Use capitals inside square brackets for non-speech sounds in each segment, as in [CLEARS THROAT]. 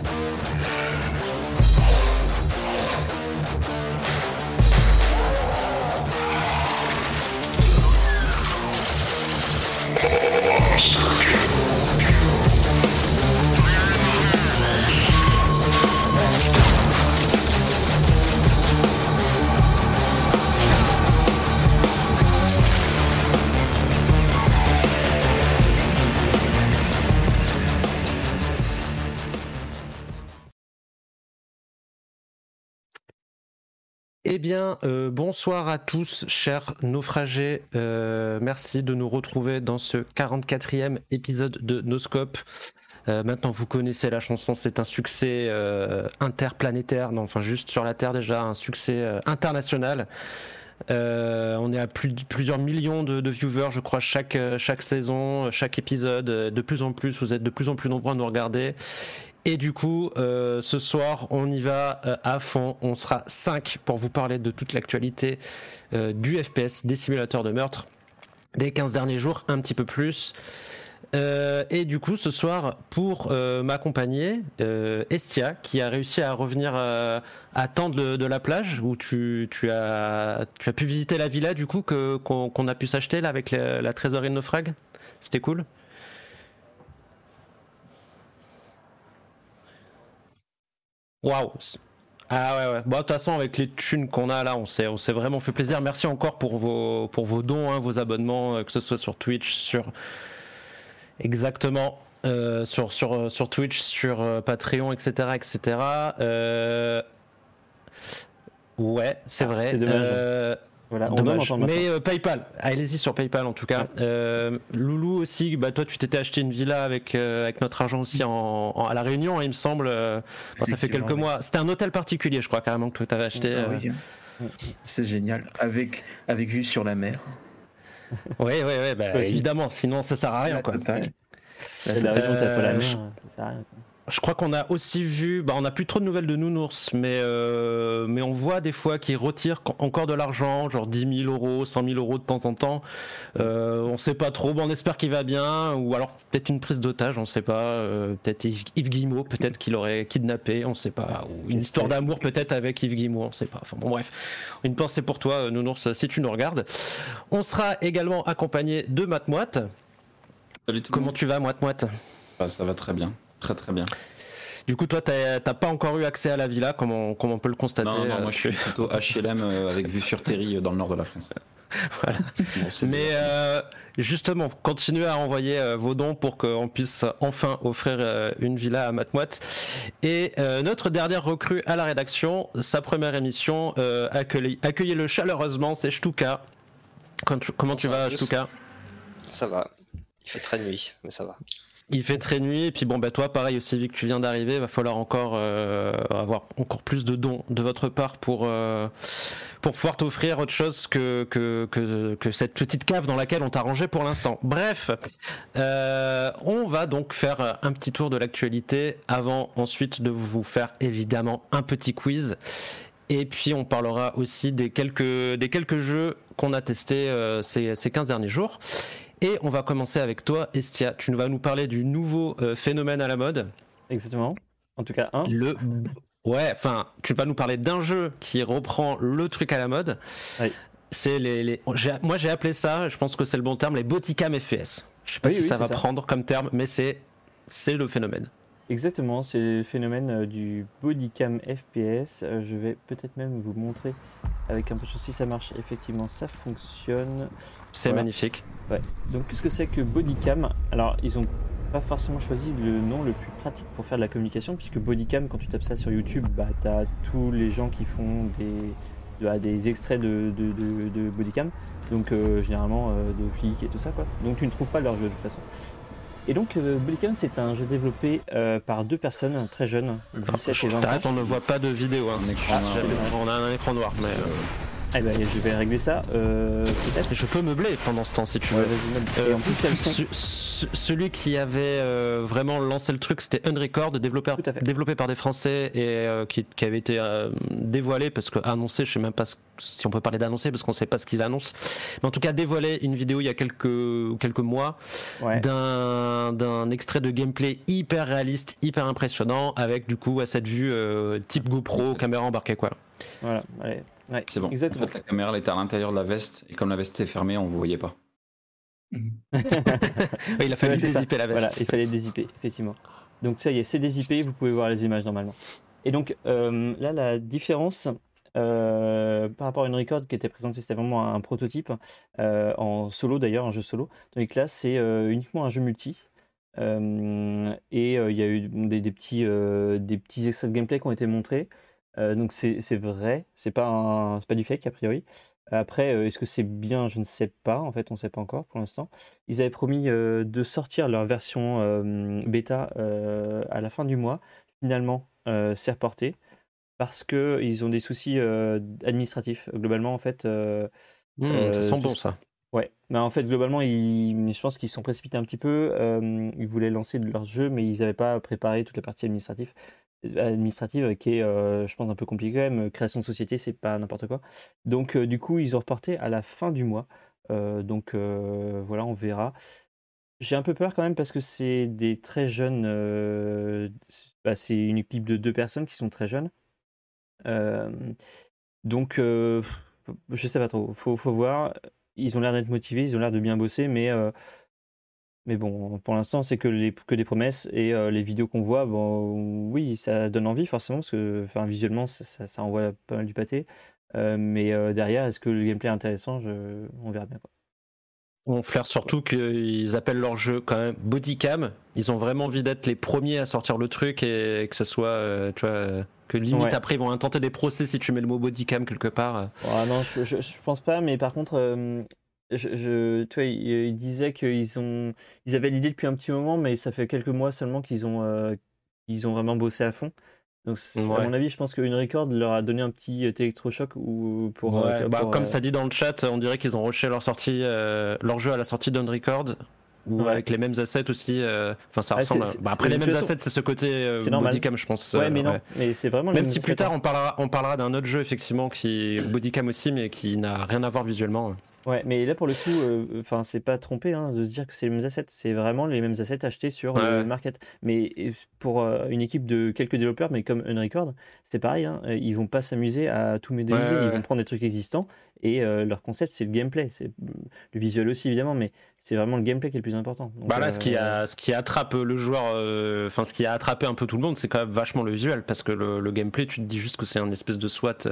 Música Eh bien, euh, bonsoir à tous, chers naufragés. Euh, merci de nous retrouver dans ce 44e épisode de Noscope. Euh, maintenant, vous connaissez la chanson, c'est un succès interplanétaire, non, enfin juste sur la Terre déjà, un succès international. on est à plus, plusieurs millions de, viewers, je crois, chaque saison, chaque épisode. De plus en plus, vous êtes de plus en plus nombreux à nous regarder. Et du coup, euh, ce soir, on y va euh, à fond. On sera 5 pour vous parler de toute l'actualité euh, du FPS, des simulateurs de meurtre, des 15 derniers jours, un petit peu plus. et du coup, ce soir, pour m'accompagner, Estia, qui a réussi à revenir à temps de, la plage, où tu, as, tu as pu visiter la villa, du coup, qu'on a pu s'acheter là avec la, la trésorerie de naufrag. C'était cool. Waouh ah ouais, ouais. Bon, de toute façon, avec les thunes qu'on a là, on s'est, on s'est vraiment fait plaisir. Merci encore pour vos, pour vos dons, hein, vos abonnements, euh, que ce soit sur Twitch, sur. Exactement. Euh, sur, sur, euh, sur Twitch, sur Patreon, etc. etc. Ouais, c'est ah, vrai. C'est dommage. Voilà, Mais euh, PayPal, allez-y sur PayPal en tout cas. Euh, Loulou aussi, bah toi tu t'étais acheté une villa avec euh, avec notre argent aussi en, à la Réunion, hein, il me semble. ça fait quelques mois. C'était un hôtel particulier, je crois carrément que tu avais acheté. Ah. C'est génial, avec avec vue sur la mer. oui, oui, oui, bah, évidemment. Sinon ça sert à rien quoi. C'est la Réunion, t'as pas la mer, ça sert à rien. Je crois qu'on a aussi vu, bah on n'a plus trop de nouvelles de Nounours, mais, euh, mais on voit des fois qu'ils retirent encore de l'argent, genre 10 000 euros, 100 000 euros de temps en temps. Euh, on sait pas trop, bon, on espère qu'il va bien, ou alors peut-être une prise d'otage, on sait pas. Euh, peut-être Yves, Guillemot, peut-être qu'il aurait kidnappé, on sait pas. Ou une histoire d'amour peut-être avec Yves Guillemot, on sait pas. Enfin bon, bref, une pensée pour toi, Nounours, si tu nous regardes. On sera également accompagné de Matt Moite. Salut tout Comment tu vas, Moite Moite bah, Ça va très bien. Très très bien. Du coup, toi, t'as pas encore eu accès à la villa, comme on, on peut le constater. Non, non moi je suis plutôt HLM euh, avec vue sur Terry euh, dans le nord de la France. [LAUGHS] voilà. Mais euh, justement, continuez à envoyer vos dons pour qu'on puisse enfin offrir une villa à Matmoite. Et notre dernière recrue à la rédaction, sa première émission, accueillez-le chaleureusement, c'est Shtuka. Comment tu vas, Shtuka Ça va. Il fait très nuit, mais ça va. Il fait très nuit, et puis bon, bah toi, pareil aussi, vu que tu viens d'arriver, va falloir encore euh, avoir encore plus de dons de votre part pour, euh, pour pouvoir t'offrir autre chose que, que, que, cette petite cave dans laquelle on t'a rangé pour l'instant. Bref, euh, on va donc faire un petit tour de l'actualité avant ensuite de vous faire évidemment un petit quiz. Et puis on parlera aussi des quelques, des quelques jeux qu'on a testés ces, ces 15 derniers jours. Et on va commencer avec toi, Estia. Tu vas nous parler du nouveau euh, phénomène à la mode. Exactement. En tout cas, un. Le. Ouais, enfin, tu vas nous parler d'un jeu qui reprend le truc à la mode. Oui. C'est les, Moi, j'ai appelé ça, je pense que c'est le bon terme, les bodycam FPS. Je sais pas si ça va prendre comme terme, mais c'est c'est le phénomène. Exactement, c'est le phénomène euh, du bodycam FPS. Euh, je vais peut-être même vous montrer avec un peu de chose si ça marche. Effectivement, ça fonctionne. C'est magnifique. Ouais. Donc, qu'est-ce que c'est que bodycam? Alors, ils ont pas forcément choisi le nom le plus pratique pour faire de la communication, puisque bodycam, quand tu tapes ça sur YouTube, bah, tu as tous les gens qui font des, bah, des extraits de, de, bodycam, donc euh, généralement de flics et tout ça. Quoi. Donc, tu ne trouves pas leur jeu de toute façon. Et donc, euh, c'est un jeu développé euh, par deux personnes très jeunes, 17 et 20 ans. on ne voit pas de vidéo. Hein. Ah, on a un écran noir. Mais, euh, Eh ben, je vais régler ça. Euh, Peut-être. Je peux meubler pendant ce temps si tu Ouais, veux. vas-y, même. Euh, en plus, ce- celui qui avait euh, vraiment lancé le truc, c'était Unrecord, développé, développé par des Français et qui, qui avait été dévoilé parce que annoncé, je sais même pas ce- si on peut parler d'annoncer parce qu'on sait pas ce qu'ils annoncent, mais en tout cas dévoilé une vidéo il y a quelques quelques mois Ouais. d'un d'un extrait de gameplay hyper réaliste, hyper impressionnant avec du coup à cette vue type GoPro, caméra embarquée quoi. Voilà. Ouais. Ouais. C'est bon. Exactement. En fait, la caméra elle était à l'intérieur de la veste et comme la veste était fermée, on vous voyait pas. [LAUGHS] Ouais, il a fallu Ouais, dézipper la veste. Voilà, il fallait dézipper, effectivement. Donc ça y est, c'est dézippé, vous pouvez voir les images normalement. Et donc euh, là, la différence euh, par rapport à une record qui était présentée, c'était vraiment un, prototype euh, en solo d'ailleurs, un jeu solo. Tandis que là, c'est euh, uniquement un jeu multi. Euh, et euh, il y a eu des, des petits, euh, des petits extraits de gameplay qui ont été montrés. Euh, donc c'est vrai, c'est pas, un- pas du fake a priori. Après, euh, est-ce que c'est bien? Je ne sais pas. En fait, on ne sait pas encore pour l'instant. Ils avaient promis euh, de sortir leur version euh, bêta euh, à la fin du mois. Finalement, c'est reporté parce que ils ont des soucis administratifs. Globalement, en fait, Mmh, ça sent bon ça. ouais. Mais en fait, globalement, ils, je pense qu'ils se sont précipités un petit peu. Ils voulaient lancer leur jeu, mais ils n'avaient pas préparé toute la partie administrative, administrative qui est, euh, je pense, un peu compliquée quand même. Création de société, c'est pas n'importe quoi. Donc, euh, du coup, ils ont reporté à la fin du mois. Euh, donc, euh, voilà, on verra. J'ai un peu peur quand même parce que c'est des très jeunes. euh, bah, c'est une équipe de deux personnes qui sont très jeunes. Euh, donc, euh, je sais pas trop. Faut, faut voir. Ils ont l'air d'être motivés, ils ont l'air de bien bosser, mais, euh, mais bon, pour l'instant, c'est que, les, que des promesses et euh, les vidéos qu'on voit, bon, oui, ça donne envie forcément parce que, enfin, visuellement, ça, ça, ça envoie pas mal du pâté. Euh, mais euh, derrière, est-ce que le gameplay est intéressant? Je- On verra bien. Quoi. On flaire surtout qu'ils appellent leur jeu quand même Bodycam. Ils ont vraiment envie d'être les premiers à sortir le truc et que ça soit, tu vois, que limite Ouais. après ils vont intenter des procès si tu mets le mot Bodycam quelque part. Non, je, je, je pense pas, mais par contre, je, je- tu vois, il, il disait qu'ils ont, ils avaient l'idée depuis un petit moment, mais ça fait quelques mois seulement qu'ils ont, euh, qu'ils ont vraiment bossé à fond. Donc, à mon avis, je pense qu'une record leur a donné un petit euh, électrochoc ou pour, Ouais, euh, bah, pour, comme euh, ça dit dans le chat, on dirait qu'ils ont rushé leur sortie, leur jeu à la sortie d'Unrecord. Ou Ouais. avec les mêmes assets aussi. Enfin, ça Ah, ressemble. à- bah, après, les mêmes façon, assets, c'est ce côté. Bodycam, je pense. Ouais, mais non, ouais. mais c'est vraiment Même si plus tard hein. on parlera, on parlera d'un autre jeu effectivement qui est [CLEARS THROAT] Bodycam aussi, mais qui n'a rien à voir visuellement. Ouais, mais là pour le coup, euh, enfin c'est pas trompé hein, de se dire que c'est les mêmes assets, c'est vraiment les mêmes assets achetés sur Ouais. le market. Mais pour euh, une équipe de quelques développeurs, mais comme Unrecord, c'est pareil, hein, euh, ils vont pas s'amuser à tout modéliser, Ouais, ils vont prendre des trucs existants et euh, leur concept c'est le gameplay, c'est le visuel aussi évidemment, mais c'est vraiment le gameplay qui est le plus important. Donc, Bah là, ce qui, a, ce qui attrape le joueur, enfin ce qui a attrapé un peu tout le monde, c'est quand même vachement le visuel, parce que le, le gameplay, tu te dis juste que c'est un espèce de SWAT.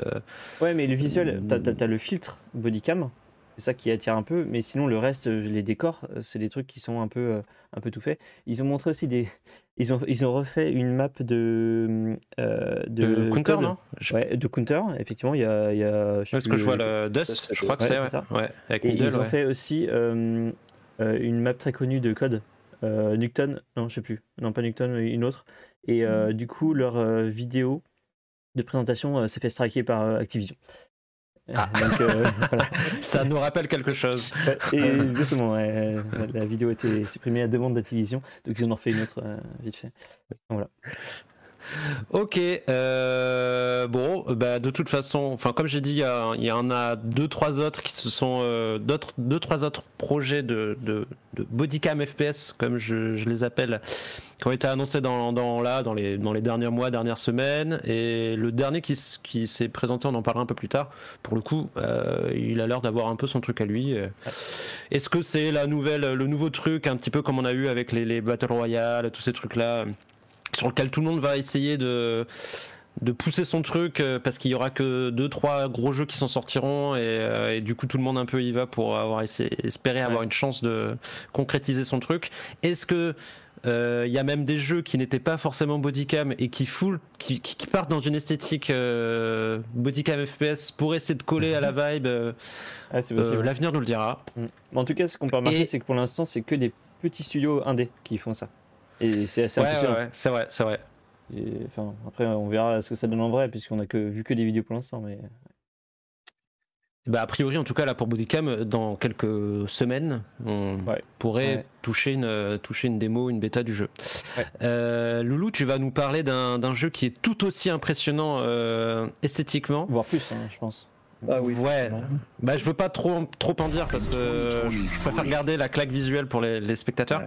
Ouais, mais le visuel, t'as as, le filtre bodycam, c'est ça qui attire un peu, mais sinon le reste, euh, les décors, euh, c'est des trucs qui sont un peu, euh, un peu tout faits. Ils ont montré aussi des. [LAUGHS] Ils ont, ils ont refait une map de. euh, de, Counter, code. non? Je- Ouais, de Counter, effectivement, il y a. il y a je Parce que je vois le- Dust, je crois que ouais, c'est, ouais. ça. ouais, avec Et Middle, ils ont ouais. fait aussi euh, une map très connue de code. Euh, Nukton, non, je sais plus. Non, pas Nukton, mais une autre. Et euh, du coup, leur euh, vidéo de présentation euh, s'est fait striker par euh, Activision. Euh, Ah. Donc, euh, [LAUGHS] voilà. Ça nous rappelle quelque chose. Et exactement, euh, la vidéo a été supprimée à demande d'Activision, donc ils en ont refait une autre euh, vite fait. Ok, euh, bon, bah de toute façon, enfin comme j'ai dit, il y, en a deux trois autres qui se sont euh, d'autres deux trois autres projets de, de, de bodycam FPS comme je, les appelle, qui ont été annoncés dans, là dans les derniers mois, dernières semaines, et le dernier qui, s'est présenté, on en parlera un peu plus tard. Pour le coup, euh, il a l'air d'avoir un peu son truc à lui. euh. Est-ce que c'est la nouvelle, le nouveau truc, un petit peu comme on a eu avec les, les battle royale, tous ces trucs là? Sur lequel tout le monde va essayer de de pousser son truc euh, parce qu'il y aura que deux trois gros jeux qui s'en sortiront et, euh, et du coup tout le monde un peu y va pour avoir essayé, espérer avoir une chance de concrétiser son truc. Est-ce que euh, il y a même des jeux qui n'étaient pas forcément bodycam et qui full, qui, qui, qui partent dans une esthétique euh, bodycam FPS pour essayer de coller à la [LAUGHS] vibe. euh, Ah, euh. L'avenir nous le dira. Mm. En tout cas, ce qu'on peut remarquer, Et- c'est que pour l'instant, c'est que des petits studios indés qui font ça. Et c'est assez Ouais, impressionnant. ouais, c'est vrai, c'est vrai. Et, enfin, après, on verra ce que ça donne en vrai, puisqu'on a que, vu que des vidéos pour l'instant. Mais Bah, a priori, en tout cas, là pour Bodycam, dans quelques semaines, on Ouais. pourrait Ouais. toucher, une, toucher une démo, une bêta du jeu. Ouais. Euh, Loulou, tu vas nous parler d'un jeu qui est tout aussi impressionnant euh, esthétiquement. Voire plus, hein, je pense. Ah oui. Ouais. Bah, je veux pas trop, trop en dire parce que je préfère garder la claque visuelle pour les, les spectateurs.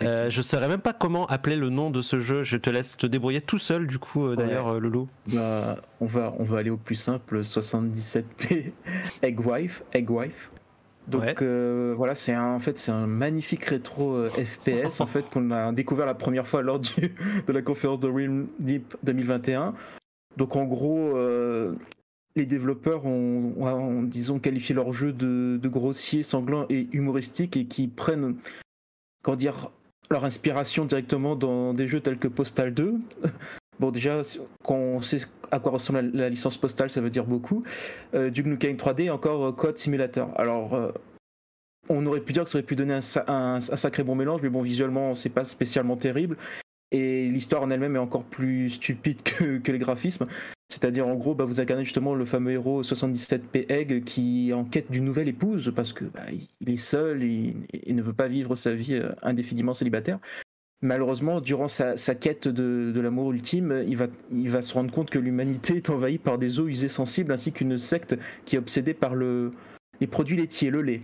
Ouais. Euh, je saurais même pas comment appeler le nom de ce jeu. Je te laisse te débrouiller tout seul, du coup, euh, d'ailleurs, euh, Loulou. Bah, on, va, on va aller au plus simple 77p [LAUGHS] Eggwife. Eggwife. Donc Ouais. euh, voilà, c'est un, en fait c'est un magnifique rétro FPS en fait qu'on a découvert la première fois lors du, [LAUGHS] de la conférence de Realm Deep 2021. Donc en gros, les développeurs ont, ont- ont, disons qualifié leur jeu de, de grossier, sanglant et humoristique et qui prennent, comment dire, leur inspiration directement dans des jeux tels que Postal 2. [LAUGHS] Bon, déjà, quand on sait à quoi ressemble la, licence Postal, ça veut dire beaucoup. Euh, Duke Nukem 3D, encore euh, Code Simulator. Alors, euh, on aurait pu dire que ça aurait pu donner un- un sacré bon mélange, mais bon, visuellement, c'est pas spécialement terrible. Et l'histoire en elle-même est encore plus stupide que, que les graphismes. C'est-à-dire, en gros, bah, vous incarnez justement le fameux héros 77p Egg qui est en quête d'une nouvelle épouse parce que bah, il est seul et, et ne veut pas vivre sa vie euh, indéfiniment célibataire. Malheureusement, durant sa, sa quête de, de l'amour ultime, il va, il va se rendre compte que l'humanité est envahie par des eaux usées sensibles ainsi qu'une secte qui est obsédée par le, les produits laitiers, le lait.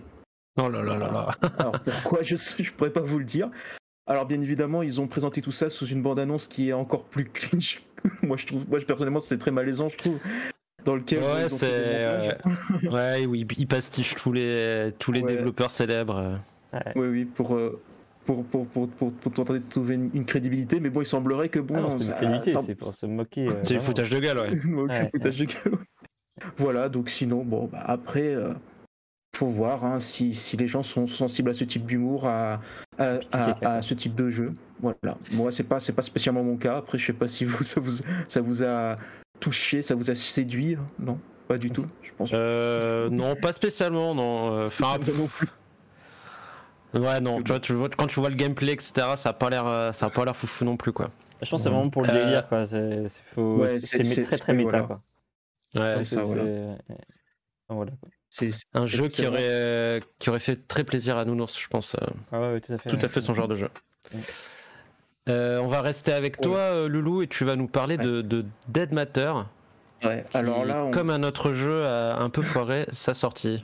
Oh là là là là. Alors pourquoi je ne pourrais pas vous le dire. Alors bien évidemment, ils ont présenté tout ça sous une bande-annonce qui est encore plus [LAUGHS] cringe. moi je trouve, moi je- personnellement c'est très malaisant, je trouve. Dans lequel Ouais, ils c'est. montages. Ouais, oui, il pastiche tous les, tous les Ouais. développeurs célèbres. Oui, oui, pour, euh, pour, pour, pour, pour, pour tenter de trouver une, une crédibilité. Mais bon, il semblerait que bon, Ah non, c'est ça- c'est pour se moquer. euh, C'est le foutage de gueule, ouais. [LAUGHS] Ouais, foutage de gueule. Voilà, donc sinon, bon, bah, après, euh, faut voir hein, si, si les gens sont sensibles à ce type d'humour, à, à, à- caca. à ce type de jeu. Voilà. Moi, c'est pas, c'est pas spécialement mon cas. Après, je sais pas si vous, [LAUGHS] ça vous, ça vous a touché, ça vous a séduit. hein. Non, pas du tout. Je pense. Euh, non, pas spécialement, non. Euh, [LAUGHS] Enfin, non plus. ouais, non. que Tu vois, tu vois, quand tu vois le gameplay, etc., ça a pas l'air, euh, ça a pas l'air foufou non plus, quoi. Je pense que c'est vraiment pour le Euh, délire, quoi. C'est Ouais, très très méta, voilà. quoi. Ouais, c'est ça, voilà. quoi. C'est un jeu qui aurait, euh, qui aurait fait très plaisir à Nounours, je pense. euh, Ah ouais, ouais, tout à fait. tout ouais. à fait son genre de jeu. Ouais. Euh, on va rester avec toi, Loulou, et tu vas nous parler de, de Dead Matter. Ouais. qui, Alors là, on... comme un autre jeu, a un peu foiré [LAUGHS] sa sortie.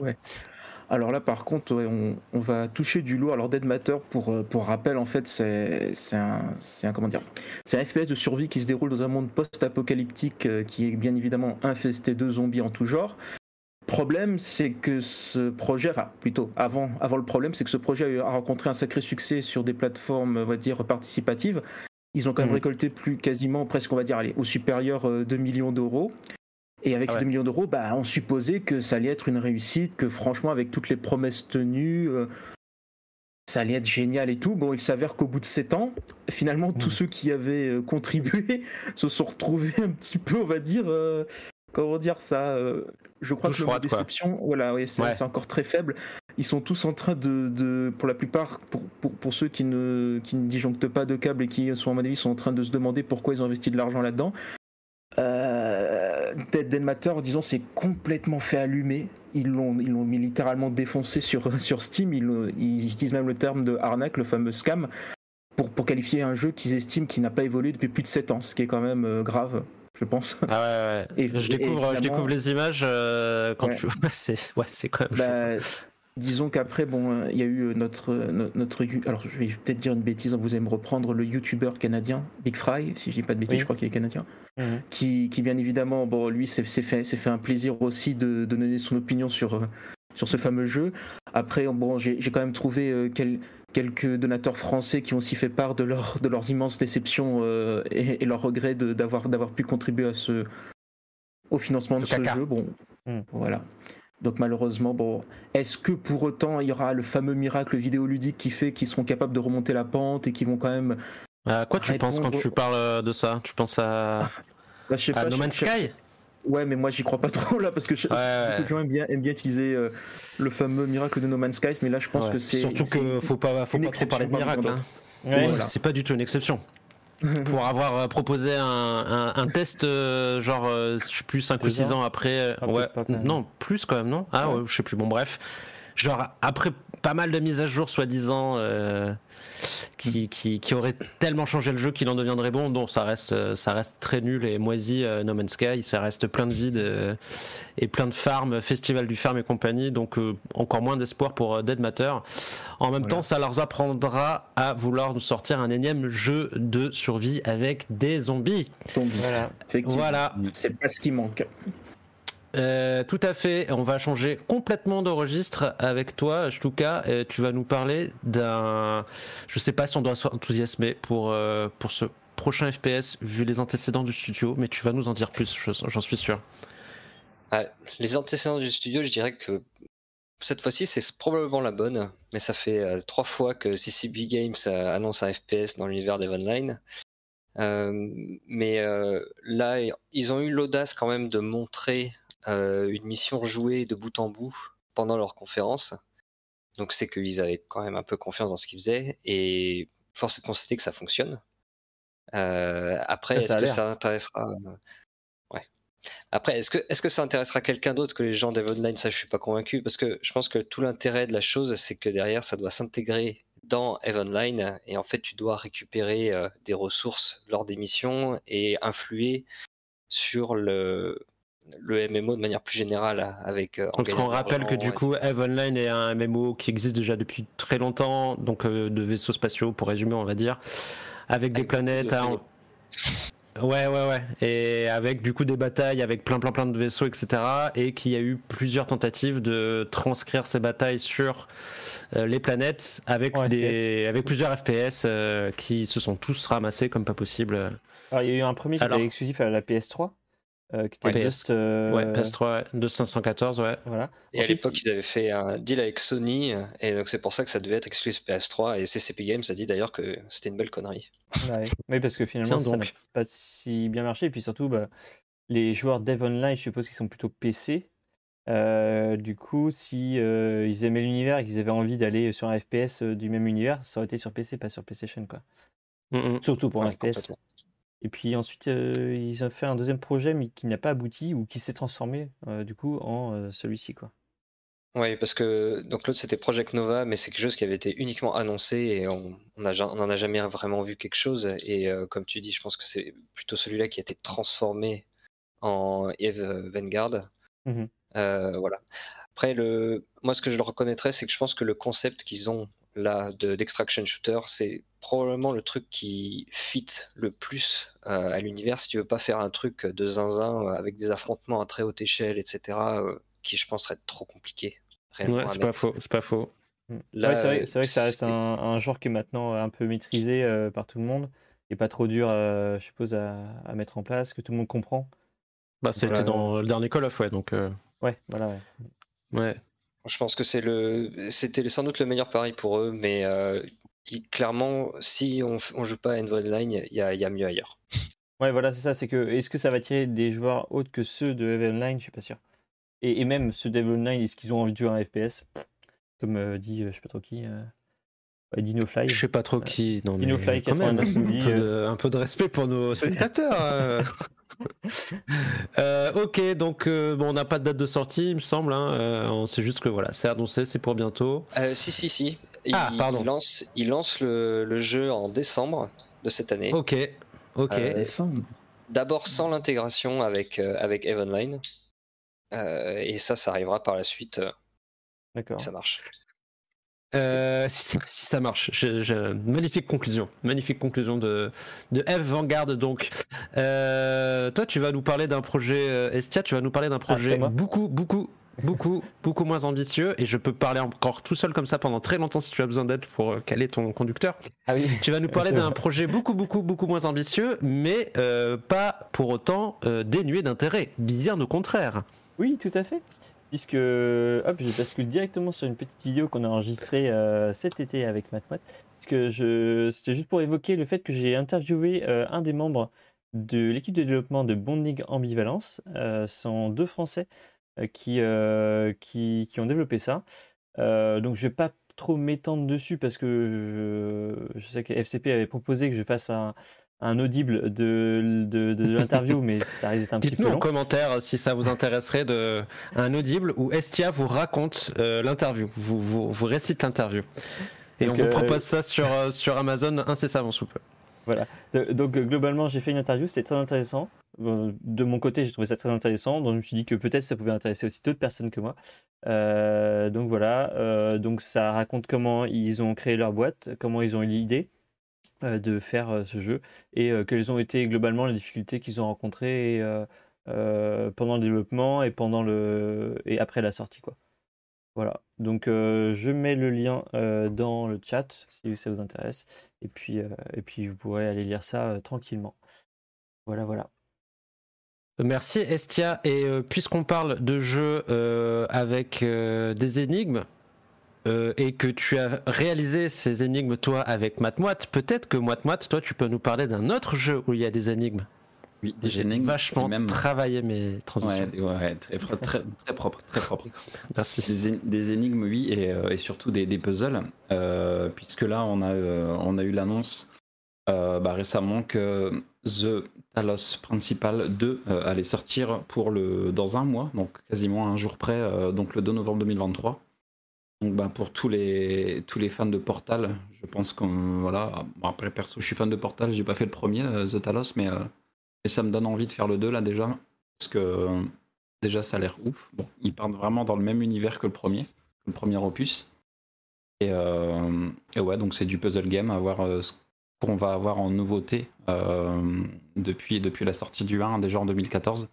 Alors là, par contre, ouais, on, on va toucher du lourd. Alors Dead Matter, pour, pour rappel, en fait, c'est un, un comment dire, c'est un FPS de survie qui se déroule dans un monde post-apocalyptique qui est bien évidemment infesté de zombies en tout genre. Problème, c'est que ce projet, enfin plutôt avant, avant le problème, c'est que ce projet a rencontré un sacré succès sur des plateformes, on va dire participatives. Ils ont quand même Mhm. récolté plus quasiment, presque, on va dire, allez, au supérieur euh, 2 millions d'euros. Et avec Ah ces ouais. 2 millions d'euros, bah, on supposait que ça allait être une réussite, que franchement, avec toutes les promesses tenues, euh, ça allait être génial et tout. Bon, il s'avère qu'au bout de 7 ans, finalement, tous ceux qui avaient euh, contribué [LAUGHS] se sont retrouvés un petit peu, on va dire, euh, comment dire ça euh, Je crois que le froide, quoi. déception, voilà, oui, c'est Ouais. encore très faible. Ils sont tous en train de, de- pour la plupart, pour, pour, pour ceux qui ne, qui ne disjonctent pas de câbles et qui sont, à mon avis, sont en train de se demander pourquoi ils ont investi de l'argent là-dedans. Euh, Dead disons, c'est complètement fait allumer. Ils l'ont, ils l'ont mis littéralement défoncé sur, [LAUGHS] sur Steam. Ils utilisent même le terme de arnaque, le fameux scam, pour, pour qualifier un jeu qu'ils estiment qui n'a pas évolué depuis plus de 7 ans, ce qui est quand même euh, grave, je pense. Ah ouais, ouais. Et- je, et découvre, je découvre les images euh, quand Ouais. tu. [LAUGHS] C'est ouais, quand même. Bah, disons qu'après, bon, euh, il y a eu euh, notre, no- notre, alors je vais peut-être dire une bêtise, hein, vous allez me reprendre le youtubeur canadien Big Fry, si je dis pas de bêtises, Oui. je crois qu'il est canadien, Mhm. qui, qui bien évidemment, bon, lui s'est fait, fait un plaisir aussi de, de donner son opinion sur, sur ce fameux jeu. Après, bon, j'ai j'ai quand même trouvé euh, quel- quelques donateurs français qui ont aussi fait part de, leur, de leurs immenses déceptions euh, et, et leurs regrets de- d'avoir pu contribuer à ce, au financement de ce jeu. Bon, Mm. voilà. Donc malheureusement, bon, est-ce que pour autant il y aura le fameux miracle vidéoludique qui fait qu'ils seront capables de remonter la pente et qui vont quand même. À quoi tu penses quand tu parles euh, de ça? Tu penses à, Bah, je sais à pas, No Man's Sky? Ouais, mais moi j'y crois pas [LAUGHS] trop là parce que je- Ouais, de gens aiment bien, aiment bien utiliser euh, le fameux miracle de No Man's Sky, mais là je pense Ouais. que c'est Surtout que faut pas, faut pas trop parler de miracle. hein. Ouais. Voilà. C'est pas du tout une exception. [LAUGHS] pour avoir euh, proposé un, un- un test, euh, genre, euh, je sais plus, 5 ou Deux 6 ans après. euh, Ah, ouais, non, plus quand même, non Ah, Ouais. ouais, je sais plus, bon, bref. Genre, après pas mal de mises à jour, soi-disant, euh, qui, qui, qui auraient tellement changé le jeu qu'il en deviendrait bon, non, ça reste, euh, ça reste très nul et moisi, euh, No Man's Sky, ça reste plein de vide euh, et plein de farms, Festival du Farm et compagnie, donc euh, encore moins d'espoir pour euh, Dead Matter. En même Voilà. temps, ça leur apprendra à vouloir nous sortir un énième jeu de survie avec des zombies. Voilà. c'est pas ce qui manque. Euh, tout à fait. On va changer complètement de registre avec toi, Shtuka. Euh, tu vas nous parler d'un. Je sais pas si on doit s'enthousiasmer pour, euh, pour ce prochain FPS vu les antécédents du studio, mais tu vas nous en dire plus, je- j'en suis sûr. Les antécédents du studio, je dirais que cette fois-ci, c'est probablement la bonne, mais ça fait euh, trois fois que CCB Games annonce un FPS dans l'univers d'Evenline. Euh, mais là, ils ont eu l'audace quand même de montrer une mission jouée de bout en bout pendant leur conférence. Donc c'est qu'ils avaient quand même un peu confiance dans ce qu'ils faisaient, et force est de constater que ça fonctionne. Euh, après, est-ce que ça intéressera euh, Ouais. Après, est-ce que, est-ce que ça intéressera quelqu'un d'autre que les gens d'Evenline? Ça, je suis pas convaincu, parce que je pense que tout l'intérêt de la chose, c'est que derrière, ça doit s'intégrer dans Evenline, et en fait, tu dois récupérer euh, des ressources lors des missions et influer sur le, le MMO de manière plus générale avec. euh, Parce qu'on rappelle que du coup. Eve Online est un MMO qui existe déjà depuis très longtemps, donc euh, de vaisseaux spatiaux, pour résumer, on va dire, avec des planètes. de à- Ouais, ouais, ouais. Et avec du coup des batailles avec plein, plein, plein de vaisseaux, etc. Et qu'il y a eu plusieurs tentatives de transcrire ces batailles sur euh, les planètes avec, En des, avec plusieurs FPS euh, qui se sont tous ramassés comme pas possible. Alors, il y a eu un premier qui Alors- était exclusif à la PS3, euh, qui était Ouais, Just. euh, Ouais, PS3, ouais, de 514, ouais. Voilà. Et à Ensuite, l'époque, ils avaient fait un deal avec Sony, et donc c'est pour ça que ça devait être exclusif PS3. Et CCP Games a dit d'ailleurs que c'était une belle connerie. Ouais. Oui, parce que finalement, Tiens ça n'a pas si bien marché. Et puis surtout, bah, les joueurs Dev Online, je suppose qu'ils sont plutôt PC. Euh, du coup, si euh, ils aimaient l'univers et qu'ils avaient envie d'aller sur un FPS du même univers, ça aurait été sur PC, pas sur PlayStation, quoi. Mm, mm. Surtout pour un FPS. Et puis ensuite, euh, ils ont fait un deuxième projet, mais qui n'a pas abouti ou qui s'est transformé, euh, du coup, en euh, celui-ci, quoi. Oui, parce que donc l'autre c'était Project Nova, mais c'est quelque chose qui avait été uniquement annoncé et on on a on jamais vraiment vu quelque chose. Et comme tu dis, je pense que c'est plutôt celui-là qui a été transformé en Eve Vanguard. Euh, voilà. Après, le... moi, ce que je le reconnaîtrais, c'est que je pense que le concept qu'ils ont là de- d'extraction shooter, c'est probablement le truc qui fit le plus euh, à l'univers. Si tu veux pas faire un truc de zinzin euh, avec des affrontements à très haute échelle, etc., euh, qui je pense serait trop compliqué. Ouais, à c'est pas faux, c'est pas faux. Là, Ouais, c'est vrai, c'est vrai que ça reste c'est- un, un genre qui est maintenant un peu maîtrisé euh, par tout le monde et pas trop dur, euh, je suppose, à, à mettre en place, que tout le monde comprend. Bah, c'était Voilà. dans le dernier Call of, ouais, donc. euh, Ouais, voilà. ouais. ouais. Je pense que c'est le, c'était sans doute le meilleur pari pour eux, mais euh, il- clairement, si on, on joue pas à Envo Online, il y a, il y a mieux ailleurs. [LAUGHS] Ouais, voilà, c'est ça. C'est que est-ce que ça va attirer des joueurs autres que ceux de Eve Online Je suis pas sûr. Et, et même ceux de Eve Online, est-ce qu'ils ont envie de jouer à un FPS Comme euh, dit, euh, je sais pas trop qui, euh, DinoFly. Je sais pas trop qui. Non, mais Dinofly quand même, 89 nous dit, un, peu de, un peu de respect pour nos spectateurs. [LAUGHS] [LAUGHS] euh. Ok, donc euh, bon, on n'a pas de date de sortie, il me semble. Hein, euh, on sait juste que voilà, c'est annoncé, c'est pour bientôt. Euh, si, si, si. Il, Ah, pardon. il lance, il lance le, le jeu en décembre de cette année. Ok, ok. Euh, Décembre. D'abord sans l'intégration avec, euh, avec Eve Online. Euh, et ça, ça arrivera par la suite. euh, D'accord. ça marche. Euh, si, ça- si ça marche, Je- je- magnifique conclusion, magnifique conclusion de, de Eve Vanguard. Donc, Euh, toi, tu vas nous parler d'un projet, euh, Estia, tu vas nous parler d'un projet c'est moi beaucoup, beaucoup, beaucoup, [LAUGHS] beaucoup moins ambitieux. Et je peux parler encore tout seul comme ça pendant très longtemps si tu as besoin d'aide pour caler ton conducteur. Ah oui. Tu vas nous parler d'un projet beaucoup, beaucoup, beaucoup moins ambitieux, mais euh, pas pour autant euh, dénué d'intérêt. Bien au contraire. Oui, tout à fait. Puisque, hop, je bascule directement sur une petite vidéo qu'on a enregistrée euh, cet été avec MatMat. Puisque je, c'était juste pour évoquer le fait que j'ai interviewé euh, un des membres de l'équipe de développement de Bonding Ambivalence. Euh, sont deux Français euh, qui, qui, ont développé ça. Donc, je vais pas trop m'étendre dessus parce que je sais que FCP avait proposé que je fasse un, un audible de, de, de l'interview, mais ça risque d'être un petit peu Dites-nous en commentaire si ça vous intéresserait de un audible où Estia vous raconte euh, l'interview, vous, vous, vous récite l'interview. Et Donc, on vous euh, propose ça sur, euh, sur Amazon incessamment sous peu. De- Donc globalement, j'ai fait une interview, c'était très intéressant. De mon côté, j'ai trouvé ça très intéressant. Donc je me suis dit que peut-être ça pouvait intéresser aussi d'autres personnes que moi. Euh, donc voilà, euh, donc ça raconte comment ils ont créé leur boîte, comment ils ont eu l'idée de faire euh, ce jeu et euh, quelles ont été globalement les difficultés qu'ils ont rencontrées euh, euh, pendant le développement et après la sortie quoi. Voilà. Donc euh, je mets le lien euh, dans le chat si ça vous intéresse. Et puis, euh, et puis vous pourrez aller lire ça euh, tranquillement. Voilà, voilà. Merci Estia. Et euh, puisqu'on parle de jeux euh, avec euh, des énigmes, euh, et que tu as réalisé ces énigmes toi avec Matmoite, peut-être que Matmoite, toi tu peux nous parler d'un autre jeu où il y a des énigmes. Oui, des énigmes, vachement même travaillé mes transitions. ouais, ouais, très, très, très propre, très propre. Merci. Des, énigmes, oui, et, euh, et surtout des, des puzzles, euh, puisque là, on a, on a eu l'annonce bah, récemment que The Talos Principal 2 euh, allait sortir pour le, dans un mois, donc quasiment un jour près, donc le 2 novembre 2023. Donc bah, pour tous les, tous les fans de Portal, je pense qu'on... Voilà, bon, après perso, je suis fan de Portal, j'ai pas fait le premier, euh, The Talos, mais, euh, mais ça me donne envie de faire le 2 là déjà, parce que déjà ça a l'air ouf. Bon, ils partent vraiment dans le même univers que le premier, le premier opus. Et, euh, et ouais, donc c'est du puzzle game, à voir euh, ce qu'on va avoir en nouveauté depuis, depuis la sortie du 1, déjà en 2014.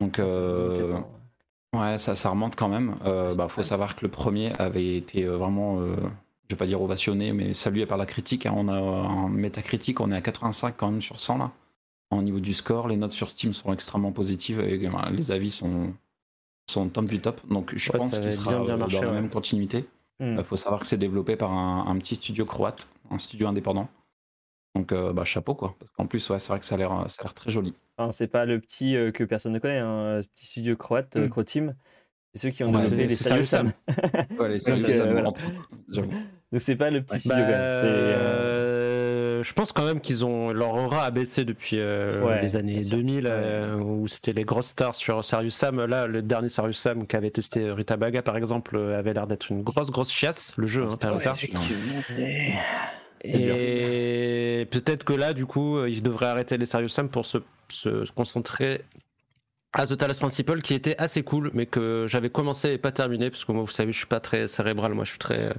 Donc euh, ouais, ça, ça remonte quand même. Euh, bah, faut savoir que le premier avait été euh, vraiment, euh, je vais pas dire ovationné, mais salué par la critique. hein. On a un métacritique, on est à 85 quand même sur 100 là. Au niveau du score, les notes sur Steam sont extrêmement positives et euh, les avis sont, sont top du top. Donc je Ouais, pense qu'il sera bien, bien euh, marché, dans la ouais. même continuité. Il Hmm. faut savoir que c'est développé par un, un petit studio croate, un studio indépendant. Donc euh, bah, chapeau quoi. Parce qu'en plus, ouais, c'est vrai que ça a l'air ça a l'air très joli. Enfin, c'est pas le petit euh, que personne ne connaît, hein, ce petit studio croate, euh, Hmm. Croteam. C'est ceux qui ont Ouais, développé les Serious Sam. Ouais, les [LAUGHS] Serious euh, Sam, voilà. autres, j'avoue. Donc c'est pas le petit Bah, studio. quand même. C'est, euh, euh, je pense quand même qu'ils ont leur aura a baissé depuis euh, Ouais, les années bien sûr. 2000 euh, où c'était les grosses stars sur Serious Sam. Là, le dernier Serious Sam qu'avait testé Rita Baga par exemple euh, avait l'air d'être une grosse grosse chiasse le jeu. hein, par Et peut-être que là, du coup, euh, ils devraient arrêter les Serious Sam pour se, se- se concentrer à The Talos Principal, qui était assez cool, mais que j'avais commencé et pas terminé, parce que moi, vous savez, je suis pas très cérébral, moi, je suis très. euh,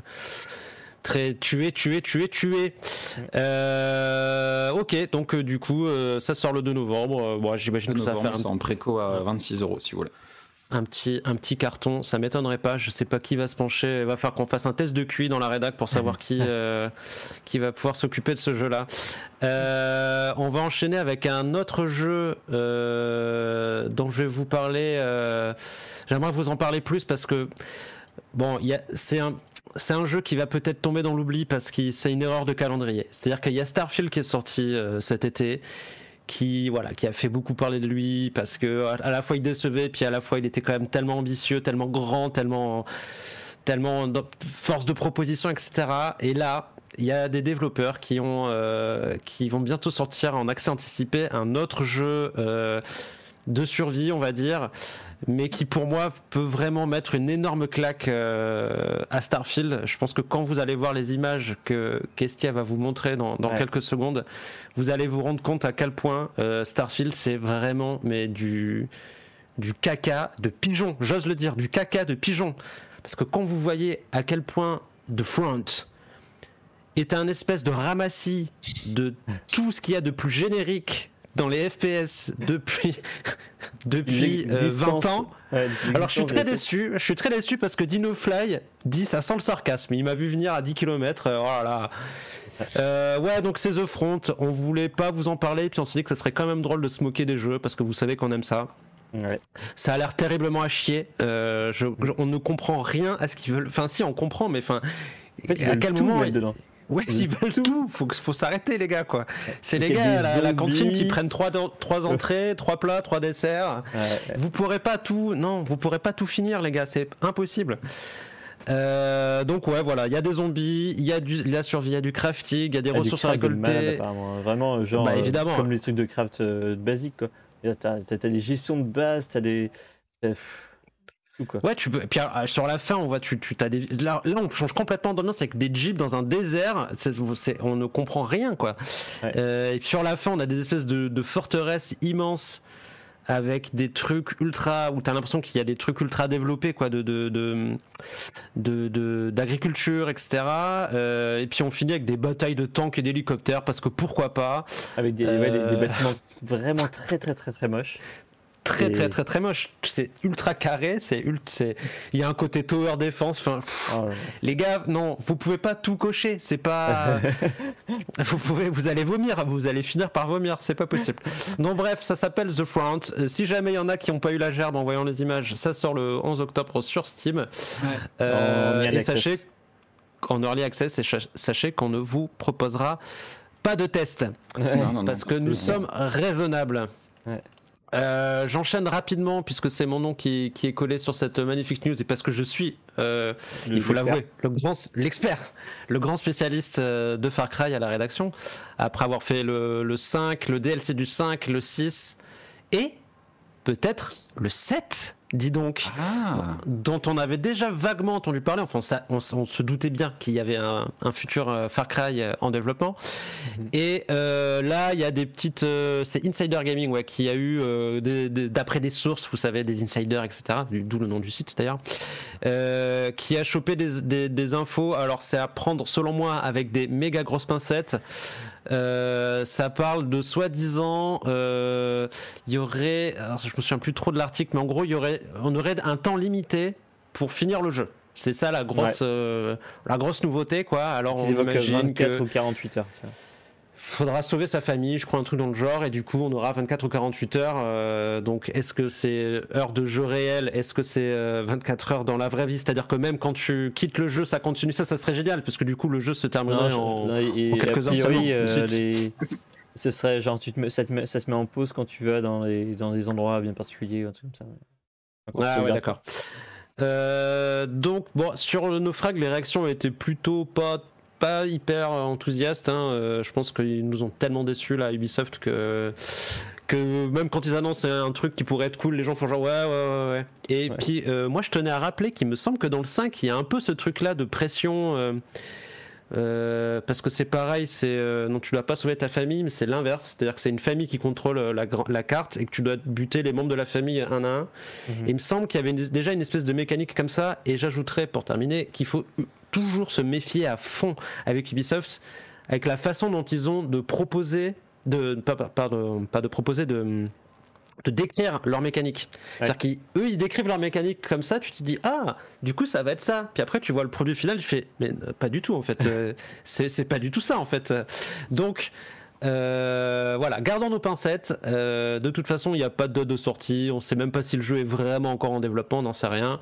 Très tué, tué, tué, tué. Euh, ok, donc euh, du coup, euh, ça sort le 2 novembre. Euh, bon, j'imagine que ça va faire c'est un, en préco à 26 euros si vous voulez. Un petit, un petit carton. Ça m'étonnerait pas. Je sais pas qui va se pencher. Il va falloir qu'on fasse un test de QI dans la rédac pour savoir qui, [LAUGHS] euh, qui va pouvoir s'occuper de ce jeu-là. Euh, on va enchaîner avec un autre jeu euh, dont je vais vous parler. J'aimerais vous en parler plus parce que bon, c'est un. C'est un jeu qui va peut-être tomber dans l'oubli parce que c'est une erreur de calendrier. C'est-à-dire qu'il y a Starfield qui est sorti euh, cet été, qui voilà, qui a fait beaucoup parler de lui parce que à la fois il décevait, puis à la fois il était quand même tellement ambitieux, tellement grand, tellement tellement force de proposition, etc. Et là, il y a des développeurs qui ont euh, qui vont bientôt sortir en accès anticipé un autre jeu euh, de survie, on va dire, mais qui pour moi peut vraiment mettre une énorme claque euh, à Starfield. Je pense que quand vous allez voir les images que qu'Estia va vous montrer dans, dans Ouais. quelques secondes, vous allez vous rendre compte à quel point euh, Starfield c'est vraiment mais du du caca de pigeon, j'ose le dire, du caca de pigeon. Parce que quand vous voyez à quel point The Front est un espèce de ramassis de tout ce qu'il y a de plus générique dans les FPS depuis, [LAUGHS] depuis euh, 20 L'existence- ans. ouais, Alors je suis très déçu, je suis très déçu parce que Dino Fly dit ça sent le sarcasme. Il m'a vu venir à 10 km. oh là là. Euh, ouais, donc c'est The Front. On voulait pas vous en parler, puis on s'est dit que ça serait quand même drôle de se moquer des jeux parce que vous savez qu'on aime ça. Ouais. Ça a l'air terriblement à chier. Euh, je- je- on ne comprend rien à ce qu'ils veulent. Enfin, si, on comprend, mais enfin. En fait, ils à quel moment dedans. Ouais, Ils veulent tout. Faut, faut s'arrêter, les gars, quoi. C'est les gars la, la cantine qui prennent trois, trois entrées, trois plats, trois desserts. Ouais, ouais. Vous pourrez pas tout, non, vous pourrez pas tout finir, les gars, c'est impossible. Euh, donc ouais, voilà, il y a des zombies, il y a du, la survie, il y a du crafting, il y a des y a ressources à récolter. Vraiment, genre, Bah, euh, comme les trucs de craft euh, basiques, quoi. T'as t'as des gestions de base, t'as des. pff, tout, quoi. Ouais, tu peux. Puis euh, sur la fin, on voit, tu, tu as des. Là, là, on change complètement d'ambiance avec des jeeps dans un désert. On ne comprend rien, quoi. Ouais. Euh, et puis sur la fin, on a des espèces de, de forteresses immenses avec des trucs ultra où t'as l'impression qu'il y a des trucs ultra développés quoi de de d'agriculture etc Euh, et puis on finit avec des batailles de tanks et d'hélicoptères parce que pourquoi pas Avec des, ouais, des- des bâtiments vraiment très, très, très, très moches. Très Et- très très très moche c'est ultra carré c'est ult- c'est il y a un côté tower defense enfin pff, Oh Les gars, non, vous pouvez pas tout cocher, c'est pas. [LAUGHS] vous pouvez, vous allez vomir, vous allez finir par vomir, c'est pas possible. Non, bref, ça s'appelle The Front. Euh, si jamais il y en a qui n'ont pas eu la gerbe en voyant les images, ça sort le 11 octobre sur Steam. Euh, et sachez en early access, et sachez qu'on ne vous proposera pas de test Non, non, parce non, que nous sommes raisonnables. Ouais. Euh, J'enchaîne rapidement puisque c'est mon nom qui, qui est collé sur cette magnifique news et parce que je suis euh, il faut l'avouer, le grand, l'expert, le grand spécialiste euh, de Far Cry à la rédaction, après avoir fait le, le 5, le DLC du 5, le 6 et peut-être le 7, dis donc, Ah, dont on avait déjà vaguement entendu parler, enfin ça, on, se doutait bien qu'il y avait un, un futur euh, Far Cry euh, en développement. Mhm. Et euh, là, il y a des petites... euh, c'est Insider Gaming ouais, qui a eu, euh, des- des- d'après des sources, vous savez, des insiders, etc., d'où le nom du site d'ailleurs, euh, qui a chopé des, des- des infos. Alors c'est à prendre, selon moi, avec des méga grosses pincettes. Euh, ça parle de soi-disant, euh, il y aurait, alors je me souviens plus trop de l'article, mais en gros, il y aurait, on aurait un temps limité pour finir le jeu. C'est ça la grosse, euh, la grosse nouveauté, quoi. Alors on imagine 24 que ou 48 heures. Faudra sauver sa famille, je crois un truc dans le genre, et du coup on aura 24 ou 48 heures. euh, donc est-ce que c'est heure de jeu réel Est-ce que c'est euh, 24 heures dans la vraie vie? C'est-à-dire que même quand tu quittes le jeu, ça continue. Ça, ça serait génial, parce que du coup le jeu se terminerait Non, en. je- non, et- en quelques heures seulement, euh, les- ce serait genre tu te mets- ça, te met- ça se met en pause quand tu vas dans, les, dans des endroits bien particuliers ou un truc comme ça. Enfin, Ah ouais, d'accord. Euh, donc bon, sur le naufrag, les réactions étaient plutôt pas pas hyper enthousiastes. hein. Euh, je pense qu'ils nous ont tellement déçus là, Ubisoft, que que même quand ils annoncent un truc qui pourrait être cool, les gens font genre ouais ouais ouais. ouais. Et Ouais. puis euh, moi, je tenais à rappeler qu'il me semble que dans le 5, il y a un peu ce truc là de pression. euh, euh, parce que c'est pareil, c'est euh, non tu dois pas sauver ta famille, mais c'est l'inverse, c'est-à-dire que c'est une famille qui contrôle euh, la, carte et que tu dois buter les membres de la famille un à un. Mhm. Et il me semble qu'il y avait une- déjà une espèce de mécanique comme ça, et j'ajouterais pour terminer qu'il faut toujours se méfier à fond avec Ubisoft, avec la façon dont ils ont de proposer, de pas, pas, pardon, pas de proposer, de, de décrire leur mécanique. C'est-à-dire qu'eux, ils décrivent leur mécanique comme ça, tu te dis, ah, du coup, ça va être ça. Puis après, tu vois le produit final, tu fais, mais euh, pas du tout, en fait. [LAUGHS] Euh, c'est pas du tout ça, en fait. Donc, euh, voilà, gardons nos pincettes. Euh, de toute façon, il n'y a pas de date de sortie. On sait même pas si le jeu est vraiment encore en développement, on n'en sait rien.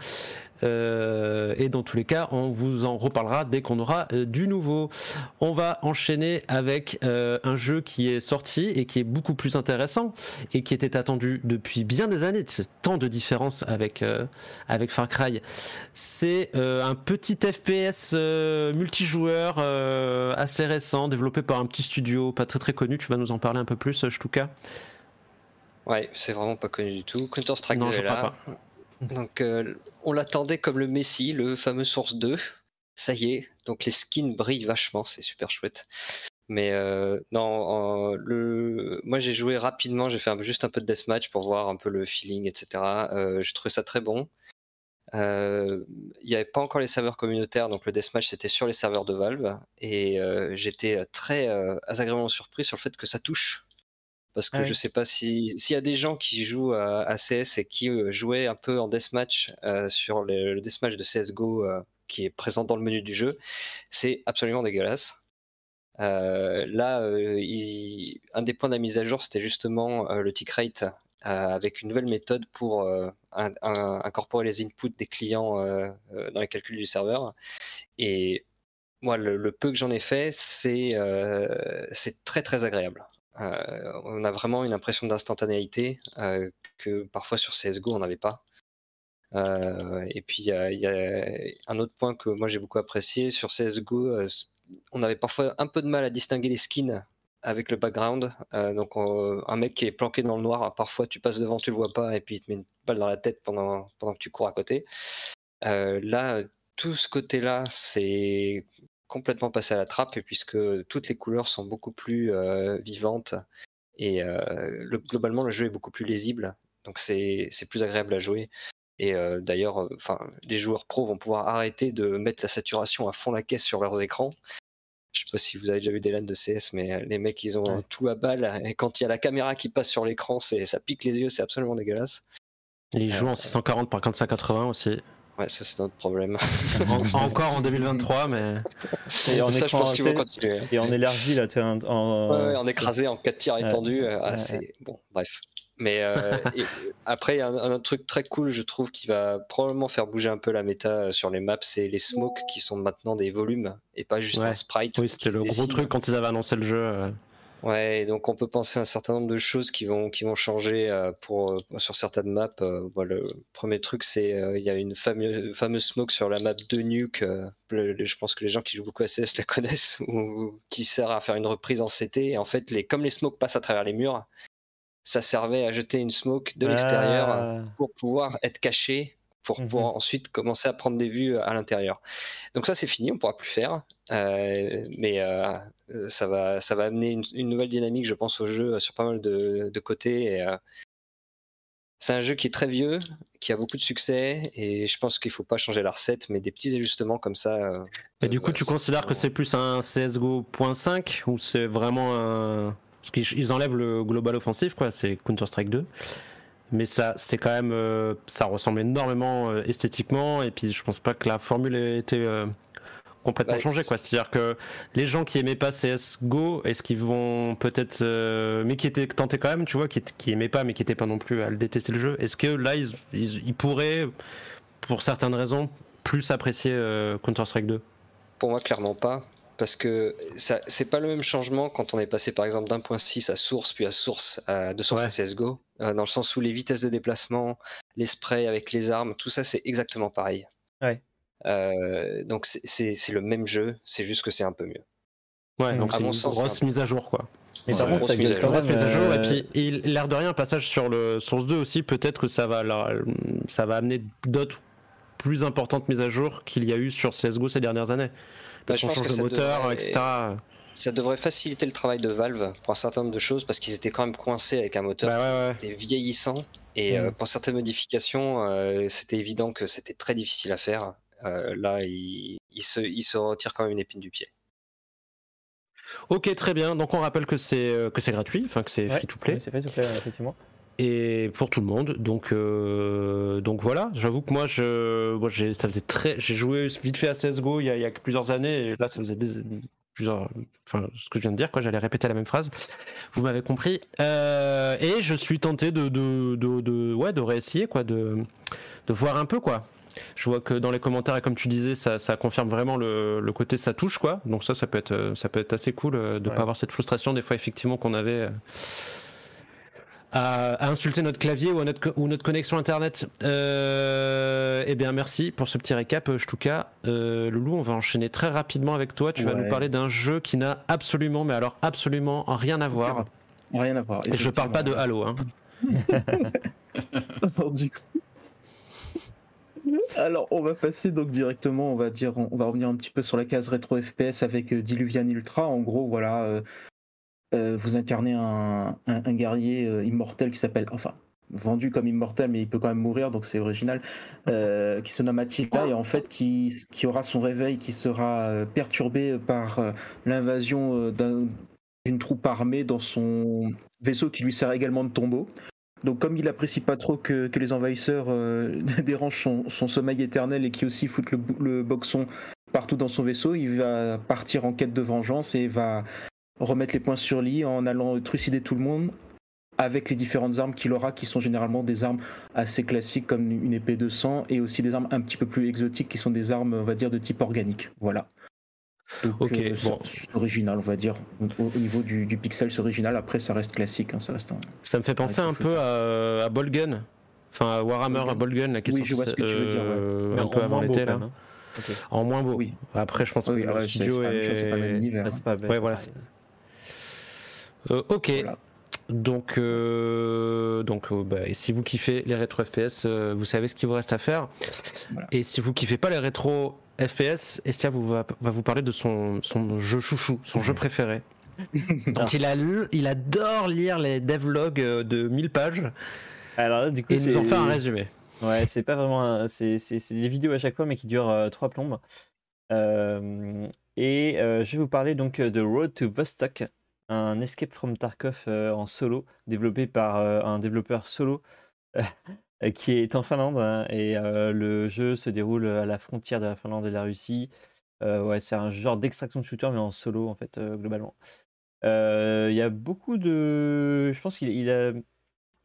Euh, et dans tous les cas, on vous en reparlera dès qu'on aura euh, du nouveau. On va enchaîner avec euh, un jeu qui est sorti et qui est beaucoup plus intéressant et qui était attendu depuis bien des années. Tant de différences avec, avec Far Cry. C'est un petit FPS multijoueur assez récent, développé par un petit studio pas très très connu. Tu vas nous en parler un peu plus, Shtuka Ouais, c'est vraiment pas connu du tout. Counter-Strike Non, 2 je là. Donc, euh, on l'attendait comme le Messi, le fameux Source 2. Ça y est, donc les skins brillent vachement, c'est super chouette. Mais euh, non, moi j'ai joué rapidement, j'ai fait juste un peu de deathmatch pour voir un peu le feeling, etc. Euh, j'ai trouvé ça très bon. Euh, Il n'y avait pas encore les serveurs communautaires, donc le deathmatch c'était sur les serveurs de Valve. Et euh, j'étais très agréablement surpris sur le fait que ça touche. Parce que oui. je sais pas si s'il y a des gens qui jouent à, à CS et qui euh, jouaient un peu en deathmatch euh, sur le, le deathmatch de CSGO euh, qui est présent dans le menu du jeu, c'est absolument dégueulasse. Là, il- un des points de la mise à jour, c'était justement le tick rate avec une nouvelle méthode pour euh, un- un- incorporer les inputs des clients euh, dans les calculs du serveur. Et moi, le, le peu que j'en ai fait, c'est euh, c'est très très agréable. Euh, on a vraiment une impression d'instantanéité euh, que parfois sur CSGO on n'avait pas. Euh, et puis il y, a un autre point que moi j'ai beaucoup apprécié sur CSGO, on avait parfois un peu de mal à distinguer les skins avec le background. Donc un mec qui est planqué dans le noir, parfois tu passes devant, tu le vois pas, et puis il te met une balle dans la tête pendant, pendant que tu cours à côté. là, tout ce côté-là, c'est complètement passé à la trappe, et puisque toutes les couleurs sont beaucoup plus vivantes, et le, globalement le jeu est beaucoup plus lisible, donc c'est plus agréable à jouer. Et euh, d'ailleurs, euh, enfin, les joueurs pros vont pouvoir arrêter de mettre la saturation à fond la caisse sur leurs écrans. Je sais pas si vous avez déjà vu des LAN de CS, mais euh, les mecs, ils ont tout à balle. Et quand il y a la caméra qui passe sur l'écran, ça pique les yeux, c'est absolument dégueulasse. ils jouent en 640 par 480 aussi. Ouais, ça c'est notre problème. [LAUGHS] encore en 2023, mais. Et en ça, je pense qu'ils vont continuer. Et en élargi, là, tu en, en... Ouais, en écrasé, en 4 tirs étendus. Ah, bon, bref. Mais euh, [LAUGHS] après, il y a un, autre truc très cool, je trouve, qui va probablement faire bouger un peu la méta euh, sur les maps, c'est les smokes qui sont maintenant des volumes et pas juste un sprite. Oui, c'était le gros truc quand ils avaient annoncé le jeu. Euh. Ouais, donc on peut penser à un certain nombre de choses qui vont, qui vont changer pour, sur certaines maps. Voilà, le premier truc, c'est il y a une fameuse, fameuse smoke sur la map de Nuke. je pense que les gens qui jouent beaucoup à CS la [LAUGHS] connaissent, ou, qui sert à faire une reprise en CT. Et en fait, les, comme les smokes passent à travers les murs, ça servait à jeter une smoke de l'extérieur ah. pour pouvoir être caché, pour mhm. pouvoir ensuite commencer à prendre des vues à l'intérieur. Donc ça c'est fini, on pourra plus faire, euh, mais euh, ça va ça va amener une, nouvelle dynamique, je pense, au jeu sur pas mal de, côtés. Euh, c'est un jeu qui est très vieux, qui a beaucoup de succès, et je pense qu'il faut pas changer la recette, mais des petits ajustements comme ça. Et du coup, tu considères que c'est plus un CSGO.5 ou c'est vraiment un parce qu'ils enlèvent le global offensif, quoi, c'est Counter-Strike 2. Mais ça, c'est quand même. Euh, ça ressemble énormément euh, esthétiquement, et puis je pense pas que la formule ait été euh, complètement changée, quoi. C'est-à-dire que les gens qui aimaient pas CSGO, est-ce qu'ils vont peut-être. mais qui étaient tentés quand même, tu vois, qui, qui aimaient pas, mais qui étaient pas non plus à le détester le jeu, est-ce que là, ils, ils pourraient, pour certaines raisons, plus apprécier Counter-Strike 2 Pour moi, clairement pas parce que c'est pas le même changement quand on est passé par exemple d'un point 6 à source puis à source à 200 CSGO, euh, dans le sens où les vitesses de déplacement, les sprays avec les armes, tout ça c'est exactement pareil. Ouais. Euh, donc c'est le même jeu, c'est juste que c'est un peu mieux. Ouais, donc c'est une grosse mise à jour quoi. Mais par contre, ça mise à jour. Et puis, l'air de rien, passage sur le Source 2 aussi, peut-être que ça va, ça va amener d'autres plus importantes mises à jour qu'il y a eu sur CSGO ces dernières années. Bah, parce qu'on change de moteur, etc. Ça devrait faciliter le travail de Valve pour un certain nombre de choses parce qu'ils étaient quand même coincés avec un moteur bah qui était vieillissant et euh, mm. pour certaines modifications, euh, c'était évident que c'était très difficile à faire. Euh, là, il, se, il se retire quand même une épine du pied. Ok, très bien. Donc on rappelle que c'est que c'est gratuit, enfin que c'est free to play. c'est free to play, effectivement et pour tout le monde. Donc, euh, donc voilà, j'avoue que moi, je, moi j'ai, ça faisait très, j'ai joué vite fait à CSGO il y, a, il y a plusieurs années, et là, ça faisait plusieurs, enfin, ce que je viens de dire, quoi, j'allais répéter la même phrase. Vous m'avez compris. Euh, et je suis tenté de, de, de, ouais, de réessayer, quoi, de, de voir un peu, quoi. Je vois que dans les commentaires, et comme tu disais, ça, ça confirme vraiment le, le, côté ça touche, quoi. Donc ça, ça peut être, ça peut être assez cool euh, de ne pas avoir cette frustration des fois, effectivement, qu'on avait à, insulter notre clavier ou, notre, ou notre connexion internet. Euh, eh bien, merci pour ce petit récap, Stuka. Euh, Loulou, on va enchaîner très rapidement avec toi. Tu vas nous parler d'un jeu qui n'a absolument, mais alors absolument rien à voir. Rien à voir. Et je parle pas de Halo. Hein. [LAUGHS] alors, du coup. Alors, on va passer donc directement, on va dire, on va revenir un petit peu sur la case rétro FPS avec euh, Diluvian Ultra. En gros, voilà, euh, euh, vous incarnez un, guerrier euh, immortel qui s'appelle, enfin, vendu comme immortel, mais il peut quand même mourir, donc c'est original, euh, qui se nomme Attila, et en fait qui, aura son réveil qui sera perturbé par l'invasion d'une troupe armée dans son vaisseau qui lui sert également de tombeau. Donc comme il apprécie pas trop que, que les envahisseurs [LAUGHS] dérangent son, sommeil éternel et qui aussi foutent le, le boxon partout dans son vaisseau, il va partir en quête de vengeance et va remettre les points sur lit en allant trucider tout le monde avec les différentes armes qu'il aura, qui sont généralement des armes assez classiques comme une épée de sang, et aussi des armes un petit peu plus exotiques qui sont des armes, on va dire, de type organique. Voilà. ok, euh, bon. original, on va dire. Au, niveau du, pixel, c'est original. Après, ça reste classique. Hein, ça, reste ça me fait penser un peu à, à Bolgun. Enfin, Warhammer Bolgun. Bolgun, la question Oui, je vois ce que tu veux dire, ouais. Mais un en peu avant moins beau, l'été là. hein. En moins beau. Oui. Après, je pense Oui, que le studio chose, c'est pas le même est. univers. Ouais, c'est pas- Ouais, voilà, pareil. Euh, ok. Voilà. Donc, euh, donc euh, bah, et si vous kiffez les rétro FPS, euh, vous savez ce qu'il vous reste à faire. Voilà. Et si vous kiffez pas les rétro FPS, Estia vous va, va vous parler de son, son jeu chouchou, son jeu préféré. [LAUGHS] Donc il, a, lu- il adore lire les devlogs de 1000 pages Alors du coup, et nous en c'est- fait un résumé. Ouais, c'est pas vraiment. un- C'est c'est- c'est des vidéos à chaque fois, mais qui durent euh, trois plombes. Euh, et euh, je vais vous parler donc de Road to Vostok, un Escape from Tarkov euh, en solo, développé par euh, un développeur solo [LAUGHS] euh, qui est en Finlande. hein, et le jeu se déroule à la frontière de la Finlande et de la Russie. Ouais, c'est un genre d'extraction de shooter, mais en solo, en fait, globalement. Il y a beaucoup de. Je pense qu'il il a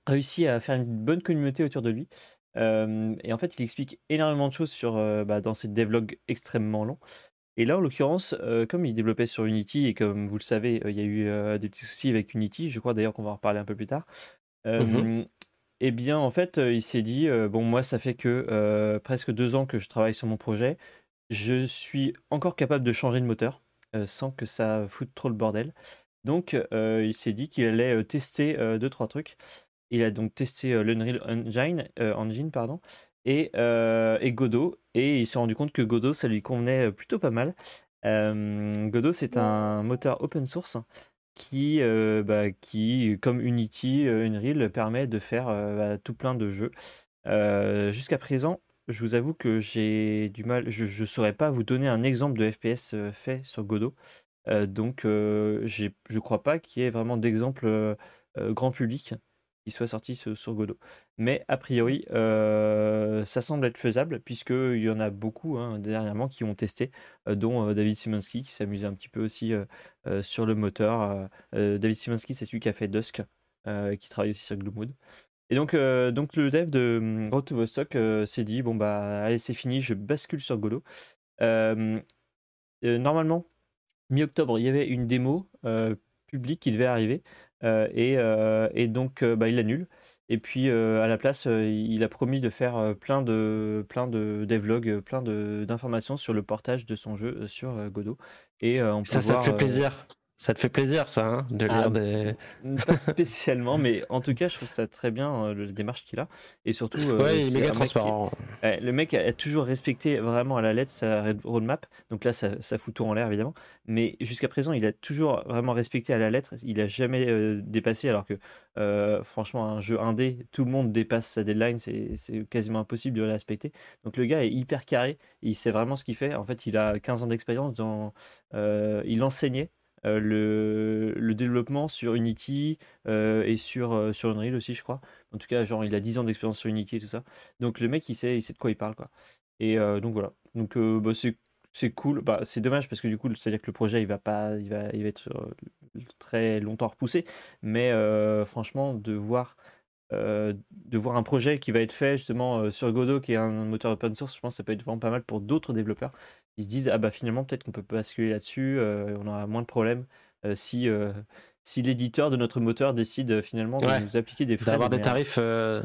réussi à faire une bonne communauté autour de lui. Et en fait, il explique énormément de choses sur, bah, dans ses devlogs extrêmement longs. Et là, en l'occurrence, euh, comme il développait sur Unity, et comme vous le savez, euh, il y a eu euh, des petits soucis avec Unity, je crois d'ailleurs qu'on va en reparler un peu plus tard. Mhm. Eh bien, en fait, il s'est dit, bon, moi, ça fait que presque deux ans que je travaille sur mon projet. Je suis encore capable de changer de moteur sans que ça foute trop le bordel. Donc, il s'est dit qu'il allait tester deux, trois trucs. Il a donc testé l'Unreal Engine, Engine pardon, et, euh, et Godot. Et il s'est rendu compte que Godot, ça lui convenait euh, plutôt pas mal. Euh, Godot, c'est un moteur open source qui, euh, bah, qui comme Unity, Unreal, permet de faire bah, tout plein de jeux. Jusqu'à présent, je vous avoue que j'ai du mal, je ne saurais pas vous donner un exemple de FPS fait sur Godot. Donc, je ne crois pas qu'il y ait vraiment d'exemple grand public qui soit sorti sur, Godot. Mais a priori, euh, ça semble être faisable, puisqu'il y en a beaucoup hein, dernièrement qui ont testé, euh, dont euh, David Simonski qui s'amusait un petit peu aussi sur le moteur. David Simonski, c'est celui qui a fait Dusk, qui travaille aussi sur Gloomwood. Et donc, donc le dev de hum, Road to Vostok s'est dit bon bah allez c'est fini, je bascule sur Godot. Normalement, mi-octobre, il y avait une démo publique qui devait arriver et, euh, et donc euh, bah, il l'annule. Et puis euh, à la place, euh, il a promis de faire euh, plein de plein de devlogs, euh, plein de d'informations sur le portage de son jeu euh, sur euh, Godot. Et euh, on peut Ça, ça voir, fait euh, plaisir. Ça te fait plaisir, ça, hein, de lire Ah, des. pas [LAUGHS] spécialement, mais en tout cas, je trouve ça très bien euh, la démarche qu'il a. Et surtout, euh, ouais, il est méga qui- transparent. Ouais, le mec a, a toujours respecté vraiment à la lettre sa roadmap. Donc là, ça, ça fout tout en l'air, évidemment. Mais jusqu'à présent, il a toujours vraiment respecté à la lettre. Il a jamais euh, dépassé, alors que euh, franchement, un jeu indé, tout le monde dépasse sa deadline. C'est c'est quasiment impossible de la respecter. Donc le gars est hyper carré. Il sait vraiment ce qu'il fait. En fait, il a 15 ans d'expérience dans. il enseignait. Euh, le, développement sur Unity euh, et sur, euh, sur Unreal aussi, je crois. En tout cas, genre, il a 10 ans d'expérience sur Unity et tout ça. Donc le mec, il sait, il sait de quoi il parle, quoi. Et donc voilà. Donc bah, c'est cool. Bah, c'est dommage parce que du coup, c'est-à-dire que le projet, il va pas, il va, il va être très longtemps repoussé. Mais franchement, de voir, de voir un projet qui va être fait justement sur Godot, qui est un moteur open source, je pense que ça peut être vraiment pas mal pour d'autres développeurs. Ils se disent ah bah finalement peut-être qu'on peut basculer là-dessus, euh, on aura moins de problèmes euh, si euh, si l'éditeur de notre moteur décide finalement de nous appliquer des frais. D'avoir de des tarifs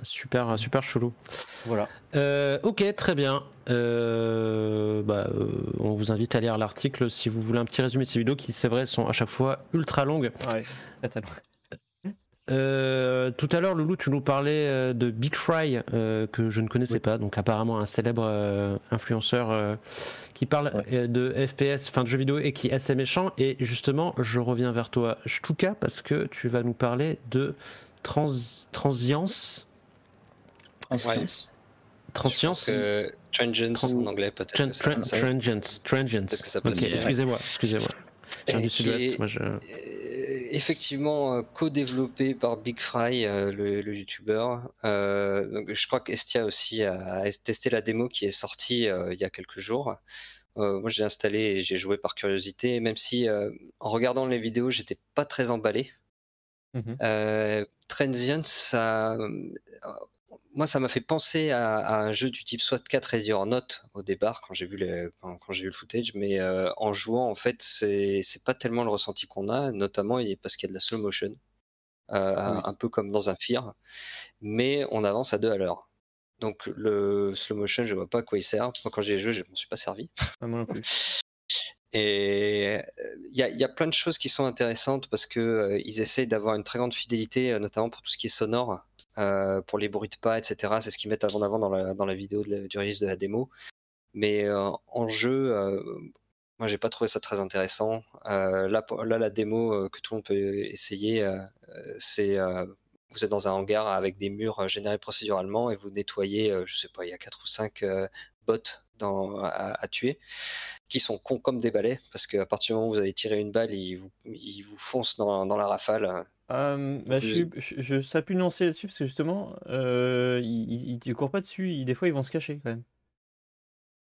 super, super chelous. Voilà. Ok, très bien. Bah, on vous invite à lire l'article si vous voulez un petit résumé de ces vidéos qui, c'est vrai, sont à chaque fois ultra longues. Ouais. Euh, tout à l'heure, Loulou, tu nous parlais euh, de Big Fry, euh, que je ne connaissais Oui. pas. Donc, apparemment, un célèbre euh, influenceur euh, qui parle Ouais. euh, de FPS, enfin de jeux vidéo, et qui est assez méchant. Et justement, je reviens vers toi, Shtuka, parce que tu vas nous parler de trans transience. Transcience. Transience. Que Transience Tran- en anglais peut-être. Tran- tran-. Transience. Excusez-moi, excusez-moi. Je viens du sud-ouest. est- Moi, je... effectivement euh, co-développé par Big Fry, euh, le, le youtubeur. Euh, donc, je crois qu'Estia aussi a, a testé la démo qui est sortie il y a quelques jours. Euh, moi, j'ai installé et j'ai joué par curiosité, même si euh, en regardant les vidéos, j'étais pas très emballé. Mhm. Euh, Transient, ça, moi, ça m'a fait penser à, à un jeu du type SWAT 4 Ready or Not au départ quand j'ai vu, les- quand, quand j'ai vu le footage, mais euh, en jouant, en fait, c'est c'est pas tellement le ressenti qu'on a, notamment parce qu'il y a de la slow motion, euh, Oui. un peu comme dans un Fear, mais on avance à deux à l'heure. donc le slow motion, je vois pas à quoi il sert. Moi, quand j'ai joué, je m'en suis pas servi. Ah, moi non plus. [LAUGHS] Et il y a, y a plein de choses qui sont intéressantes parce que euh, ils essayent d'avoir une très grande fidélité, euh, notamment pour tout ce qui est sonore, euh, pour les bruits de pas, etc. C'est ce qu'ils mettent avant avant dans la, vidéo du release de la démo. Mais euh, en jeu, euh, moi j'ai pas trouvé ça très intéressant. Là, la démo que tout le monde peut essayer, c'est vous êtes dans un hangar avec des murs générés procéduralement et vous nettoyez, je sais pas, il y a quatre ou cinq euh, bots dans, à, à tuer qui sont cons comme des balais parce qu'à partir du moment où vous avez tiré une balle, ils vous, ils vous foncent dans, dans la rafale. Euh, bah, je, Je- je, plus nuancé là-dessus parce que justement, euh, ils, ils, ils te courent pas dessus, ils- des fois ils vont se cacher quand même.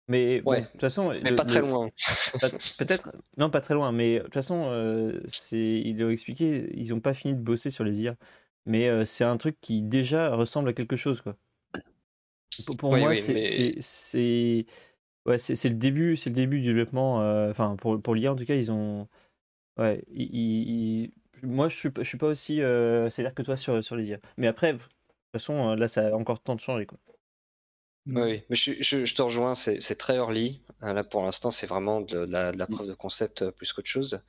Mais bon, de toute façon, Mais le- pas très le- loin. [LAUGHS] peut-être, non pas très loin, mais de toute façon, euh, c'est, ils l'ont expliqué, ils ont pas fini de bosser sur les IA, mais c'est un truc qui déjà ressemble à quelque chose quoi. Pour, pour Oui, moi, oui, c'est, mais- ouais, c'est, c'est le début, c'est le début du développement. euh, Enfin, pour, pour l'IA en tout cas, ils ont, ouais, ils- moi je suis, pas- je suis pas aussi euh, sévère que toi sur, sur les IA. Mais après, de toute façon, euh, là, ça a encore le temps de changer quoi. Oui, mais je, je- je te rejoins, c'est c'est très early. Euh, Là, pour l'instant, c'est vraiment de, la, de la preuve de concept euh, plus qu'autre chose.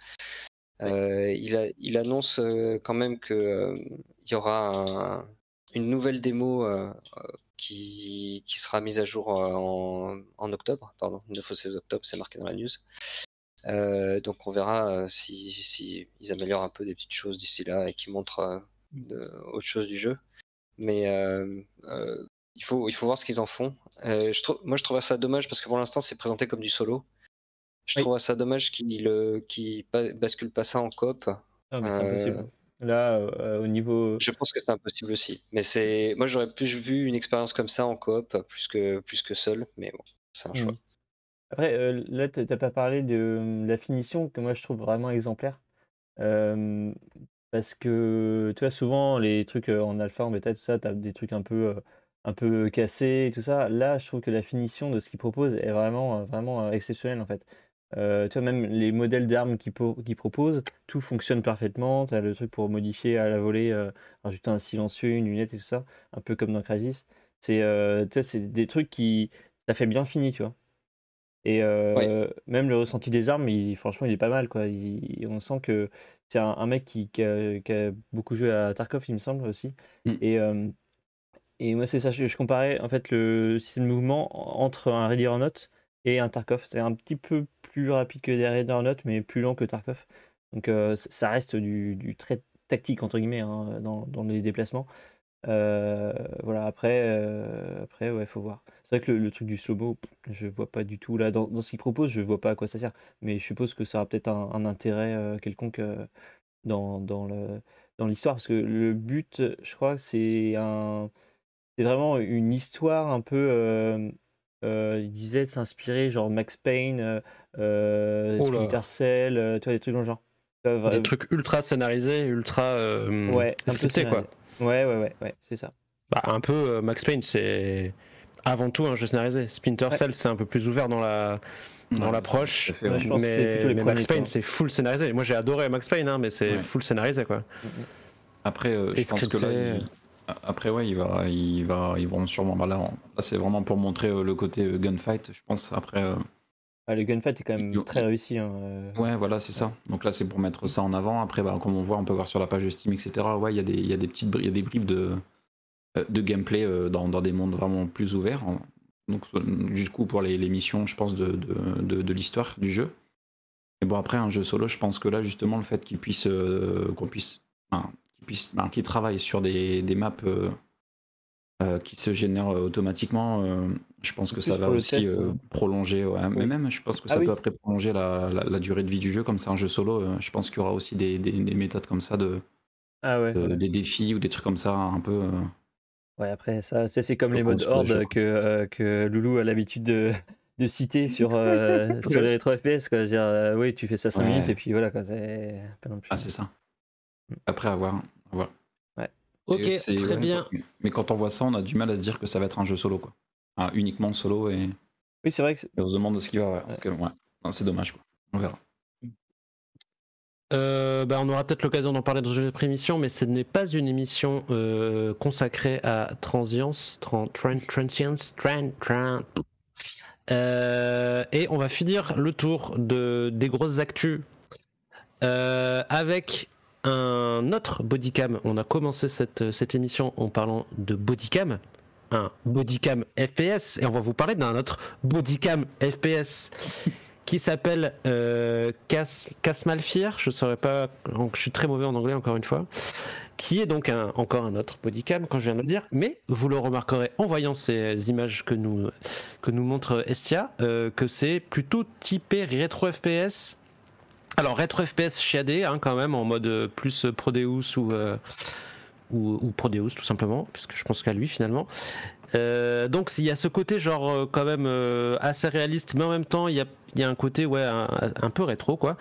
Euh, il, a- il annonce euh, quand même que euh, il y aura un- une nouvelle démo euh, euh, qui, qui sera mise à jour euh, en, en octobre, pardon, le 9 au 16 octobre, c'est marqué dans la news. Euh, donc on verra si, si ils améliorent un peu des petites choses d'ici là et qu'ils montrent euh, de- autre chose du jeu. Mais euh, il faut, il faut voir ce qu'ils en font. Je trouve, moi, je trouve ça dommage parce que pour l'instant, c'est présenté comme du solo. Je Oui. trouve ça dommage qu'ils ba- basculent pas ça en coop. Ah, mais c'est impossible. Là, euh, au niveau, Je pense que c'est impossible aussi. Mais c'est, moi, j'aurais plus vu une expérience comme ça en coop plus que, plus que seul. Mais bon, c'est un choix. Mhm. Après, euh, là, t'as pas parlé de la finition que moi je trouve vraiment exemplaire. Euh, parce que, tu vois, souvent, les trucs euh, en alpha, en bêta, tout ça, t'as des trucs un peu, euh, un peu cassés et tout ça. Là, je trouve que la finition de ce qu'ils proposent est vraiment, vraiment exceptionnelle, en fait. Euh, tu vois, même les modèles d'armes qu'ils qu'ils proposent, tout fonctionne parfaitement. Tu as le truc pour modifier à la volée, euh, rajouter un silencieux, une lunette et tout ça, un peu comme dans Crysis. C'est euh, des trucs qui. Ça fait bien fini, tu vois. Et euh, même le ressenti des armes, il, franchement, il est pas mal, quoi. Il- on sent que c'est un, un mec qui, qui a, qui a beaucoup joué à Tarkov, il me semble aussi. Mm. Et, euh, et moi, c'est ça, je, je comparais en fait le système de mouvement entre un Ready or Not et un Tarkov. C'est un petit peu plus rapide que des Ready or Not, mais plus lent que Tarkov. Donc euh, ça reste du, du très tactique, entre guillemets, hein, dans, dans les déplacements. Euh, voilà, après, euh, après ouais, faut voir. C'est vrai que le, truc du slow-mo, je vois pas du tout. Là, dans, dans ce qu'il propose, je vois pas à quoi ça sert. Mais je suppose que ça aura peut-être un, intérêt euh, quelconque dans, dans le, dans l'histoire. Parce que le but, je crois que c'est un. C'est vraiment une histoire un peu. Euh, il disait de s'inspirer, genre Max Payne, euh, euh, Oh. Splinter Cell, euh, tu vois, des trucs dans le genre. Des trucs ultra scénarisés, ultra euh, ouais, scriptés, quoi. Ouais, ouais, ouais, ouais, c'est ça. Bah, un peu euh, Max Payne, c'est avant tout un jeu scénarisé. Splinter Ouais. Cell, c'est un peu plus ouvert dans la dans Ouais, l'approche. Ouais, mais plutôt les mais premiers, Max Payne, c'est full scénarisé. Moi, j'ai adoré Max Payne, hein, mais c'est Ouais. full scénarisé, quoi. Après, euh, je pense que là, après ouais, il va, il va, ils vont sûrement. bah là, on- là, c'est vraiment pour montrer euh, le côté euh, gunfight, je pense. Après, euh, Ah, le gunfight est quand même très réussi. hein, ouais, voilà, c'est ça. Donc là, c'est pour mettre ça en avant. Après, bah, comme on voit, on peut voir sur la page de Steam, etc. Ouais, il y a des, il y a des petites, il y a des bribes de, de gameplay dans, dans des mondes vraiment plus ouverts. Donc, du coup, pour les, les missions, je pense, de, de, de, de l'histoire du jeu. Et bon, après, un jeu solo, je pense que là, justement, le fait qu'il puisse, qu'on puisse, enfin, qu'il puisse, ben, qu'il travaille sur des, des maps euh, euh, qui se génèrent euh, automatiquement, je pense que ça va aussi test, prolonger. ouais. Mais même, je pense que Ah ça oui. peut après prolonger la, la, la durée de vie du jeu, comme c'est un jeu solo. je pense qu'il y aura aussi des, des, des méthodes comme ça, de, Ah ouais. de- des défis ou des trucs comme ça, un peu. Ouais, après, ça, c'est comme les modes horde que, euh, que Loulou a l'habitude de, de citer sur, [LAUGHS] euh, sur les rétro FPS. Quoi. Dire, euh, oui, tu fais ça 5 Ouais. minutes et puis voilà. Quoi. C'est pas non plus. Ah, c'est ça. Après, à voir. à voir. Ok, très ouais, bien. Mais quand on voit ça, on a du mal à se dire que ça va être un jeu solo, quoi. Ah, uniquement solo et, Oui, c'est vrai que c'est- et on se demande ce qu'il va. Ouais, parce que, ouais, c'est dommage, quoi. On verra. Euh, bah, on aura peut-être l'occasion d'en parler dans une autre émission, mais ce n'est pas une émission euh, consacrée à transience, tran, tran, transience, tran, tran. Euh, et on va finir le tour de, des grosses actus euh, avec un autre bodycam. On a commencé cette, cette émission en parlant de bodycam, un bodycam FPS, et on va vous parler d'un autre bodycam FPS [LAUGHS] qui s'appelle euh, Cas, Casmalfir. Je saurais pas, je suis très mauvais en anglais encore une fois. Qui est donc encore un autre bodycam, quand je viens de le dire, mais vous le remarquerez en voyant ces images que nous, que nous montre Estia, euh, que c'est plutôt typé rétro FPS. Alors rétro FPS chiadé, hein, quand même, en mode euh, plus Prodeus ou, euh, ou, Prodeus tout simplement, puisque je pense qu'à lui finalement. Euh, donc il y a ce côté genre euh, quand même euh, assez réaliste, mais en même temps il y a, un côté ouais un, un peu rétro quoi.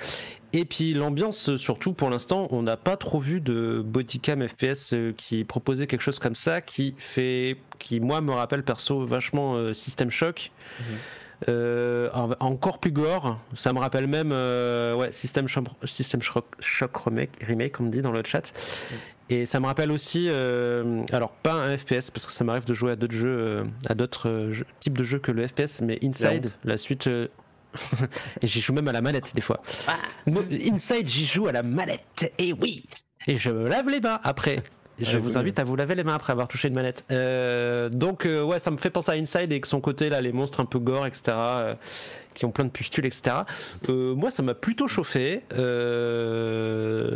Et puis l'ambiance surtout pour l'instant on n'a pas trop vu de bodycam FPS euh, qui proposait quelque chose comme ça qui fait qui moi me rappelle perso vachement euh, System Shock. Euh, en- encore plus gore, ça me rappelle même euh, ouais, System, Shock, System Shock, Shock remake, remake, on me dit dans le chat. Et ça me rappelle aussi, euh, alors pas un FPS parce que ça m'arrive de jouer à d'autres jeux, à d'autres types de jeux que le FPS, mais Inside, la suite. [LAUGHS] et j'y joue même à la manette des fois. Mo- Inside, j'y joue à la manette. Et oui. Et je me lave les mains après. Je vous invite à vous laver les mains après avoir touché une manette. Euh, donc euh, ouais, ça me fait penser à Inside et que son côté là, les monstres un peu gore, etc. euh, qui ont plein de pustules, etc. Moi, ça m'a plutôt chauffé.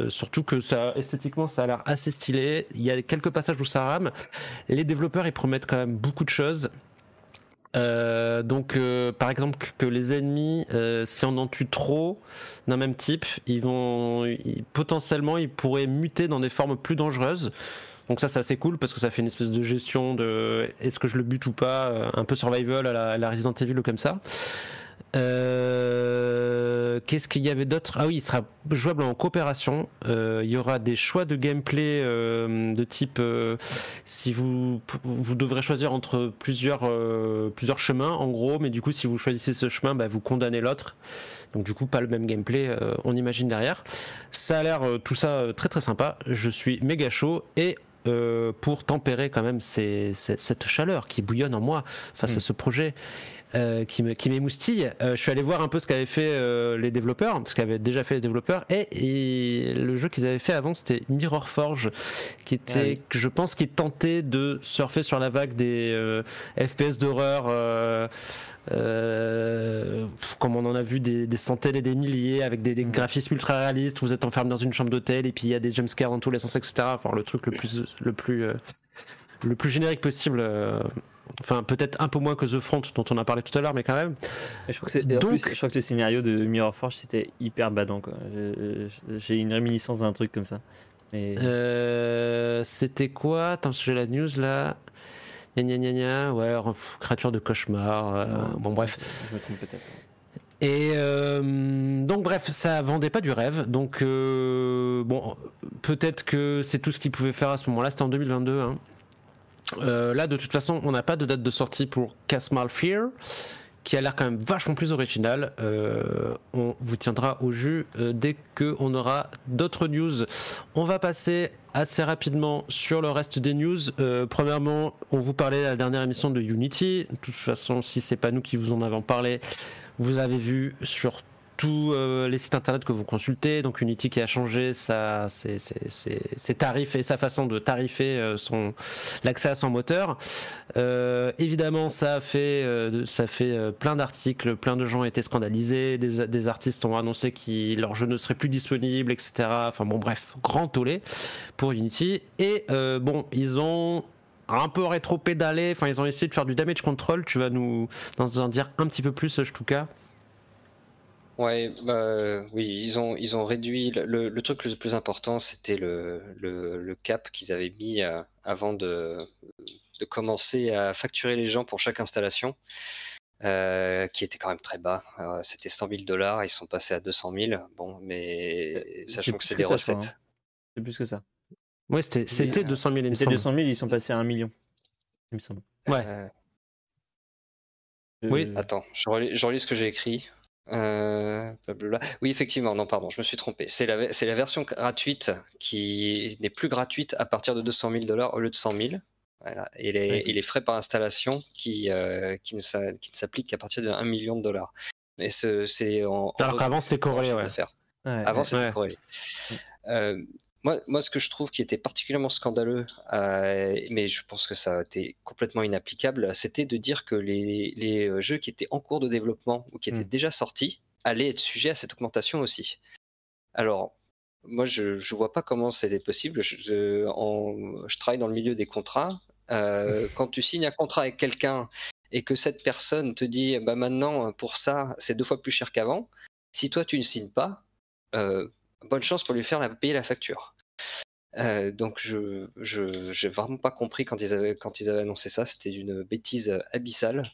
surtout que ça, esthétiquement, ça a l'air assez stylé. Il y a quelques passages où ça rame. Les développeurs, ils promettent quand même beaucoup de choses. Euh, donc, euh, par exemple, que- les ennemis, euh, si on en tue trop d'un même type, ils vont ils- potentiellement, ils pourraient muter dans des formes plus dangereuses. Donc ça, c'est assez cool parce que ça fait une espèce de gestion de est-ce que je le bute ou pas, euh, un peu survival à la, à la Resident Evil ou comme ça. Euh, Qu'est-ce qu'il y avait d'autre? Ah oui, il sera jouable en coopération. Euh, il y aura des choix de gameplay euh, de type si vous vous devrez choisir entre plusieurs plusieurs chemins en gros, mais du coup si vous choisissez ce chemin, bah, vous condamnez l'autre. Donc du coup pas le même gameplay, on imagine derrière. Ça a l'air tout ça très très sympa. Je suis méga chaud et euh, pour tempérer quand même ces- ces- cette chaleur qui bouillonne en moi face à ce projet euh, qui me- qui m'émoustille. Euh, je suis allé voir un peu ce qu'avaient fait euh, les développeurs, ce qu'avaient déjà fait les développeurs, et, et le jeu qu'ils avaient fait avant, c'était Mirror Forge, qui était, Ah oui. que je pense, qui tentait de surfer sur la vague des FPS d'horreur. comme on en a vu des, des centaines et des milliers avec des, des Mhm. graphismes ultra réalistes où vous êtes enfermé dans une chambre d'hôtel et puis il y a des jumpscares dans tous les sens etc enfin le truc le plus le plus le plus générique possible enfin peut-être un peu moins que The Front dont on a parlé tout à l'heure mais quand même Et je crois que Donc- plus, je crois que le scénario de Mirror Forge c'était hyper badant J'ai une réminiscence d'un truc comme ça. Mais Euh, c'était quoi? Attends, j'ai la news là. Gna gna gna gna. Ouais, pff, créature de cauchemar. euh, Non. bon, bref. je me trompe peut-être. Et euh, donc, bref, ça vendait pas du rêve. Donc, euh, bon, peut-être que c'est tout ce qu'ils pouvaient faire à ce moment-là. C'était en 2022. hein. Euh, là, de toute façon, on n'a pas de date de sortie pour Casmal Fear, qui a l'air quand même vachement plus original. Euh, on vous tiendra au jus euh, dès qu'on aura d'autres news. On va passer assez rapidement sur le reste des news. Euh, premièrement, on vous parlait à la dernière émission de Unity. De toute façon, si c'est pas nous qui vous en avons parlé, vous avez vu sur tous euh, les sites internet que vous consultez. Donc Unity qui a changé sa, ses, tarifs et sa façon de tarifer euh, l'accès à son moteur. Euh, évidemment, ça a fait, ça fait plein d'articles, plein de gens ont été scandalisés, des, artistes ont annoncé que leur jeu ne serait plus disponible, etc. Enfin bon, bref, grand tollé pour Unity. Et bon, ils ont un peu rétro-pédalé, enfin ils ont essayé de faire du damage control. Tu vas nous en dire un petit peu plus, Shtuka. Ouais, bah, oui, ils ont, ils ont réduit. Le, le- le truc le plus important, c'était le, le, le cap qu'ils avaient mis euh, avant de, de commencer à facturer les gens pour chaque installation, euh, qui était quand même très bas. Euh, c'était 100 000 dollars, ils sont passés à 200 000. Bon, mais c'est sachant que plus c'est que des ça, recettes. hein. C'est plus que ça. Ouais, c'était c'était euh, 200 000, il me C'était semble. 200 000, ils sont passés à 1 million. Il me semble. Ouais. Euh, Oui. Attends, je relis, je relis ce que j'ai écrit. Euh. Oui, effectivement, non, pardon, je me suis trompé. C'est la, la version gratuite qui n'est plus gratuite à partir de 200 000 dollars au lieu de 100 000. Voilà. Et, les, et les frais par installation qui, euh, qui ne s'appliquent qu'à partir de 1 million de dollars. Et ce- c'est en Alors qu'avant c'était corrélé, ouais. Avant, c'était Ouais. corrélé. Euh, moi, moi, ce que je trouve qui était particulièrement scandaleux, euh, mais je pense que ça a été complètement inapplicable, c'était de dire que les, les euh, jeux qui étaient en cours de développement ou qui étaient Mm. déjà sortis allaient être sujets à cette augmentation aussi. Alors, moi, je ne vois pas comment c'était possible. Je, je- en- je travaille dans le milieu des contrats. Euh, [LAUGHS] quand tu signes un contrat avec quelqu'un et que cette personne te dit, bah maintenant, pour ça, c'est deux fois plus cher qu'avant, si toi, tu ne signes pas, euh, bonne chance pour lui faire la, payer la facture. Euh, donc je j'ai vraiment pas compris quand ils avaient quand ils avaient annoncé ça, c'était une bêtise abyssale.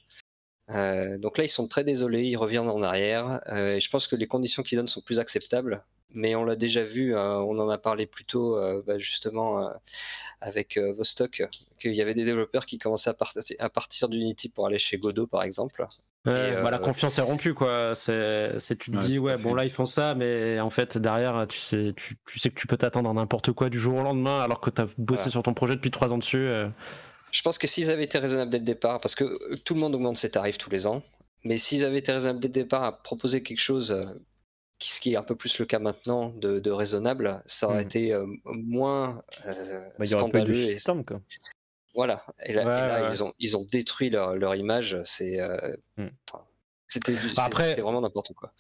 Euh, donc là ils sont très désolés, ils reviennent en arrière. Euh, et je pense que les conditions qu'ils donnent sont plus acceptables. Mais on l'a déjà vu, euh, on en a parlé plus tôt euh, bah, justement euh, avec euh, Vostok, qu'il y avait des développeurs qui commençaient à, partir à partir d'Unity pour aller chez Godot par exemple. Ouais, Et, bah, la euh, confiance est rompue quoi. C'est, tu te Ouais, dis ouais fait. bon là ils font ça, mais en fait derrière tu sais tu, tu sais que tu peux t'attendre à n'importe quoi du jour au lendemain alors que tu as bossé Voilà. sur ton projet depuis trois ans dessus. Je pense que s'ils avaient été raisonnables dès le départ, parce que euh, tout le monde augmente ses tarifs tous les ans, mais s'ils avaient été raisonnables dès le départ à proposer quelque chose, euh, qui, ce qui est un peu plus le cas maintenant, de, de raisonnable, ça aurait Mm. été euh, moins euh, Bah, il y aurait pas eu de scandaleux. et- shitstorm, quoi. voilà. Et là, et Ouais, là, ouais. ils ont ils ont détruit leur, leur image. C'est euh, Mm. enfin, c'était Bah, après- c'était vraiment n'importe quoi.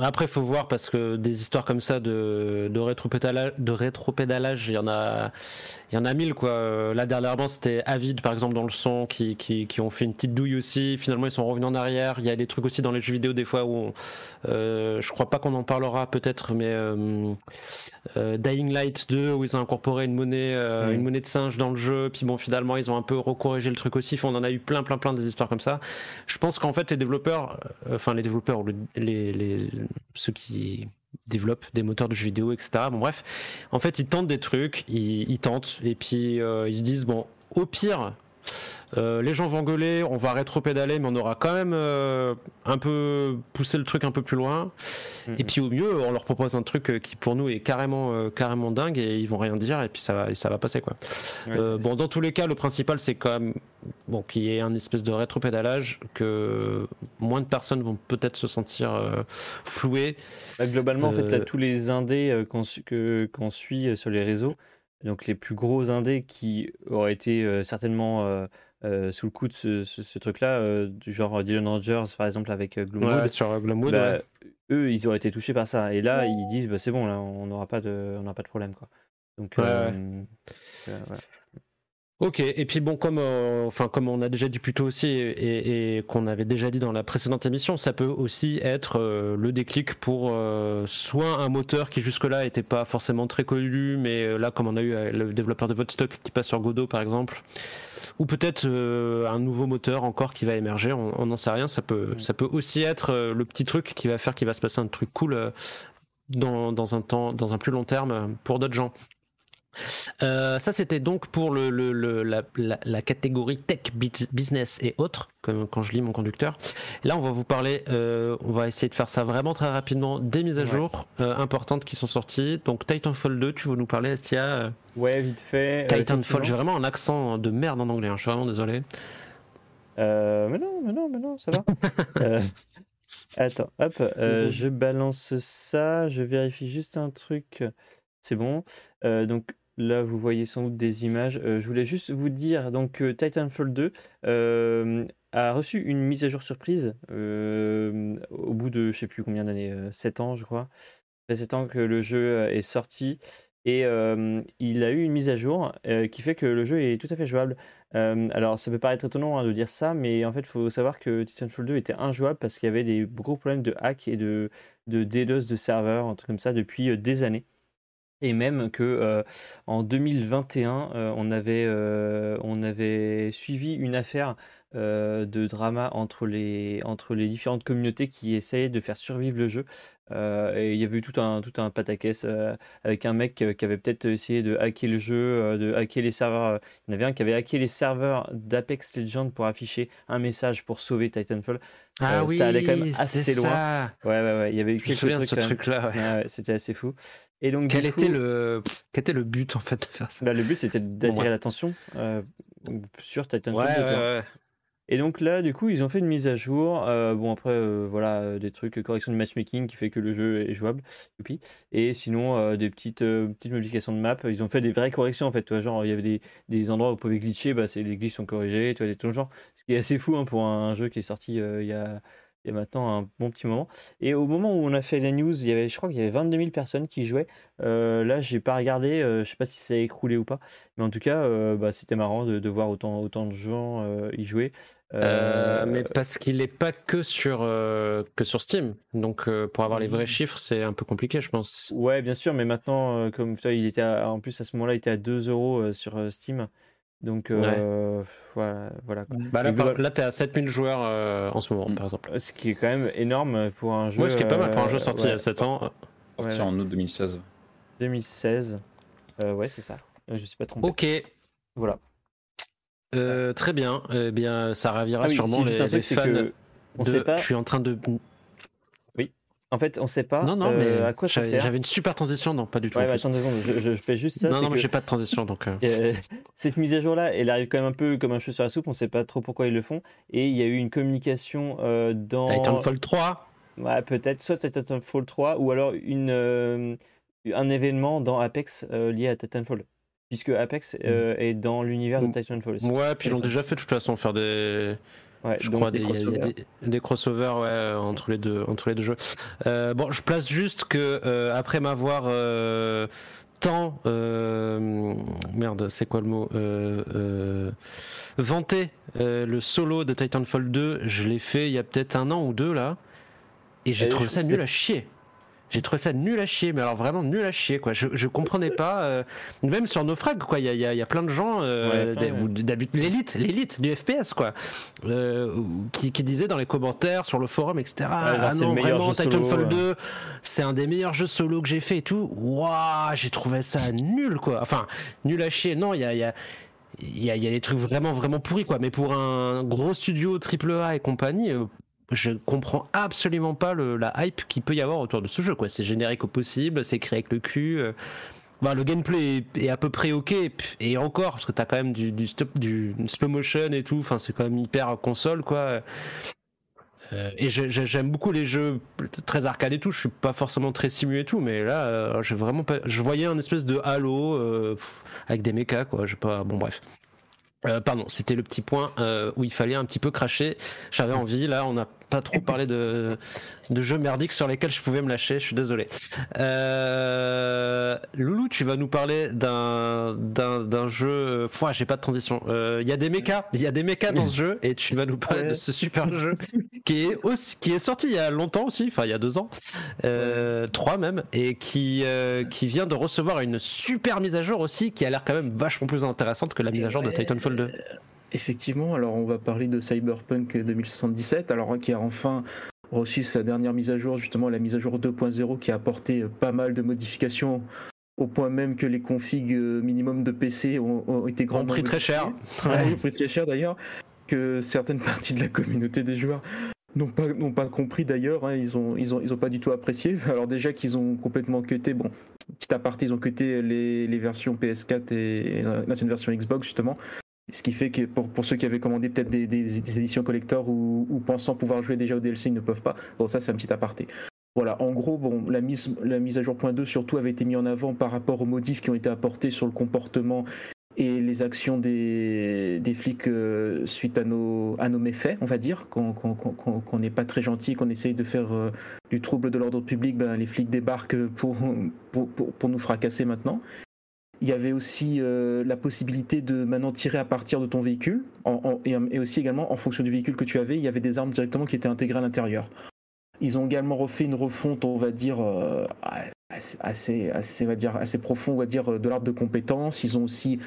Après faut voir parce que des histoires comme ça de, de rétropédalage, de rétropédalage, il y en a il y en a mille quoi. Euh, Là dernièrement c'était Avid par exemple dans le son qui, qui, qui ont fait une petite douille aussi. Finalement ils sont revenus en arrière. Il y a des trucs aussi dans les jeux vidéo des fois où on- euh, je crois pas qu'on en parlera peut-être, mais euh, euh, Dying Light 2 où ils ont incorporé une monnaie Mm. une monnaie de singe dans le jeu. Puis bon finalement ils ont un peu recorrigé le truc aussi. Enfin, on en a eu plein plein plein des histoires comme ça. Je pense qu'en fait les développeurs, enfin les développeurs les ceux qui développent des moteurs de jeux vidéo, etc. Bon bref, en fait ils tentent des trucs, ils, tentent et puis euh, ils se disent bon au pire. Euh, les gens vont gueuler, on va rétro-pédaler, mais on aura quand même euh, un peu poussé le truc un peu plus loin. Mhm. Et puis au mieux, on leur propose un truc euh, qui pour nous est carrément, euh, carrément dingue et ils vont rien dire et puis ça va, et ça va passer quoi. Ouais, bon, dans tous les cas, le principal c'est quand même bon qu'il y ait un espèce de rétro-pédalage, que moins de personnes vont peut-être se sentir flouées. Bah, globalement, en fait, là, tous les indés qu'on suit sur les réseaux, donc les plus gros indés qui auraient été euh, certainement euh, euh, sous le coup de ce, ce- ce truc-là, euh, du genre Dylan Rogers, par exemple, avec euh, Gloomwood, Ouais, sur Gloomwood, bah, ouais. eux, ils auraient été touchés par ça. Et là, ils disent, bah, c'est bon, là, on n'aura pas de, on pas de problème, quoi. Donc, Ouais, voilà. Ok, et puis bon, comme, euh, enfin, comme on a déjà dit plus tôt aussi, et, et qu'on avait déjà dit dans la précédente émission, ça peut aussi être euh, le déclic pour euh, soit un moteur qui jusque-là n'était pas forcément très connu, mais là, comme on a eu le développeur de Vodstock qui passe sur Godot par exemple, ou peut-être un nouveau moteur encore qui va émerger, on n'en sait rien, ça peut, ça peut aussi être le petit truc qui va faire qu'il va se passer un truc cool dans, dans un temps, dans un plus long terme pour d'autres gens. Euh, ça, c'était donc pour le, le- le- la, la- la catégorie tech, business et autres, comme quand je lis mon conducteur. Là, on va vous parler, euh, on va essayer de faire ça vraiment très rapidement, des mises à Ouais. jour euh, importantes qui sont sorties. Donc, Titanfall 2, tu veux nous parler, Estia? Ouais, vite fait. Titanfall, j'ai vraiment un accent de merde en anglais, hein, je suis vraiment désolé. Mais non, mais non, mais non, ça va. [LAUGHS] Attends, hop, je balance ça, je vérifie juste un truc. C'est bon. Donc là, vous voyez sans doute des images. Euh, je voulais juste vous dire donc que Titanfall 2 euh, a reçu une mise à jour surprise euh, au bout de je sais plus combien d'années, 7 ans, je crois. Ça fait 7 ans que le jeu est sorti. Et il a eu une mise à jour qui fait que le jeu est tout à fait jouable. Alors, ça peut paraître étonnant hein, de dire ça, mais en fait, il faut savoir que Titanfall 2 était injouable parce qu'il y avait des gros problèmes de hack et de, de DDoS de serveurs, un truc comme ça, depuis des années. Et même que euh, en 2021, euh, on, avait, euh, on avait suivi une affaire euh, de drama entre les, entre les différentes communautés qui essayaient de faire survivre le jeu. Euh, et il y avait eu tout un, tout un pataquès euh, avec un mec qui avait peut-être essayé de hacker le jeu, de hacker les serveurs. Il y en avait un qui avait hacké les serveurs d'Apex Legends pour afficher un message pour sauver Titanfall. Ah oui, ça allait quand même assez loin. Ça. Ouais, ouais, ouais. Il y avait eu Je me souviens de ce truc-là. ouais. Ouais, ouais, C'était assez fou. Et donc, Quel était, le... Quel était le but en fait de faire ça? Bah, le but c'était d'attirer ouais. l'attention sur Titanfall Ouais, 2. ouais, quoi. ouais. Et donc là, du coup, ils ont fait une mise à jour. Euh, bon, après, euh, voilà, euh, des trucs, correction de matchmaking qui fait que le jeu est jouable. Et sinon, des petites, modifications de map. Ils ont fait des vraies corrections en fait. Tu vois, genre, il y avait des, endroits où vous pouvez glitcher, bah, les glitches sont corrigés, tu vois, des trucs genre. Ce qui est assez fou hein, pour un jeu qui est sorti il y a. Il y a maintenant un bon petit moment. Et au moment où on a fait la news, il y avait, je crois qu'il y avait 22 000 personnes qui jouaient. Euh, là, j'ai pas regardé, euh, je sais pas si ça a écroulé ou pas. Mais en tout cas, euh, bah, c'était marrant de, de voir autant, autant de gens euh, y jouer. Euh, mais parce qu'il n'est pas que sur, que sur Steam. Donc pour avoir les vrais chiffres, c'est un peu compliqué, je pense. Ouais, bien sûr, mais maintenant, comme il était à- en plus à ce moment-là, il était à 2 euros sur Steam. Donc euh, voilà, voilà quoi. Bah là, par- t'es à 7000 joueurs euh, en ce moment, Mm. par exemple. Ce qui est quand même énorme pour un jeu. Ouais, ce qui est pas mal pour un jeu euh, sorti il y a 7 ans. Sorti Ouais. en août 2016. 2016. Euh, ouais, c'est ça. Je suis pas trompé. Ok, Voilà. euh, très bien. Eh bien, ça ravira Ah oui, sûrement les, fans. que on de- sait pas. Je suis en train de. En fait, on sait pas. non, non, mais euh, à quoi ça sert. j'avais une super transition. Non, pas du tout. Ouais, mais plus. attends deux secondes, je, je fais juste ça. non, non, mais que- j'ai pas de transition donc. euh. [LAUGHS] Euh, cette mise à jour là, elle arrive quand même un peu comme un cheveu sur la soupe, on sait pas trop pourquoi ils le font. Et il y a eu une communication euh, dans. Titanfall 3. Ouais, peut-être, soit Titanfall 3 ou alors une, un événement dans Apex lié à Titanfall. Puisque Apex euh, est dans l'univers de Mm. Titanfall aussi. Ouais, puis ils l'ont déjà fait de toute façon, faire des. Ouais, Je crois des des, crossovers. des, des crossovers ouais, entre, les deux, entre les deux jeux. Euh, bon, je place juste que euh, après m'avoir euh, tant. euh, merde, c'est quoi le mot euh, euh, Vanté euh, le solo de Titanfall 2, je l'ai fait il y a peut-être un an ou deux là. Et j'ai trouvé ça nul à chier. J'ai trouvé ça nul à chier, mais alors vraiment nul à chier quoi. Je, je comprenais pas, euh, même sur Naufrag quoi. Il y a, y a- y a plein de gens, euh, Ouais, l'élite, l'élite du FPS quoi, euh, qui, qui disaient dans les commentaires sur le forum etc. ah non vraiment Titanfall ouais. 2, c'est un des meilleurs jeux solo que j'ai fait et tout. Waouh, j'ai trouvé ça nul quoi. Enfin nul à chier. Non, il y a, il y a il y, a, il y a des trucs vraiment vraiment pourris quoi mais pour un gros studio AAA et compagnie je comprends absolument pas la hype qu'il peut y avoir autour de ce jeu c'est générique au possible c'est créé avec le cul euh. Bah, le gameplay est, à peu près ok et encore parce que t'as quand même du, stop, du slow motion et tout enfin c'est quand même hyper console quoi Euh, et j'aime beaucoup les jeux très arcade et tout je suis pas forcément très simu et tout mais là euh, j'ai vraiment je voyais un espèce de halo avec des mechas quoi je pas bon bref euh, pardon, c'était le petit point euh, où il fallait un petit peu cracher. J'avais envie, là, on n'a pas trop [LAUGHS] parlé de, de jeux merdiques sur lesquels je pouvais me lâcher, je suis désolé. Euh, Loulou, tu vas nous parler d'un, jeu. Pouah, j'ai pas de transition. Euh, Il y a des mechas, il y a des mechas dans ce jeu, et tu vas nous parler Ouais. de ce super jeu [LAUGHS] qui est, aussi, qui est sorti il y a longtemps aussi, enfin il y a deux ans, euh, trois même, et qui, euh, qui vient de recevoir une super mise à jour aussi, qui a l'air quand même vachement plus intéressante que la mise à jour de. Titanfall 2. Effectivement, alors on va parler de Cyberpunk 2077, alors qui a enfin reçu sa dernière mise à jour, justement la mise à jour 2.0 qui a apporté euh, pas mal de modifications au point même que les configs euh, minimum de PC ont, ont été Ont grandement pris très cher. Ouais, ont pris très cher d'ailleurs, que certaines [LAUGHS] parties de la communauté des joueurs n'ont pas, n'ont pas compris d'ailleurs, hein, ils, ont, ils, ont, ils ont pas du tout apprécié. [LAUGHS] Alors déjà qu'ils ont complètement cuté, bon, petit aparté, ils ont cuté les, les versions PS4 et l'ancienne version Xbox justement. Ce qui fait que pour, pour ceux qui avaient commandé peut-être des, des- éditions collector ou, pensant pouvoir jouer déjà au DLC, ils ne peuvent pas. Bon, ça c'est un petit aparté. Voilà, en gros, bon, la mise, la mise à jour point 2 surtout avait été mise en avant par rapport aux modifs qui ont été apportés sur le comportement et les actions des, des flics euh, suite à nos, à nos méfaits, on va dire, qu'on n'est pas très gentil, qu'on essaye de faire euh, du trouble de l'ordre public, ben, les flics débarquent pour, pour, pour nous fracasser maintenant. Il y avait aussi euh, la possibilité de maintenant tirer à partir de ton véhicule, et, aussi également en fonction du véhicule que tu avais, il y avait des armes directement qui étaient intégrées à l'intérieur. Ils ont également refait une refonte, on va dire, euh, assez, assez, assez profond, on va dire, de l'arbre de compétences. Ils ont aussi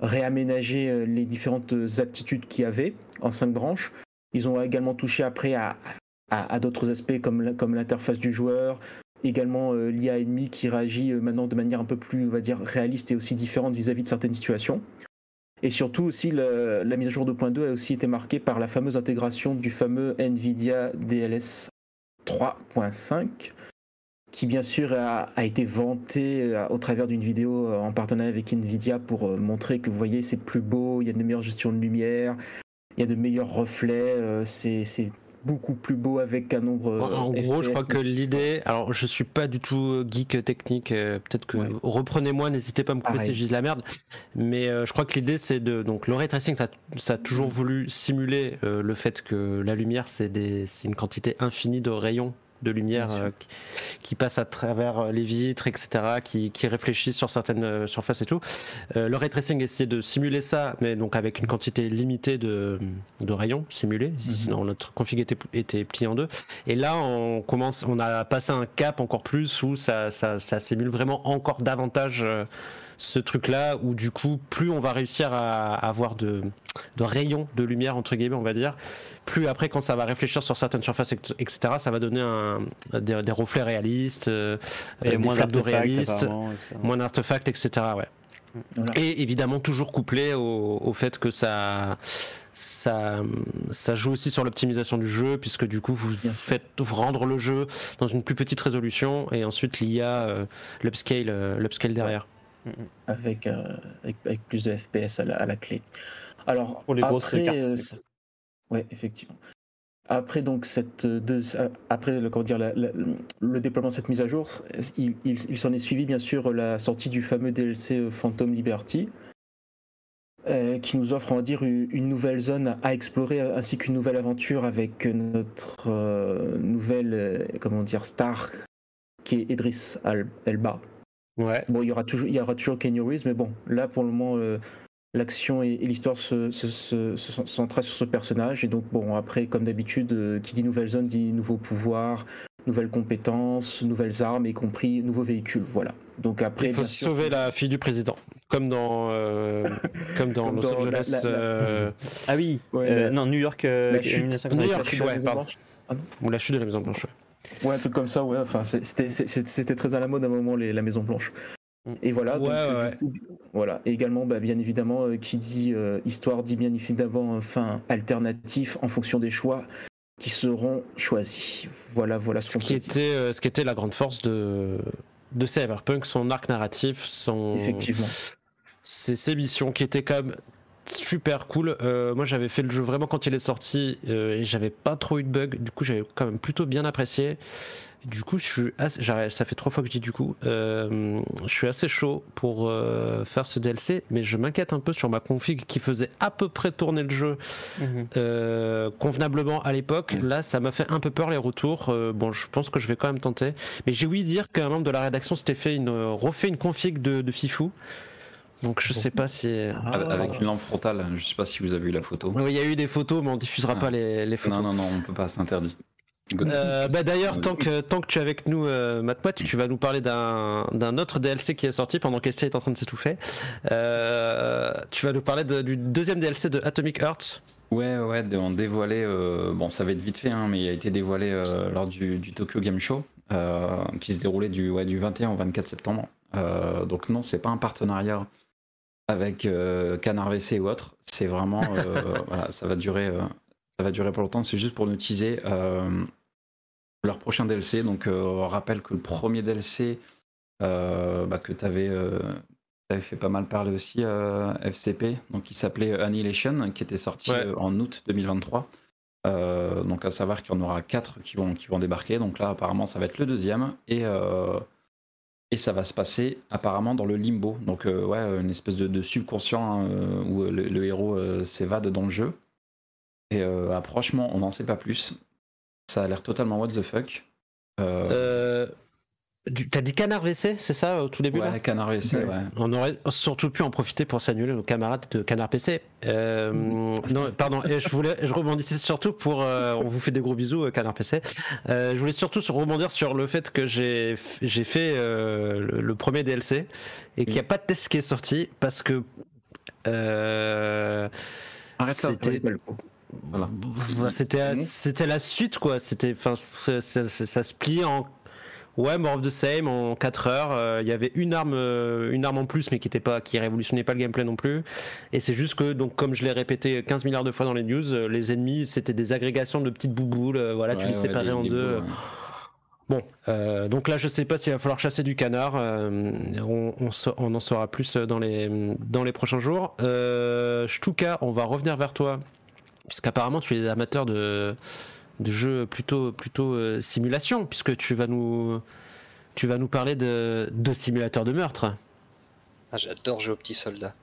réaménagé euh, les différentes aptitudes qu'il y avait en cinq branches. Ils ont également touché après à, à, d'autres aspects comme, comme l'interface du joueur, également l'IA ennemi qui réagit maintenant de manière un peu plus, on va dire, réaliste et aussi différente vis-à-vis de certaines situations. Et surtout aussi, la, mise à jour 2.2 a aussi été marquée par la fameuse intégration du fameux NVIDIA DLS 3.5 qui bien sûr a, été vanté euh, au travers d'une vidéo euh, en partenariat avec Nvidia pour euh, montrer que vous voyez c'est plus beau, il y a de meilleures gestions de lumière, il y a de meilleurs reflets, c'est beaucoup plus beau avec un nombre. En, gros, je crois que l'idée, alors je suis pas du tout geek technique, peut-être que reprenez-moi, n'hésitez pas à me couper si dis de la merde, mais je crois que l'idée c'est de donc le ray tracing, ça, ça a toujours voulu simuler le fait que la lumière c'est une quantité infinie de rayons de lumière euh, qui passe à travers euh, les vitres, etc., qui, qui réfléchissent sur certaines euh, surfaces et tout. le ray tracing essaie de simuler ça, mais donc avec une quantité limitée de, de rayons simulés, mhm. sinon notre config était, était plié en deux. Et là, on commence, on a passé un cap encore plus où ça, ça, ça simule vraiment encore davantage ce truc-là où du coup, plus on va réussir à, avoir de, de, rayons de lumière entre guillemets, on va dire, plus après quand ça va réfléchir sur certaines surfaces, etc., ça va donner un, des, reflets réalistes, euh, et moins d'artefacts réalistes, moins d'artefacts, etc. Ouais. Et évidemment toujours couplé au, au, fait que ça, ça, ça joue aussi sur l'optimisation du jeu, puisque du coup vous faites rendre le jeu dans une plus petite résolution et ensuite l'IA, euh, l'upscale, euh, l'upscale derrière. Avec, euh, avec, avec, plus de FPS à la, à la clé. Alors, pour les grosses cartes. Euh, ouais, effectivement. Après donc cette deux, après le, comment dire, le déploiement de cette mise à jour, il, il, s'en est suivi bien sûr la sortie du fameux DLC euh, Phantom Liberty, euh, qui nous offre on va dire une nouvelle zone à explorer ainsi qu'une nouvelle aventure avec notre euh, nouvelle comment dire star qui est Idris Elba. Ouais. Bon, il y aura toujours, il y aura toujours Kenny Reeves, mais bon, là pour le moment, euh, l'action et, l'histoire se, se, se, se sur ce personnage. Et donc, bon, après, comme d'habitude, euh, qui dit nouvelle zone dit nouveaux pouvoirs, nouvelles compétences, nouvelles armes, y compris nouveaux véhicules. Voilà. Donc après, il faut sauver la fille du président, comme dans, euh, [LAUGHS] comme dans Los Angeles. Ah oui, non, New York, la chute, New York, ouais, pardon. Ah Ou la chute de la Maison Blanche. Ouais, un truc comme ça, ouais. Enfin, c'était très à la mode à un moment, les, la Maison Blanche. Mm. Et voilà, ouais, euh, voilà. Et également, bah, bien évidemment, euh, qui dit euh, histoire dit bien évidemment fin alternatif en fonction des choix qui seront choisis. Voilà, voilà ce, qui était, ce qui était la grande force de, de Cyberpunk, son arc narratif, son. Effectivement. Ses, missions qui étaient comme super cool. Euh, moi, j'avais fait le jeu vraiment quand il est sorti euh, et j'avais pas trop eu de bugs. Du coup, j'avais quand même plutôt bien apprécié. Du coup, je suis ça fait trois fois que je dis du coup. Euh, je suis assez chaud pour faire ce DLC, mais je m'inquiète un peu sur ma config qui faisait à peu près tourner le jeu mhm. convenablement à l'époque. Là, ça m'a fait un peu peur les retours. bon, je pense que je vais quand même tenter. Mais j'ai ouï dire qu'un membre de la rédaction s'était fait une refait une config de, de Fifou. Donc je sais pas si. Ah. Avec une lampe frontale, je sais pas si vous avez eu la photo. Il y a eu des photos, mais on diffusera ah. pas les, les, photos. Non, non, non, on peut pas, c'est interdit. Euh, bah d'ailleurs, tant que, tant que tu es avec nous, euh, tu vas nous parler d'un autre DLC qui est sorti pendant qu'Estia est en train de s'étouffer. Euh, tu vas nous parler du deuxième DLC de Atomic Heart. Ouais, ouais, on dévoilé, euh, bon, ça va être vite fait, hein, mais il a été dévoilé euh, lors du, du, Tokyo Game Show, qui se déroulait du, ouais, du 21 au 24 septembre. donc non, c'est pas un partenariat avec euh, Canard WC ou autre. C'est vraiment, euh, [LAUGHS] voilà, ça va durer, euh, ça va durer pas longtemps. C'est juste pour nous teaser leur prochain DLC. Donc, on rappelle que le premier DLC bah, que tu avais, fait pas mal parler aussi, FCP, donc il s'appelait Annihilation, qui était sorti en août 2023. donc à savoir qu'il y en aura quatre qui vont, qui vont débarquer. Donc là apparemment ça va être le deuxième. Et et ça va se passer apparemment dans le limbo. Donc, euh, ouais, une espèce de, subconscient hein, euh, où le, héros euh, s'évade dans le jeu. Et franchement, on n'en sait pas plus. Ça a l'air totalement what the fuck. T'as dit canard WC, c'est ça au tout début Ouais, canard WC, ouais. On aurait surtout pu en profiter pour s'annuler nos camarades de canard PC. Euh, non, pardon, et je voulais, je rebondissais surtout pour, euh, on vous fait des gros bisous, euh, canard PC. je voulais surtout rebondir sur le fait que j'ai, j'ai fait le, premier DLC et qu'il n'y a pas de test qui est sorti parce que Euh, Arrête ça. Voilà. Bah, c'était la suite quoi c'était ça- ça se plie en ouais more of the same en 4 heures Euh, il y avait une arme euh, une arme en plus mais qui était pas qui révolutionnait pas le gameplay non plus et c'est juste que donc comme je l'ai répété 15 milliards de fois dans les news euh, les ennemis c'était des agrégations de petites bouboules voilà tu les ouais, séparais des- en des deux boules, ouais. Bon, euh, donc là, je sais pas s'il va falloir chasser du canard. euh, on, on sa- on en saura plus dans les, dans les prochains jours. Euh, Shtuka, on va revenir vers toi, puisqu'apparemment tu es amateur de, de jeux plutôt, plutôt euh, simulation, puisque tu vas nous, tu vas nous parler de, de simulateurs de meurtre. Ah, J'adore jouer aux petits soldats.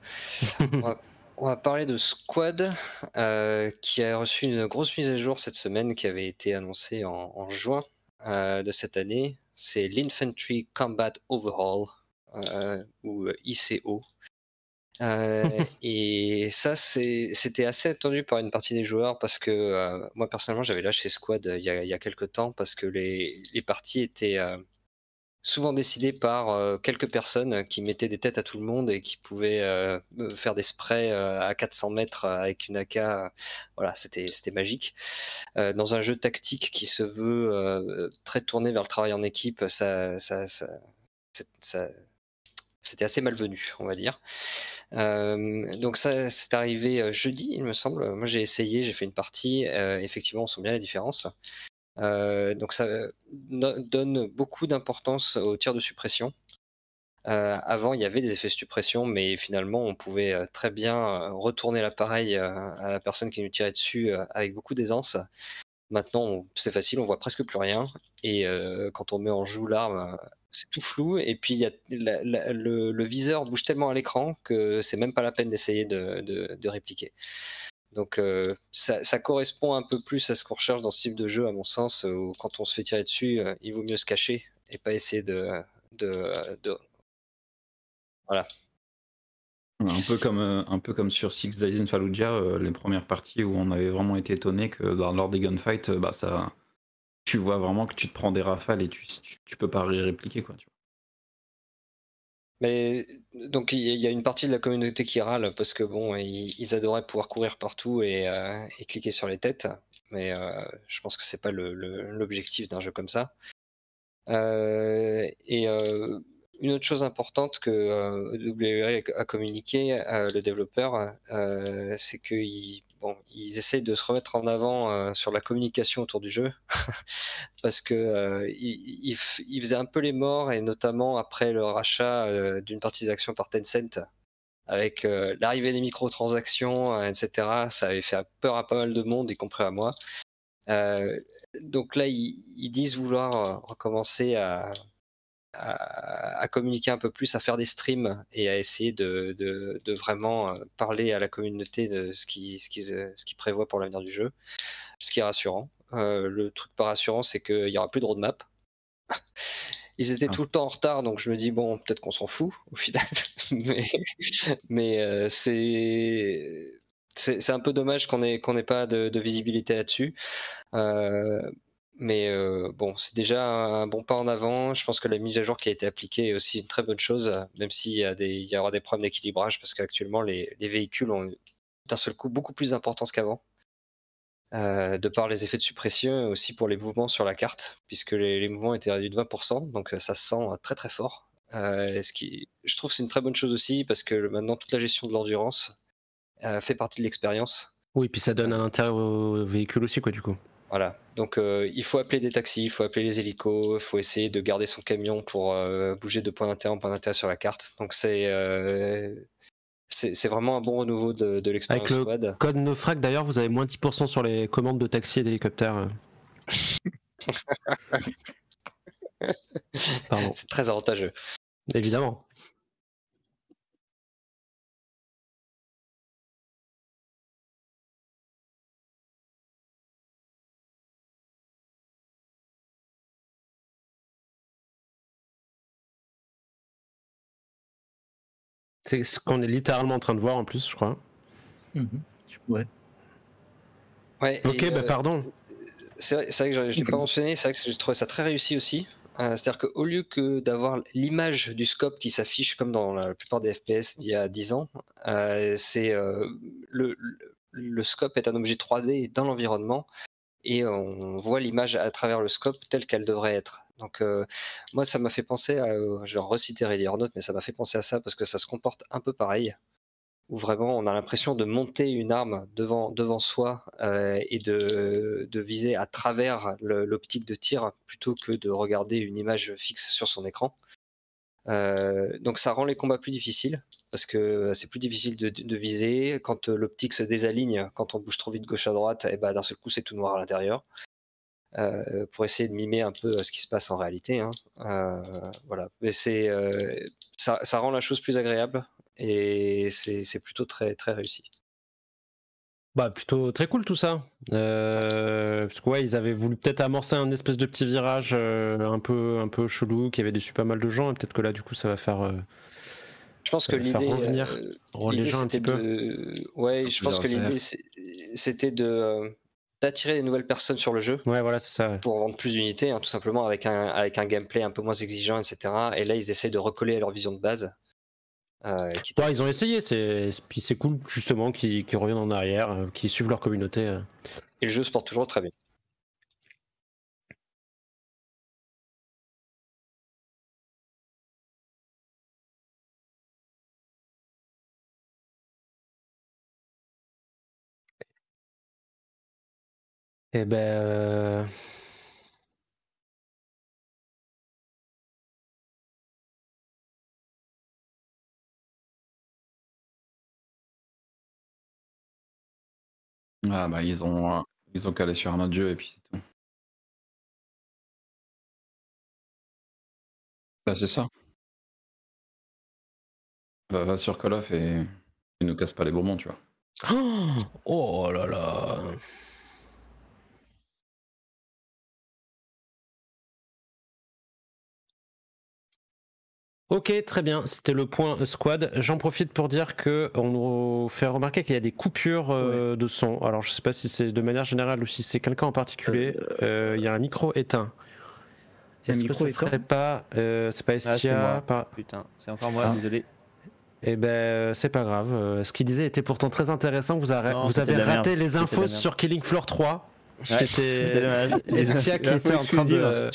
on, va, parler de Squad, euh, qui a reçu une grosse mise à jour cette semaine, qui avait été annoncée en, juin euh, de cette année. C'est l'Infantry Combat Overhaul, ou ICO. Euh, [LAUGHS] et ça, c'était assez attendu par une partie des joueurs parce que euh, moi personnellement, j'avais lâché Squad euh, il y a, il y a quelques temps parce que les, les parties étaient euh, souvent décidées par quelques personnes qui mettaient des têtes à tout le monde et qui pouvaient faire des sprays à 400 mètres avec une AK. Voilà, c'était magique. Dans un jeu tactique qui se veut très tourné vers le travail en équipe, ça, ça, ça, c'est- ça- c'était assez malvenu, on va dire. Euh, donc ça, c'est arrivé euh, jeudi, il me semble. Moi, j'ai essayé, j'ai fait une partie. euh, effectivement, on sent bien la différence. Donc ça donne beaucoup d'importance aux tirs de suppression. Avant, il y avait des effets de suppression, mais finalement, on pouvait très bien retourner l'appareil à la personne qui nous tirait dessus avec beaucoup d'aisance. Maintenant, c'est facile, on voit presque plus rien. Et euh, quand on met en joue l'arme, c'est tout flou. Et puis, y a, la- la- le, viseur bouge tellement à l'écran que c'est même pas la peine d'essayer de, répliquer. Donc, euh, ça, correspond un peu plus à ce qu'on recherche dans ce type de jeu, à mon sens, où quand on se fait tirer dessus, euh, il vaut mieux se cacher et pas essayer de- Voilà. Un peu comme, euh, un peu comme sur Six Days in Fallujah, euh, les premières parties où on avait vraiment été étonné que dans, lors des gunfights, euh, bah, ça, tu vois vraiment que tu te prends des rafales et tu, tu, tu peux pas répliquer. Quoi. Mais donc il y a- une partie de la communauté qui râle parce que bon, ils, adoraient pouvoir courir partout et, et cliquer sur les têtes, mais je pense que c'est pas l'objectif d'un jeu comme ça. Et une autre chose importante que euh, a communiqué, le développeur, euh, c'est qu'ils essayent de se remettre en avant euh, sur la communication autour du jeu, [LAUGHS] parce que euh, ils, faisaient un peu les morts, et notamment après le rachat d'une partie des actions par Tencent, avec l'arrivée des microtransactions, etc. Ça avait fait peur à pas mal de monde, y compris à moi. Donc là, ils, disent vouloir recommencer à, à, à communiquer un peu plus, à faire des streams et à essayer de, de, de vraiment euh, parler à la communauté de ce qu'ils ce euh, ce prévoient pour l'avenir du jeu, ce qui est rassurant. Euh, le truc pas rassurant, c'est qu'il n'y aura plus de roadmap. [LAUGHS] Ils étaient Ah. tout le temps en retard, donc je me dis, bon, peut-être qu'on s'en fout au final. [LAUGHS] mais mais euh, c'est un peu dommage qu'on ait qu'on n'ait pas de, de visibilité là-dessus. Euh, mais euh, bon, c'est déjà un bon pas en avant. Je pense que la mise à jour qui a été appliquée est aussi une très bonne chose, même s'il y, a des, il y aura des problèmes d'équilibrage, parce qu'actuellement, les, les véhicules ont d'un seul coup beaucoup plus d'importance qu'avant, euh, de par les effets de suppression et aussi pour les mouvements sur la carte, puisque les, mouvements étaient réduits de 20%, donc euh, ça se sent très très fort. Ce qui, je trouve que c'est une très bonne chose aussi, parce que maintenant, toute la gestion de l'endurance fait partie de l'expérience. Oui, puis ça donne un intérêt au véhicule aussi, quoi, du coup. Voilà, donc euh, il faut appeler des taxis, il faut appeler les hélicos, il faut essayer de garder son camion pour euh, bouger de point d'intérêt en point d'intérêt sur la carte. Donc c'est euh, c'est vraiment un bon renouveau de, de l'expérience Avec le squad. Code Naufrag, d'ailleurs, vous avez moins 10% sur les commandes de taxi et d'hélicoptère. [LAUGHS] Pardon, C'est très avantageux. évidemment. C'est ce qu'on est littéralement en train de voir en plus, je crois. Mhm. Ouais. Ouais, Ok, bah euh, pardon. c'est vrai, que je, je l'ai pas mentionné, c'est vrai que j'ai trouvé ça très réussi aussi. Euh, C'est-à-dire qu'au lieu que d'avoir l'image du scope qui s'affiche comme dans la plupart des FPS d'il y a 10 ans, euh, c'est euh, le, le- le scope est un objet 3D dans l'environnement et on voit l'image à travers le scope telle qu'elle devrait être. Donc euh, moi ça m'a fait penser à, euh, je vais reciter Ready or mais ça m'a fait penser à ça parce que ça se comporte un peu pareil où vraiment on a l'impression de monter une arme devant, soi euh, et de, viser à travers l'optique de tir plutôt que de regarder une image fixe sur son écran. Donc ça rend les combats plus difficiles parce que c'est plus difficile de, viser quand euh, l'optique se désaligne, quand on bouge trop vite gauche à droite, et ben d'un seul coup c'est tout noir à l'intérieur. Euh, pour essayer de mimer un peu euh, ce qui se passe en réalité. hein. Euh, voilà, mais c'est euh, ça, rend la chose plus agréable et c'est plutôt très très réussi. Bah plutôt très cool tout ça. Euh, parce que ouais, ils avaient voulu peut-être amorcer un espèce de petit virage euh, un peu un peu chelou qui avait déçu pas mal de gens et peut-être que là du coup ça va faire euh, Je pense que l'idée, revenir euh, les gens un c'était petit peu. de, ouais, je pense que l'idée c'était de euh, d'attirer des nouvelles personnes sur le jeu Ouais voilà c'est ça. ouais. pour vendre plus d'unités, hein, tout simplement avec un avec un gameplay un peu moins exigeant, etc. Et là ils essayent de recoller à leur vision de base. euh, Ouais, ils ont essayé, c'est puis c'est cool justement qu'ils reviennent en arrière, qu'ils suivent leur communauté. Et le jeu se porte toujours très bien. Eh ben euh, Ah bah ils ont, ils ont calé sur un autre jeu et puis c'est tout. Bah c'est ça. Va, va sur Call of et, et nous casse pas les bonbons, tu vois. [GASPS] Oh là là. Ok, très bien. C'était le point squad. J'en profite pour dire que on nous fait remarquer qu'il y a des coupures euh, de son. Alors, je sais pas si c'est de manière générale ou si c'est quelqu'un en particulier. Euh, Il y a un micro éteint. Est-ce que micro ce serait pas, euh, c'est pas Ah, c'est Estia, pas- Putain, c'est encore moi, Ah. désolé. Eh ben, c'est pas grave. Euh, ce qu'il disait était pourtant très intéressant. Vous, avez- Non, vous raté les infos sur Killing Floor 3. C'est C'était. Estia [LAUGHS] qui était en train de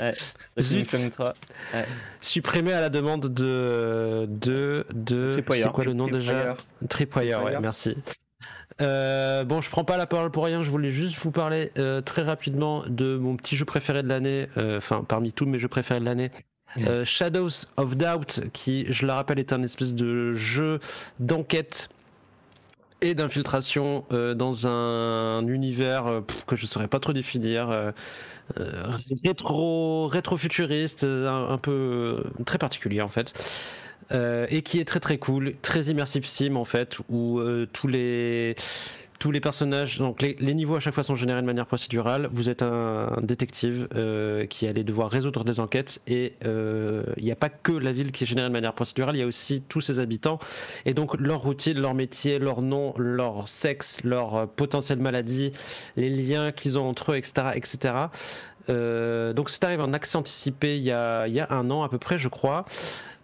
Ouais, c'est Zut. Killing Floor 3. supprimer à la demande de de de. Tripwire. C'est quoi le nom déjà? Tripwire, ouais, merci. Euh, bon, je prends pas la parole pour rien. Je voulais juste vous parler euh, très rapidement de mon petit jeu préféré de l'année. euh, Enfin, parmi tous mes jeux préférés de l'année. euh, Shadows of Doubt, qui, je le rappelle, est un espèce de jeu d'enquête et d'infiltration euh, dans un univers euh, que je saurais pas trop définir, euh, rétro, rétro-futuriste, un, un peu très particulier en fait, et qui est très très cool, très immersive sim en fait, où tous les tous les personnages, donc les, les niveaux à chaque fois sont générés de manière procédurale. Vous êtes un, détective euh, qui allait devoir résoudre des enquêtes et euh, il n'y a pas que la ville qui est générée de manière procédurale, il y a aussi tous ses habitants et donc leur routine, leur métier, leur nom, leur sexe, leur euh, potentielle maladie, les liens qu'ils ont entre eux, etc. etc. Euh, donc c'est arrivé en accès anticipé il y, a, il y a un an à peu près, je crois.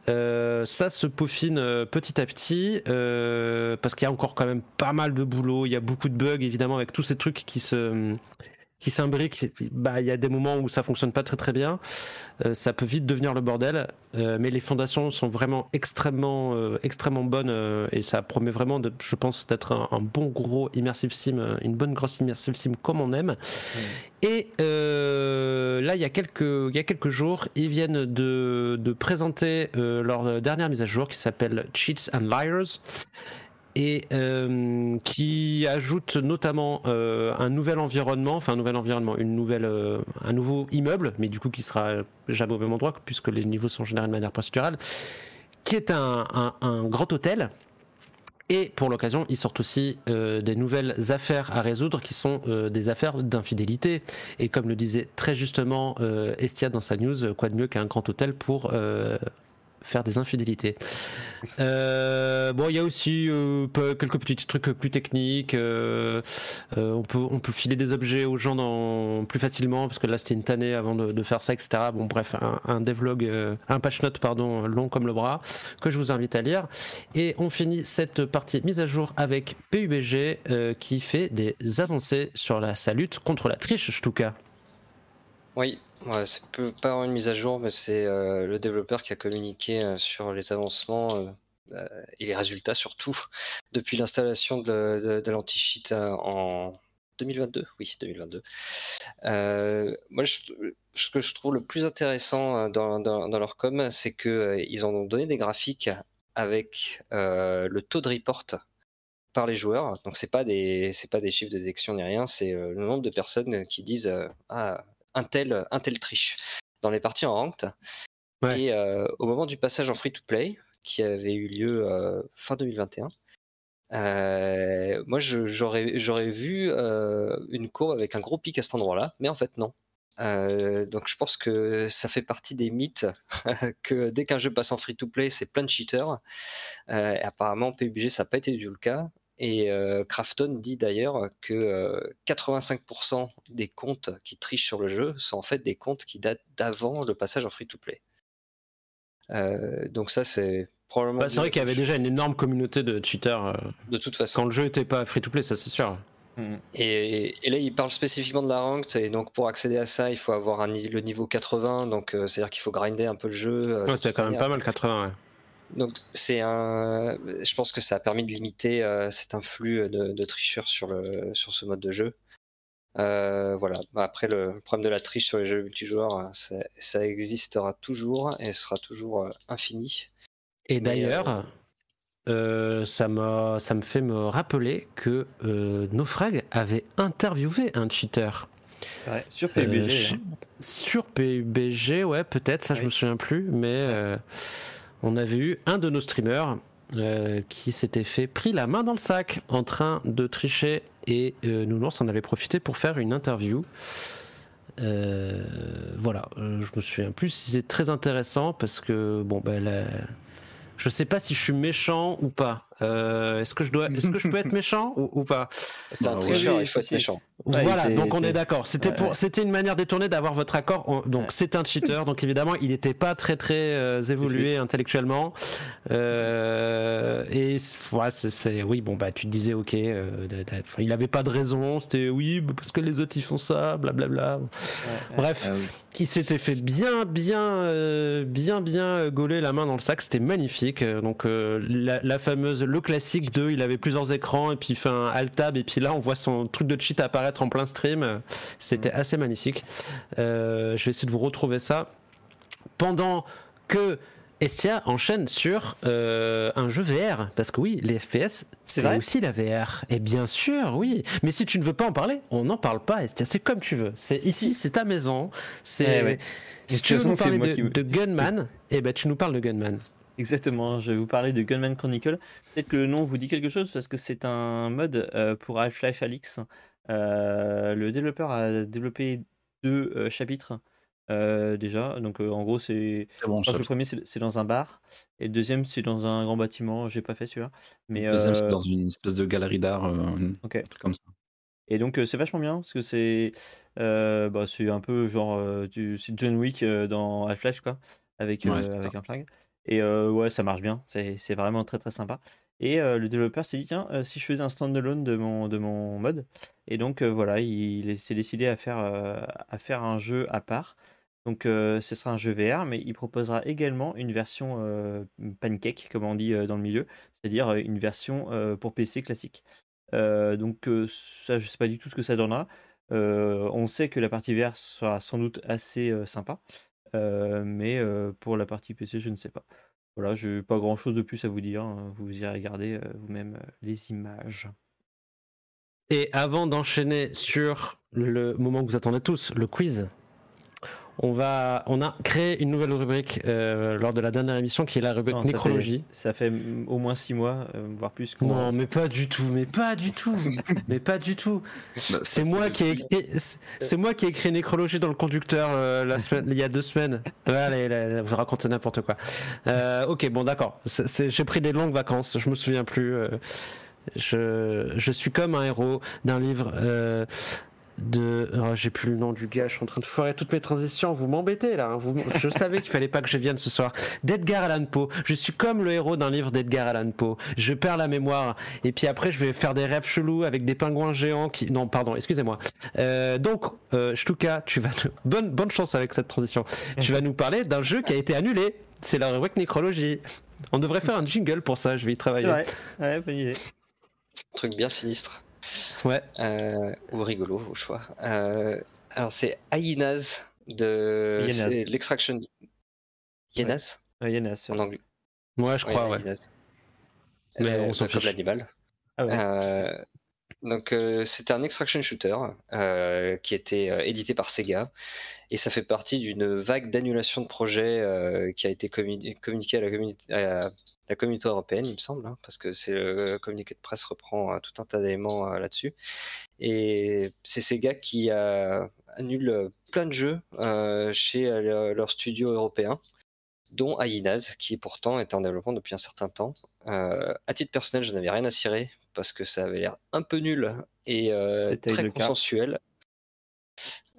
Euh, ça se peaufine euh, petit à petit euh, parce qu'il y a encore quand même pas mal de boulot. Il y a beaucoup de bugs évidemment avec tous ces trucs qui se qui s'imbriquent. Bah, il y a des moments où ça fonctionne pas très très bien. Euh, ça peut vite devenir le bordel, euh, mais les fondations sont vraiment extrêmement euh, extrêmement bonnes et ça promet vraiment, de, je pense, d'être un, un bon gros immersive sim, une bonne grosse immersive sim comme on aime. Et là, il y, a quelques, il y a quelques jours, ils viennent de, de présenter leur dernière mise à jour qui s'appelle Cheats and Liars et euh, qui ajoute notamment euh, un nouvel environnement, enfin un nouvel environnement, une nouvelle, euh, un nouveau immeuble, mais du coup qui sera jamais au même endroit puisque les niveaux sont générés de manière procédurale, qui est un, grand hôtel. Et pour l'occasion, ils sortent aussi des nouvelles affaires à résoudre qui sont des affaires d'infidélité. Et comme le disait très justement euh, Estia dans sa news, quoi de mieux qu'un grand hôtel pour faire des infidélités. Euh, bon, il y a aussi euh, quelques petits trucs plus techniques. euh, on, peut, on peut filer des objets aux gens plus facilement parce que là c'était une tannée avant de, faire ça, etc. Bon, bref, un, un devlog, un patch note pardon, long comme le bras que je vous invite à lire. Et on finit cette partie mise à jour avec PUBG qui fait des avancées sur la, sa lutte contre la triche, en tout cas. Oui, ouais, c'est pas une mise à jour, mais c'est euh, le développeur qui a communiqué euh, sur les avancements euh, et les résultats surtout [LAUGHS] depuis l'installation de, de- l'anti-cheat en 2022. Oui, 2022. Euh, moi, ce que je trouve le plus intéressant dans, dans- leur com, c'est euh, ils en ont donné des graphiques avec le taux de report par les joueurs. Donc c'est pas pas des chiffres de détection ni rien, c'est le nombre de personnes qui disent ah un tel un tel triche dans les parties en ranked. Ouais. Et euh, au moment du passage en free to play qui avait eu lieu euh, fin 2021. euh, moi, j'aurais vu euh, une courbe avec un gros pic à cet endroit-là, mais en fait non. Euh, donc je pense que ça fait partie des mythes [LAUGHS] que dès qu'un jeu passe en free-to-play, c'est plein de cheaters. Euh, et apparemment, PUBG, ça n'a pas été du tout le cas. Et euh, Krafton dit d'ailleurs que euh, 85% des comptes qui trichent sur le jeu sont en fait des comptes qui datent d'avant le passage en free-to-play. Euh, donc ça, c'est probablement... Bah, c'est vrai qu'il y avait déjà une énorme communauté de cheaters euh, De toute façon. quand le jeu était pas free to play, ça c'est sûr. Mhm. Et, et là, il parle spécifiquement de la ranked, et donc pour accéder à ça, il faut avoir un, le niveau 80, donc euh, c'est-à-dire qu'il faut grinder un peu le jeu. euh, Ouais, c'est quand même pas mal 80. Ouais. Donc c'est un, je pense que ça a permis de limiter euh, cet influx de, de tricheurs sur le sur ce mode de jeu. Euh, voilà. Après le problème de la triche sur les jeux multijoueurs, euh, ça, ça existera toujours et sera toujours euh, infini. Et d'ailleurs, euh, ça, m'a- ça me fait me rappeler que euh, Naufrag avait interviewé un cheater Ouais, sur PUBG. hein. sur PUBG, ouais, peut-être, ça je me souviens plus, mais euh, on avait eu un de nos streamers euh, qui s'était fait pris la main dans le sac en train de tricher et euh, Nounours en avait profité pour faire une interview. Euh, voilà, je me souviens plus si c'est très intéressant parce que bon ben je sais pas si je suis méchant ou pas. Euh, est-ce que je dois, est-ce que je peux être méchant ou, ou pas? C'est un Bah, tricheur, il faut être méchant. Voilà, il donc on est d'accord. C'était Ouais, pour, ouais. c'était une manière détournée d'avoir votre accord. On- donc Ouais. c'est un cheater, donc évidemment il n'était pas très très euh, évolué intellectuellement. Euh, et ouais, c'est, oui, bon bah tu te disais ok, euh, il avait pas de raison. C'était oui bah, parce que les autres ils font ça, blablabla. Ouais, ouais. Bref, Ah qui s'était fait bien, bien, euh, bien, bien gauler la main dans le sac. C'était magnifique. Donc euh, la, la fameuse, le classique de, il avait plusieurs écrans et puis il fait un alt tab et puis là on voit son truc de cheat apparaître en plein stream. C'était assez magnifique. Euh, je vais essayer de vous retrouver ça pendant que Estia enchaîne sur euh, un jeu VR parce que oui, les FPS c'est aussi la VR et bien sûr oui. Mais si tu ne veux pas en parler, on n'en parle pas Estia. C'est comme tu veux. C'est ici, c'est ta maison. C'est ouais. si tu veux nous parler de, qui de Gunman, [LAUGHS] eh ben tu nous parles de Gunman. Exactement, je vais vous parler de Gunman Chronicle. Peut-être que le nom vous dit quelque chose parce que c'est un mode euh, pour Half-Life Alix. Euh, le développeur a développé deux euh, chapitres euh, déjà. Donc euh, en gros, c'est bon le premier c'est dans un bar et le deuxième c'est dans un grand bâtiment. J'ai pas fait celui-là, mais Le deuxième, c'est dans une espèce de galerie d'art, une- ok. un truc comme ça. Et donc c'est vachement bien parce que c'est bah, c'est un peu genre du- c'est John Wick dans Half-Life quoi, avec, Ouais, avec ça. un flingue. Et euh, ouais, ça marche bien, c'est vraiment très très sympa. Et euh, le développeur s'est dit tiens, euh, si je faisais un standalone de mon, de mon mode. Et donc voilà, il, il s'est décidé à faire, à faire un jeu à part. Donc ce sera un jeu VR, mais il proposera également une version pancake, comme on dit dans le milieu, c'est-à-dire une version pour PC classique. Donc ça, je sais pas du tout ce que ça donnera. On sait que la partie VR sera sans doute assez sympa, mais euh, pour la partie PC, je ne sais pas. Voilà, je n'ai pas grand-chose de plus à vous dire. hein. Vous irez regarder euh, vous-même euh, les images. Et avant d'enchaîner sur le moment que vous attendez tous, le quiz, on va, on a créé une nouvelle rubrique euh, lors de la dernière émission qui est la rubrique Non, ça nécrologie. Ça fait au moins 6 mois, euh, voire plus. Non, mais pas du tout, mais pas du tout, [LAUGHS] mais pas du tout. Bah, C'est moi qui ai écrit, c'est- c'est moi qui ai écrit nécrologie dans le conducteur euh, la semaine, il y a deux semaines. Ouais, allez, allez, vous racontez n'importe quoi. Ok, bon, d'accord. J'ai pris des longues vacances, je me souviens plus. je, je suis comme un héros d'un livre. euh, de oh, j'ai plus le nom du gars je suis en train de foirer toutes mes transitions vous m'embêtez là hein, vous- je savais qu'il fallait pas que je vienne ce soir. d'Edgar Allan Poe. Je suis comme le héros d'un livre d'Edgar Allan Poe. Je perds la mémoire. Et puis après je vais faire des rêves chelous avec des pingouins géants qui non pardon excusez-moi. Euh, donc euh, Shtuka tu vas bonne bonne chance avec cette transition. Tu vas nous parler d'un jeu qui a été annulé. C'est la rubrique nécrologie. On devrait faire un jingle pour ça. Je vais y travailler. Vrai, ouais, bonne idée. Truc bien sinistre. Ouais Euh, ou rigolo, au choix. Euh, alors, c'est Hyenas de. L'extraction. Hyenas Euh, Yannas, En anglais. ouais je crois ouais. Mais Euh, on s'en bah, fiche. l'animal. Ah ouais. Donc euh, c'était un extraction shooter euh, qui était euh, édité par Sega et ça fait partie d'une vague d'annulation de projets euh, qui a été communi- communiquée à la, communauté européenne, il me semble, hein, parce que c'est le communiqué de presse reprend tout un tas d'éléments là-dessus. Et c'est Sega qui annule plein de jeux chez leur- studio européen dont Hyenas, qui pourtant était en développement depuis un certain temps. À titre personnel, je n'avais rien à cirer parce que ça avait l'air un peu nul et euh, C'était très consensuel.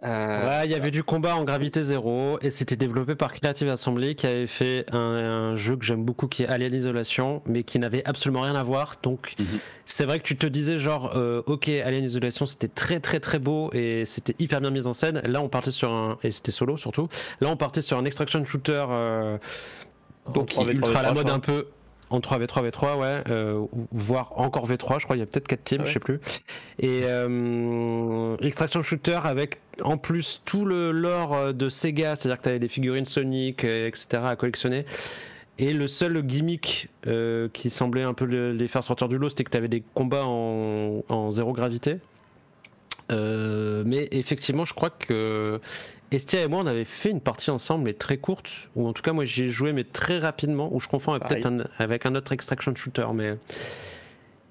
Euh, Ouais, il y avait du combat en gravité zéro et c'était développé par Creative Assembly qui avait fait un, un jeu que j'aime beaucoup qui est Alien Isolation mais qui n'avait absolument rien à voir. Donc Mhm. c'est vrai que tu te disais genre euh, ok Alien Isolation c'était très très très beau et c'était hyper bien mis en scène. Là on partait sur un et c'était solo surtout. Là on partait sur un extraction shooter euh, donc qui est 3v3, ultra à la mode un peu en 3v3 v3 ouais euh, voire encore v3 je crois il y a peut-être 4 teams Ah ouais. je sais plus. Et euh, extraction shooter avec en plus tout le lore euh, de Sega c'est à dire que tu avais des figurines Sonic etc à collectionner. Et le seul gimmick euh, qui semblait un peu le- les faire sortir du lot c'était que tu avais des combats en, en zéro gravité. Euh, mais effectivement je crois que Estia et moi, on avait fait une partie ensemble, mais très courte, ou en tout cas, moi, j'y ai joué, mais très rapidement, ou je confonds avec peut-être un- avec un autre extraction shooter, mais.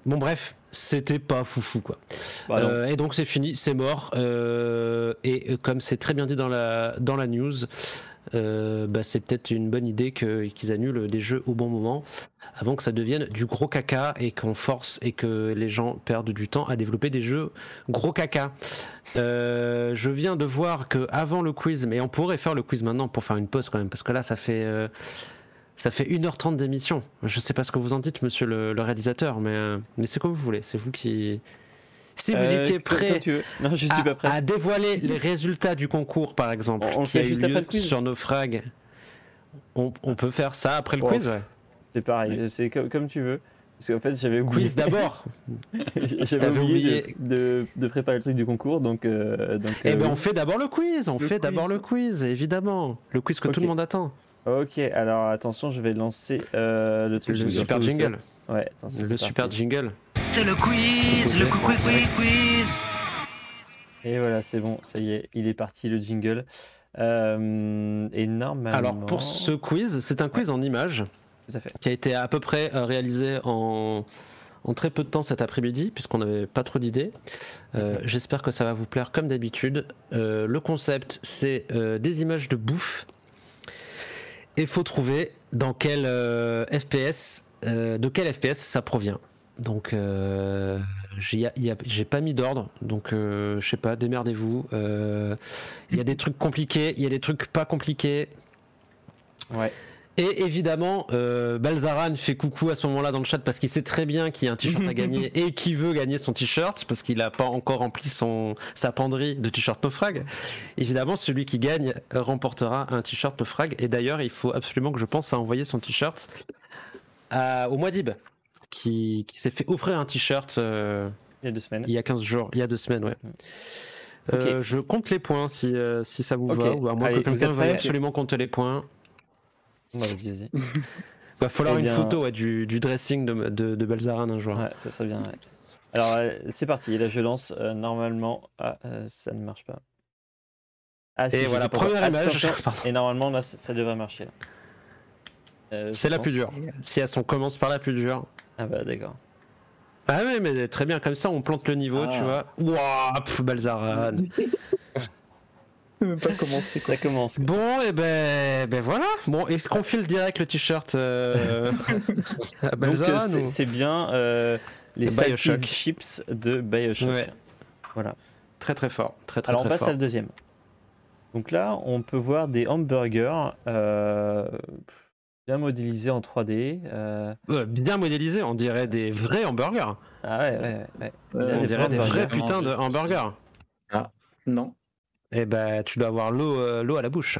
Bon, bref, c'était pas foufou, quoi. Bah. Euh, et donc, c'est fini, c'est mort, euh, et euh, comme c'est très bien dit dans la, dans la news, euh, bah, c'est peut-être une bonne idée qu'ils annulent des jeux au bon moment, avant que ça devienne du gros caca, et qu'on force, et que les gens perdent du temps à développer des jeux gros caca. Euh, je viens de voir que avant le quiz, mais on pourrait faire le quiz maintenant pour faire une pause quand même, parce que là ça fait euh, ça fait 1h30 d'émission. Je sais pas ce que vous en dites, monsieur le, le réalisateur, mais, mais c'est comme vous voulez. C'est vous qui. Si vous Euh, étiez prêt. Non, je suis à, pas prêt. à dévoiler les résultats du concours, par exemple, On- on le qui a eu juste lieu quiz sur nos frags, on, on peut faire ça après le quiz, ouais. C'est pareil, c'est comme, comme tu veux. Parce qu'en fait, j'avais oublié. Quiz d'abord. [LAUGHS] j'avais oublié, oublié. De, de- de préparer le truc du concours, donc. euh, donc Eh euh, ben, on fait d'abord le quiz. On Le fait d'abord le quiz, évidemment. Le quiz que tout le monde attend. Ok, alors attention, je vais lancer euh, le truc. Le super jingle. Ouais, attention. Le super parti. jingle. C'est le quiz, le quiz, quiz, quiz. Et voilà, c'est bon, ça y est, il est parti le jingle. Euh, et normalement. Alors pour ce quiz, c'est un quiz en images Tout à fait. qui a été à peu près euh, réalisé en, en très peu de temps cet après-midi puisqu'on n'avait pas trop d'idées. Euh, J'espère que ça va vous plaire comme d'habitude. Euh, le concept, c'est euh, des images de bouffe. Et il faut trouver dans quel euh, FPS, euh, de quel FPS ça provient. Donc, euh, j'ai pas mis d'ordre, donc euh, je sais pas, démerdez-vous. Euh, Il y a des [LAUGHS] trucs compliqués, il y a des trucs pas compliqués. Ouais. Et évidemment, euh, Balzaran fait coucou à ce moment-là dans le chat parce qu'il sait très bien qu'il y a un t-shirt à [LAUGHS] gagner et qu'il veut gagner son t-shirt parce qu'il n'a pas encore rempli son, sa penderie de t-shirt naufrag. Évidemment, celui qui gagne remportera un t-shirt naufrag. Et d'ailleurs, il faut absolument que je pense à envoyer son t-shirt au Moadib qui, qui s'est fait offrir un t-shirt euh, Il y a deux semaines. il y a 15 jours, il y a deux semaines, ouais. Euh, je compte les points si, euh, si ça vous Ok. va, ou à moins Allez, que quelqu'un veuille absolument compter les points. Bah, vas-y, vas-y. Il [LAUGHS] va falloir Eh une bien- photo ouais, du, du dressing de, de, de Balzaran un jour. Ouais, ça serait bien. ouais. Alors, c'est parti. Là, je lance. normalement, ah, ça ne marche pas. Ah, si, Et voilà, première image. Attention. [LAUGHS] Pardon. Et normalement, là, ça, devrait marcher. Euh, C'est la pense. plus dure. Si sont commence par la plus dure. Ah bah d'accord. Ah ouais, mais très bien, comme ça on plante le niveau, Ah. tu vois. Waouh, pff, Balzaran. [LAUGHS] même pas commencé. Ça commence. bon, et ben, ben voilà. Bon, est-ce qu'on file direct le t-shirt euh, [LAUGHS] à Donc Balzaran c'est ou- c'est bien euh, les Bioshock. Chips de Bioshock. Ouais. Voilà. Très très fort, très très Alors on passe fort. à la deuxième. Donc là, on peut voir des hamburgers euh, bien modélisés en 3D. euh, Ouais, bien modélisé, on dirait des vrais hamburgers. Ah ouais, ouais, ouais. Bien on des dirait des vrais putains de hamburgers. Non. Et ben, tu dois avoir l'eau euh, l'eau à la bouche.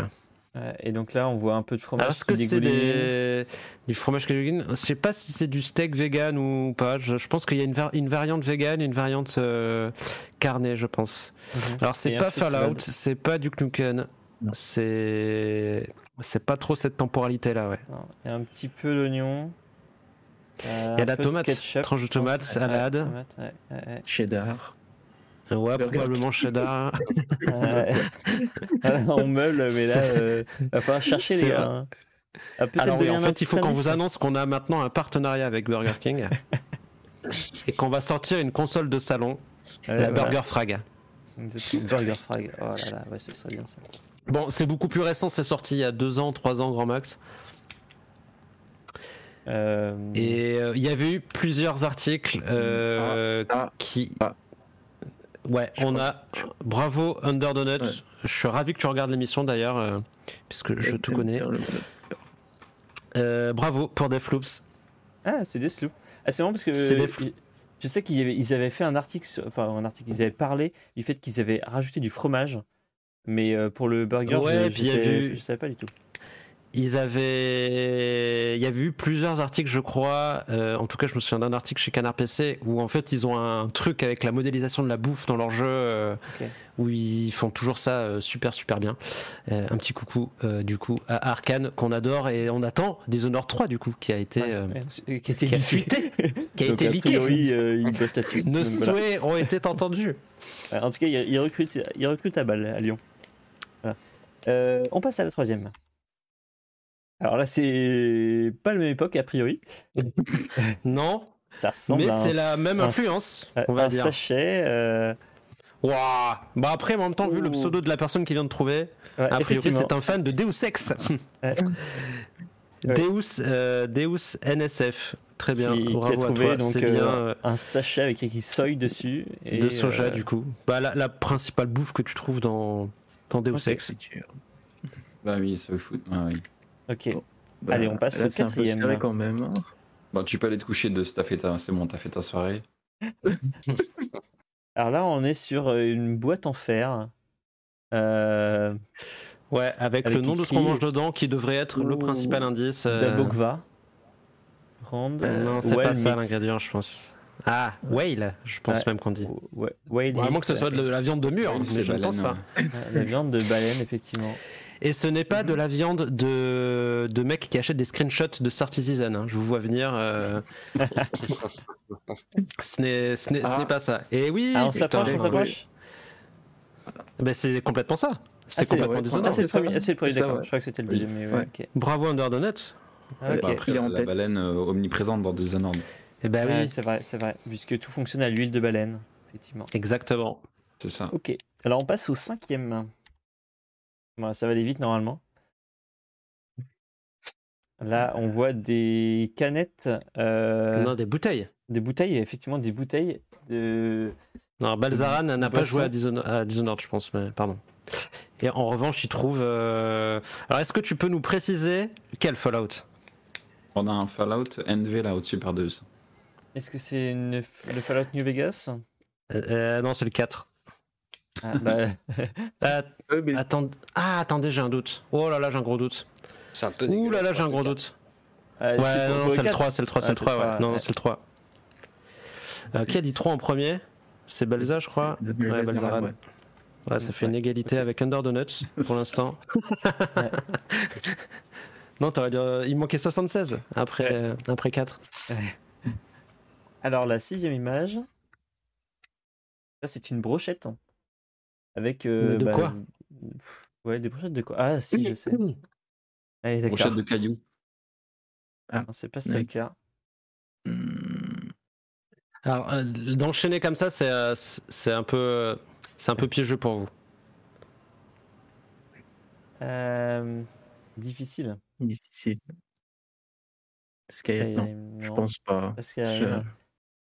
Et donc là, on voit un peu de fromage est-ce que c'est des... du fromage qui Je sais pas si c'est du steak vegan ou pas. Je, je pense qu'il y a une, var- une variante vegan et une variante euh, carnée, je pense. Mhm. Alors, c'est pas. Fallout, c'est pas du Nukem. C'est. C'est pas trop cette temporalité-là, ouais. Il y a un petit peu d'oignon. euh, Il y a la tomate, ketchup, tranche de tomate, salade. ouais, tomate, ouais, ouais, ouais. Cheddar. Ouais, Burger. probablement cheddar. Ah, [LAUGHS] [LAUGHS] on meule, mais là, euh, va falloir chercher les gars. vrai. hein. Ah, Alors oui, en fait, il faut qu'on vous annonce qu'on a maintenant un partenariat avec Burger King [LAUGHS] et qu'on va sortir une console de salon, Ouais, la voilà. Burger Frag. Burger Frag. Oh là là, ouais, ce serait bien ça. Bon, c'est beaucoup plus récent, c'est sorti il y a deux ans, trois ans, grand max. Euh, Et euh, il y avait eu plusieurs articles euh, Ah, qui. ah. Ouais, Je on crois- a. Bravo, Under Donuts. Ouais. Je suis ravi que tu regardes l'émission d'ailleurs, euh, puisque je te connais. Euh, bravo pour Deathloops. Ah, c'est Deathloop. Ah, c'est marrant parce que C'est Deathloop. il- je sais qu'ils avaient, fait un article, sur- enfin un article, ils avaient parlé du fait qu'ils avaient rajouté du fromage, mais euh, pour le burger, Ouais, je, puis il y a vu- je savais pas du tout. Ils avaient. Il y avait eu plusieurs articles, je crois. euh, en tout cas, je me souviens d'un article chez Canard PC où en fait ils ont un truc avec la modélisation de la bouffe dans leur jeu euh, où ils font toujours ça euh, super super bien. Euh, un petit coucou euh, du coup à Arkane qu'on adore et on attend Dishonored 3 du coup qui a été. Ouais, euh, qui, a été a fuité, qui a été a leaké. priori, euh, ils bossent là-dessus. Nos Donc, voilà. souhaits ont été entendus. En tout cas, ils, ils recrutent, ils recrutent à balle à Lyon. Euh, on passe à la troisième. Alors là, c'est pas la même époque a priori. [LAUGHS] Non, Ça ressemble mais c'est la même influence, un- on va un dire. sachet. euh, Waouh Bah après, en même temps, vu le pseudo de la personne qui vient de trouver, ouais, a priori c'est un fan de Deus Ex. Ouais. [LAUGHS] Deus, euh, Deus NSF. Très bien, qui, qui a bravo à trouvé toi, donc euh, bien. euh, un sachet avec écrit soy dessus et de soja euh, du coup. Bah, la, la principale bouffe que tu trouves dans, dans Deus Ok. Ex. Bah oui, ça foot. Ah, oui. Ok. Allez, on passe là, au c'est quatrième. serré quand même. hein. Bon, tu peux aller te coucher de t'as fait ta... c'est bon, t'as fait ta soirée. [LAUGHS] Alors là, on est sur euh, une boîte en fer. Euh, Ouais, avec, Avec le nom de ce qu'on mange dedans qui devrait être le principal indice. euh, Dabogva. Brand. Non, c'est Well pas ça Meat. l'ingrédient, je pense. Ah, whale, je pense Ouais. même qu'on dit. Ouais, whale à moins que ce soit de la viande de mur, mais je ne pense pas. [LAUGHS] La viande de baleine, effectivement. Et ce n'est pas de la viande de, de mecs qui achètent des screenshots de Star Citizen. hein. Je vous vois venir. euh. [LAUGHS] ce n'est ce n'est- ce Ah. n'est pas ça. Et oui, Ah, on s'approche, on s'approche ben, c'est complètement ça. C'est Ah, complètement ouais. Dishonored. Ah, c'est le ça, premier, ah, c'est le premier, ça, d'accord. ouais. Je crois que c'était le Oui. deuxième, mais ouais, Ouais. ok. Bravo Under Donuts. Ah, ok. Bah, après, Il est en la, la tête. baleine euh, omniprésente dans Dishonored. Eh ben Ouais, oui, c'est vrai, c'est vrai. Puisque tout fonctionne à l'huile de baleine, effectivement. exactement. C'est ça. Ok. Alors on passe au cinquième. Voilà, ça va aller vite normalement. Là, on voit des canettes, euh, Non, des bouteilles. des bouteilles, effectivement des bouteilles de. Non, Balzaran n'a pas joué à Dishonored, à Dishonored, je pense, mais pardon. Et en revanche, il trouve. euh, Alors, est-ce que tu peux nous préciser quel Fallout? On a un Fallout NV là au-dessus par deux. Est-ce que c'est une- le Fallout New Vegas? Euh, euh, Non, c'est le 4. ah, bah, [LAUGHS] Ah, Ouais, mais attends... ah, attendez, j'ai un doute. Oh là là, j'ai un gros doute. C'est un peu Ouh là là, j'ai un gros doute. ah, Ouais, non, c'est le quatre 3, c'est le 3, c'est Ah, le 3, ouais. trois, Non, ouais. c'est le 3. Euh, qui a dit 3 en premier? C'est Balza, je crois. c'est- Ouais, Balzaran. ouais. Ouais, ça fait une égalité avec Under Donuts pour [LAUGHS] l'instant. Ouais. [LAUGHS] non, t'aurais dit. euh, Il manquait 76 après, euh, après 4. Alors la sixième image, c'est une brochette avec. euh, De bah, quoi? Ouais, des brochettes de quoi? Ah, si, je sais. Allez, d'accord. Brochette de cailloux. Non, C'est pas ça le cas. Alors, euh, d'enchaîner comme ça, c'est euh, c'est c'est un peu, c'est un peu piégeux pour vous. Euh, difficile. Difficile. Skyrim, non, je pense pas. Pas Skyrim. Je-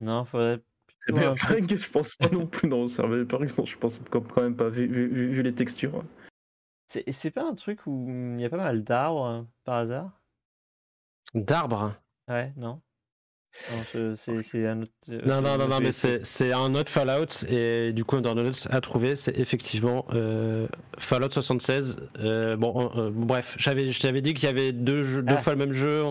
Non, faudrait. C'est bien un [LAUGHS] vrai que je pense pas non plus dans le serveur Parix, non, je pense quand même pas, vu, vu- vu- vu les textures. C'est c'est pas un truc où il y a pas mal d'arbres hein, par hasard? D'arbres? Ouais, non c'est c'est un autre. euh, Non, non, non, non, mais c'est c'est un autre Fallout et du coup, Undernotes a trouvé, c'est effectivement euh, Fallout 76. Euh, bon, euh, bref, j'avais j'avais dit qu'il y avait deux, jeux, deux Ah. fois le même jeu.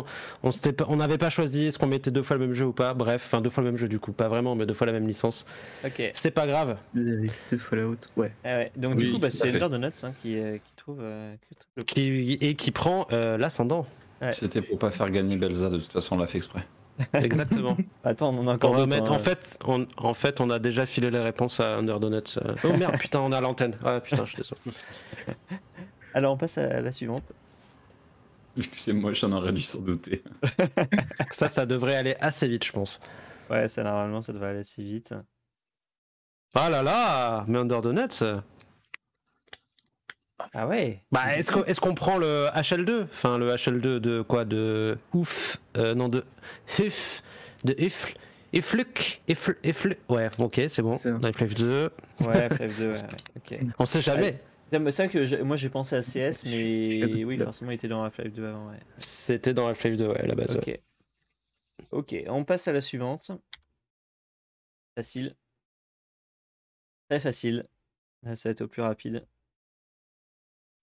On pas- on n'avait pas choisi est-ce qu'on mettait deux fois le même jeu ou pas. Bref, enfin deux fois le même jeu du coup, pas vraiment, mais deux fois la même licence. Ok. C'est pas grave. Vous avez deux Fallout, ouais. Ah ouais. Donc, Oui, du coup, bah, à c'est. Under Donuts hein, qui, euh, qui trouve. euh, qui trouve le Qui, et qui prend euh, l'ascendant. Ouais. C'était pour pas faire gagner Belza, de toute façon, on l'a fait exprès. [LAUGHS] Exactement. Attends, on en a On encore va mettre- hein. en, fait, on, en fait, on a déjà filé les réponses à Under Donuts. euh. Oh merde, putain, on a l'antenne. Ah putain, je suis désolé. [LAUGHS] Alors, on passe à la suivante. Vu que c'est moche, on aurait dû s'en douter. [LAUGHS] Ça, ça devrait aller assez vite, je pense. Ouais, ça, normalement, ça devrait aller assez vite. Ah là là, mais Under Donuts. Ah ouais Bah, est-ce qu'on est-ce qu'on prend le HL2 Enfin, le HL2 de quoi? De ouf euh, Non, de huf De Ifluk Ifl Ifl Ouais, ok, c'est bon. Bon. Dans Half-Life 2. Ouais, FF2, ouais, ok. [LAUGHS] On sait jamais. Mais C'est vrai que moi j'ai pensé à CS, mais [LAUGHS] oui, forcément il était dans Half-Life 2 avant. Ouais. C'était dans Half-Life 2, ouais, à la base. ouais. Ok. Ok, on passe à la suivante. Facile. Très facile. Là, ça va être au plus rapide.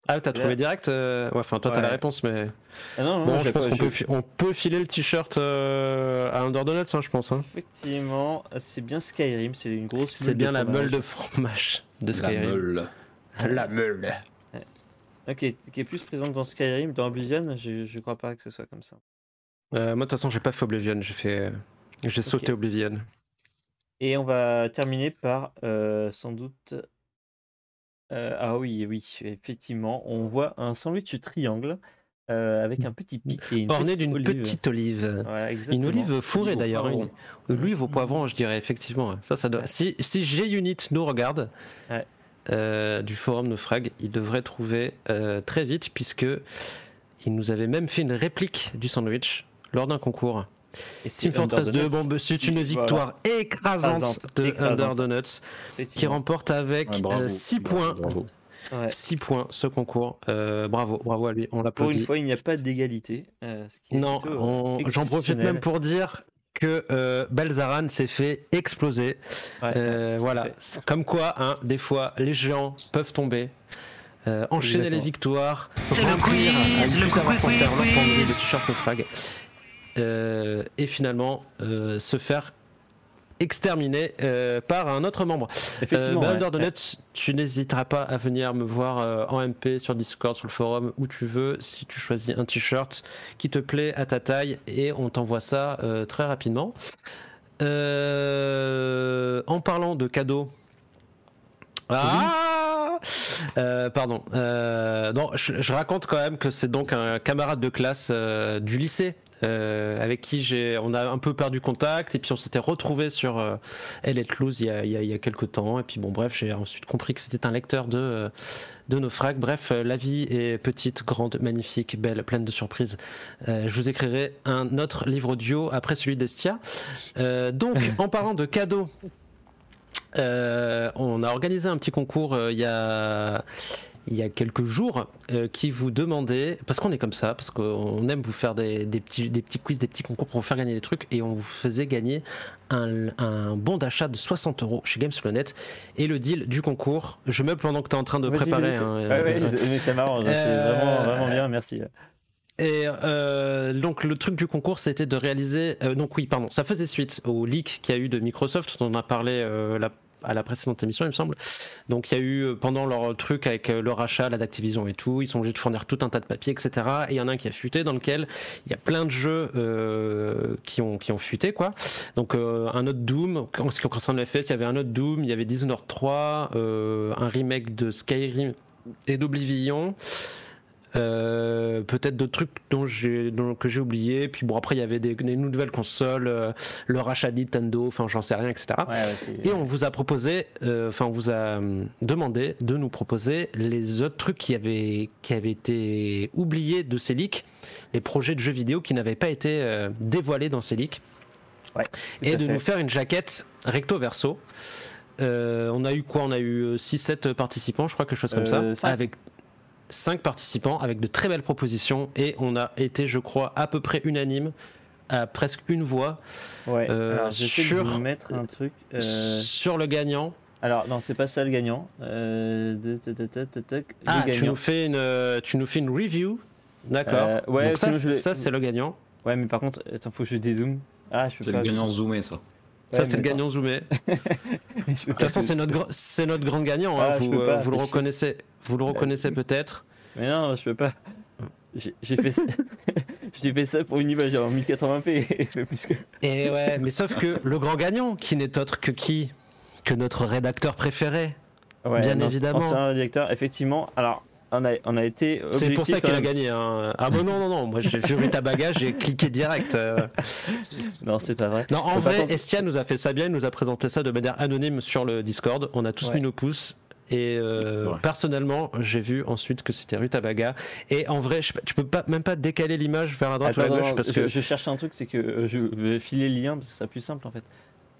Ah, t'as trouvé direct euh, Ouais, enfin, toi, t'as Ouais. la réponse, mais. Ah non, non, Bon, je pense qu'on peut, fi- on peut filer le t-shirt euh, à Under Donuts, hein, je pense. hein. Effectivement, c'est bien Skyrim, c'est une grosse C'est bien la meule de fromage de La Skyrim. meule. La meule. Ok, qui est plus présente dans Skyrim, dans Oblivion, je, je crois pas que ce soit comme ça. Euh, moi, de toute façon, j'ai pas fait Oblivion, j'ai fait. J'ai sauté Oblivion. Et on va terminer par euh, sans doute. Euh, ah oui, oui, effectivement, on voit un sandwich triangle euh, avec un petit pic et une Orné d'une petite olive. Voilà, Une olive fourrée d'ailleurs. Une, olive au poivron, je dirais, effectivement. Ça, ça doit... Ouais. Si, si G-Unit nous regarde Ouais. euh, du forum Naufrag, il devrait trouver très vite, puisque il nous avait même fait une réplique du sandwich lors d'un concours. Team Fortress Under 2, Donuts bon, bah, c'est une voilà, victoire écrasante Écrasante, de écrasante. Under Donuts, qui remporte avec Ouais, bravo. 6 Bravo, points. bravo. Ouais. 6 points ce concours. Euh, bravo, bravo à lui, on Pour une l'applaudit. fois, il n'y a pas d'égalité. euh, Non, euh, j'en profite même pour dire que euh, Belzaran s'est fait exploser. Ouais, Euh, ouais, voilà, fait. Comme quoi, hein, des fois, les géants peuvent tomber. Euh, enchaîner Exactement. les victoires, C'est le remplir à quiz, le quiz, leur quiz. Et finalement euh, se faire exterminer euh, par un autre membre. Effectivement. Euh, bah, ouais. Tu n'hésiteras pas à venir me voir euh, en MP sur Discord, sur le forum, où tu veux, si tu choisis un t-shirt qui te plaît à ta taille, et on t'envoie ça euh, très rapidement. Euh, en parlant de cadeaux. Ah Euh, Pardon. Euh, non, je, je raconte quand même que c'est donc un camarade de classe euh, du lycée euh, avec qui j'ai, on a un peu perdu contact et puis on s'était retrouvé sur euh, il y, a, il, y a, il y a quelques temps et puis bon bref j'ai ensuite compris que c'était un lecteur de euh, de Naufrag. Bref, la vie est petite, grande, magnifique, belle, pleine de surprises. Euh, je vous écrirai un autre livre audio après celui d'Estia. Donc [LAUGHS] en parlant de cadeaux. On a organisé un petit concours il y a il y a quelques jours euh, qui vous demandait parce qu'on est comme ça parce qu'on aime vous faire des, des petits des petits quiz des petits concours pour vous faire gagner des trucs et on vous faisait gagner un, un bon d'achat de 60 euros chez Games.net et le deal du concours je meuble pendant que tu es en train de préparer hein, ouais, euh, ouais, mais ça m'arrange, c'est vraiment, vraiment bien, merci. et euh, donc le truc du concours, c'était de réaliser. euh, donc oui, pardon, ça faisait suite au leak qu'il y a eu de Microsoft, dont on a parlé euh, la- à la précédente émission, il me semble. Donc il y a eu euh, pendant leur truc avec euh, le rachat, là d'Activision et tout, ils sont obligés de fournir tout un tas de papiers, etc. Et il y en a un qui a fuité dans lequel il y a plein de jeux euh, qui ont qui ont fuité quoi. Donc un autre Doom, en ce qui concerne le FPS, il y avait un autre Doom, il y avait Dishonored 3, euh, un remake de Skyrim et d'Oblivion. Euh, peut-être d'autres trucs dont j'ai, que j'ai oublié. Puis bon, après, il y avait des, des nouvelles consoles, euh, le rachat de Nintendo, enfin, j'en sais rien, etc. Ouais, ouais, c'est- Et on vous a proposé, euh, enfin, on vous a demandé de nous proposer les autres trucs qui avaient, qui avaient été oubliés de ces leaks, les projets de jeux vidéo qui n'avaient pas été dévoilés dans ces leaks, Ouais, et de fait. nous faire une jaquette recto verso. Euh, on a eu quoi? On a eu 6-7 participants, je crois, quelque chose comme Euh, ça, avec 5 participants, avec de très belles propositions, et on a été, je crois, à peu près unanime, à presque une voix, Ouais, euh, alors de sur- vous mettre un truc. euh, sur le gagnant. Alors, non, c'est pas ça le gagnant. Euh, Ah, tu nous fais une, euh, tu nous fais une review, d'accord. Euh, ouais, Donc ça, ça c'est le gagnant. Ouais, mais par contre, attends, faut que je dézoome. Ah, je peux C'est pas. le gagnant zoomé, ça. Ça Ouais, c'est le gagnant zoomé. [LAUGHS] De toute façon, c'est notre, gr- c'est notre grand gagnant. hein. Ah, Vous, euh, pas, vous le reconnaissez, vous le reconnaissez peut-être. Mais non, je peux pas. J'ai fait ça. [LAUGHS] J'ai fait ça pour une image en 1080p. plus [LAUGHS] que- Et ouais, mais sauf que le grand gagnant, qui n'est autre que qui? Que notre rédacteur préféré. Ouais, Bien non, évidemment. Directeur, effectivement. Alors, on a, on a été. C'est pour ça qu'il a gagné. hein. Ah bon non non non, moi j'ai vu Rita Baga, j'ai cliqué direct. euh. [LAUGHS] Non, c'est pas vrai. Non, en Faut vrai, Estia nous a fait ça bien, il nous a présenté ça de manière anonyme sur le Discord. On a tous Ouais. mis nos pouces. Et euh, C'est personnellement, j'ai vu ensuite que c'était Ruta Baga. Et en vrai, je- tu peux pas, même pas décaler l'image vers la droite Attends, ou non, gauche non, parce je, que je cherche un truc, c'est que euh, je vais filer le lien parce que ça sera plus simple en fait.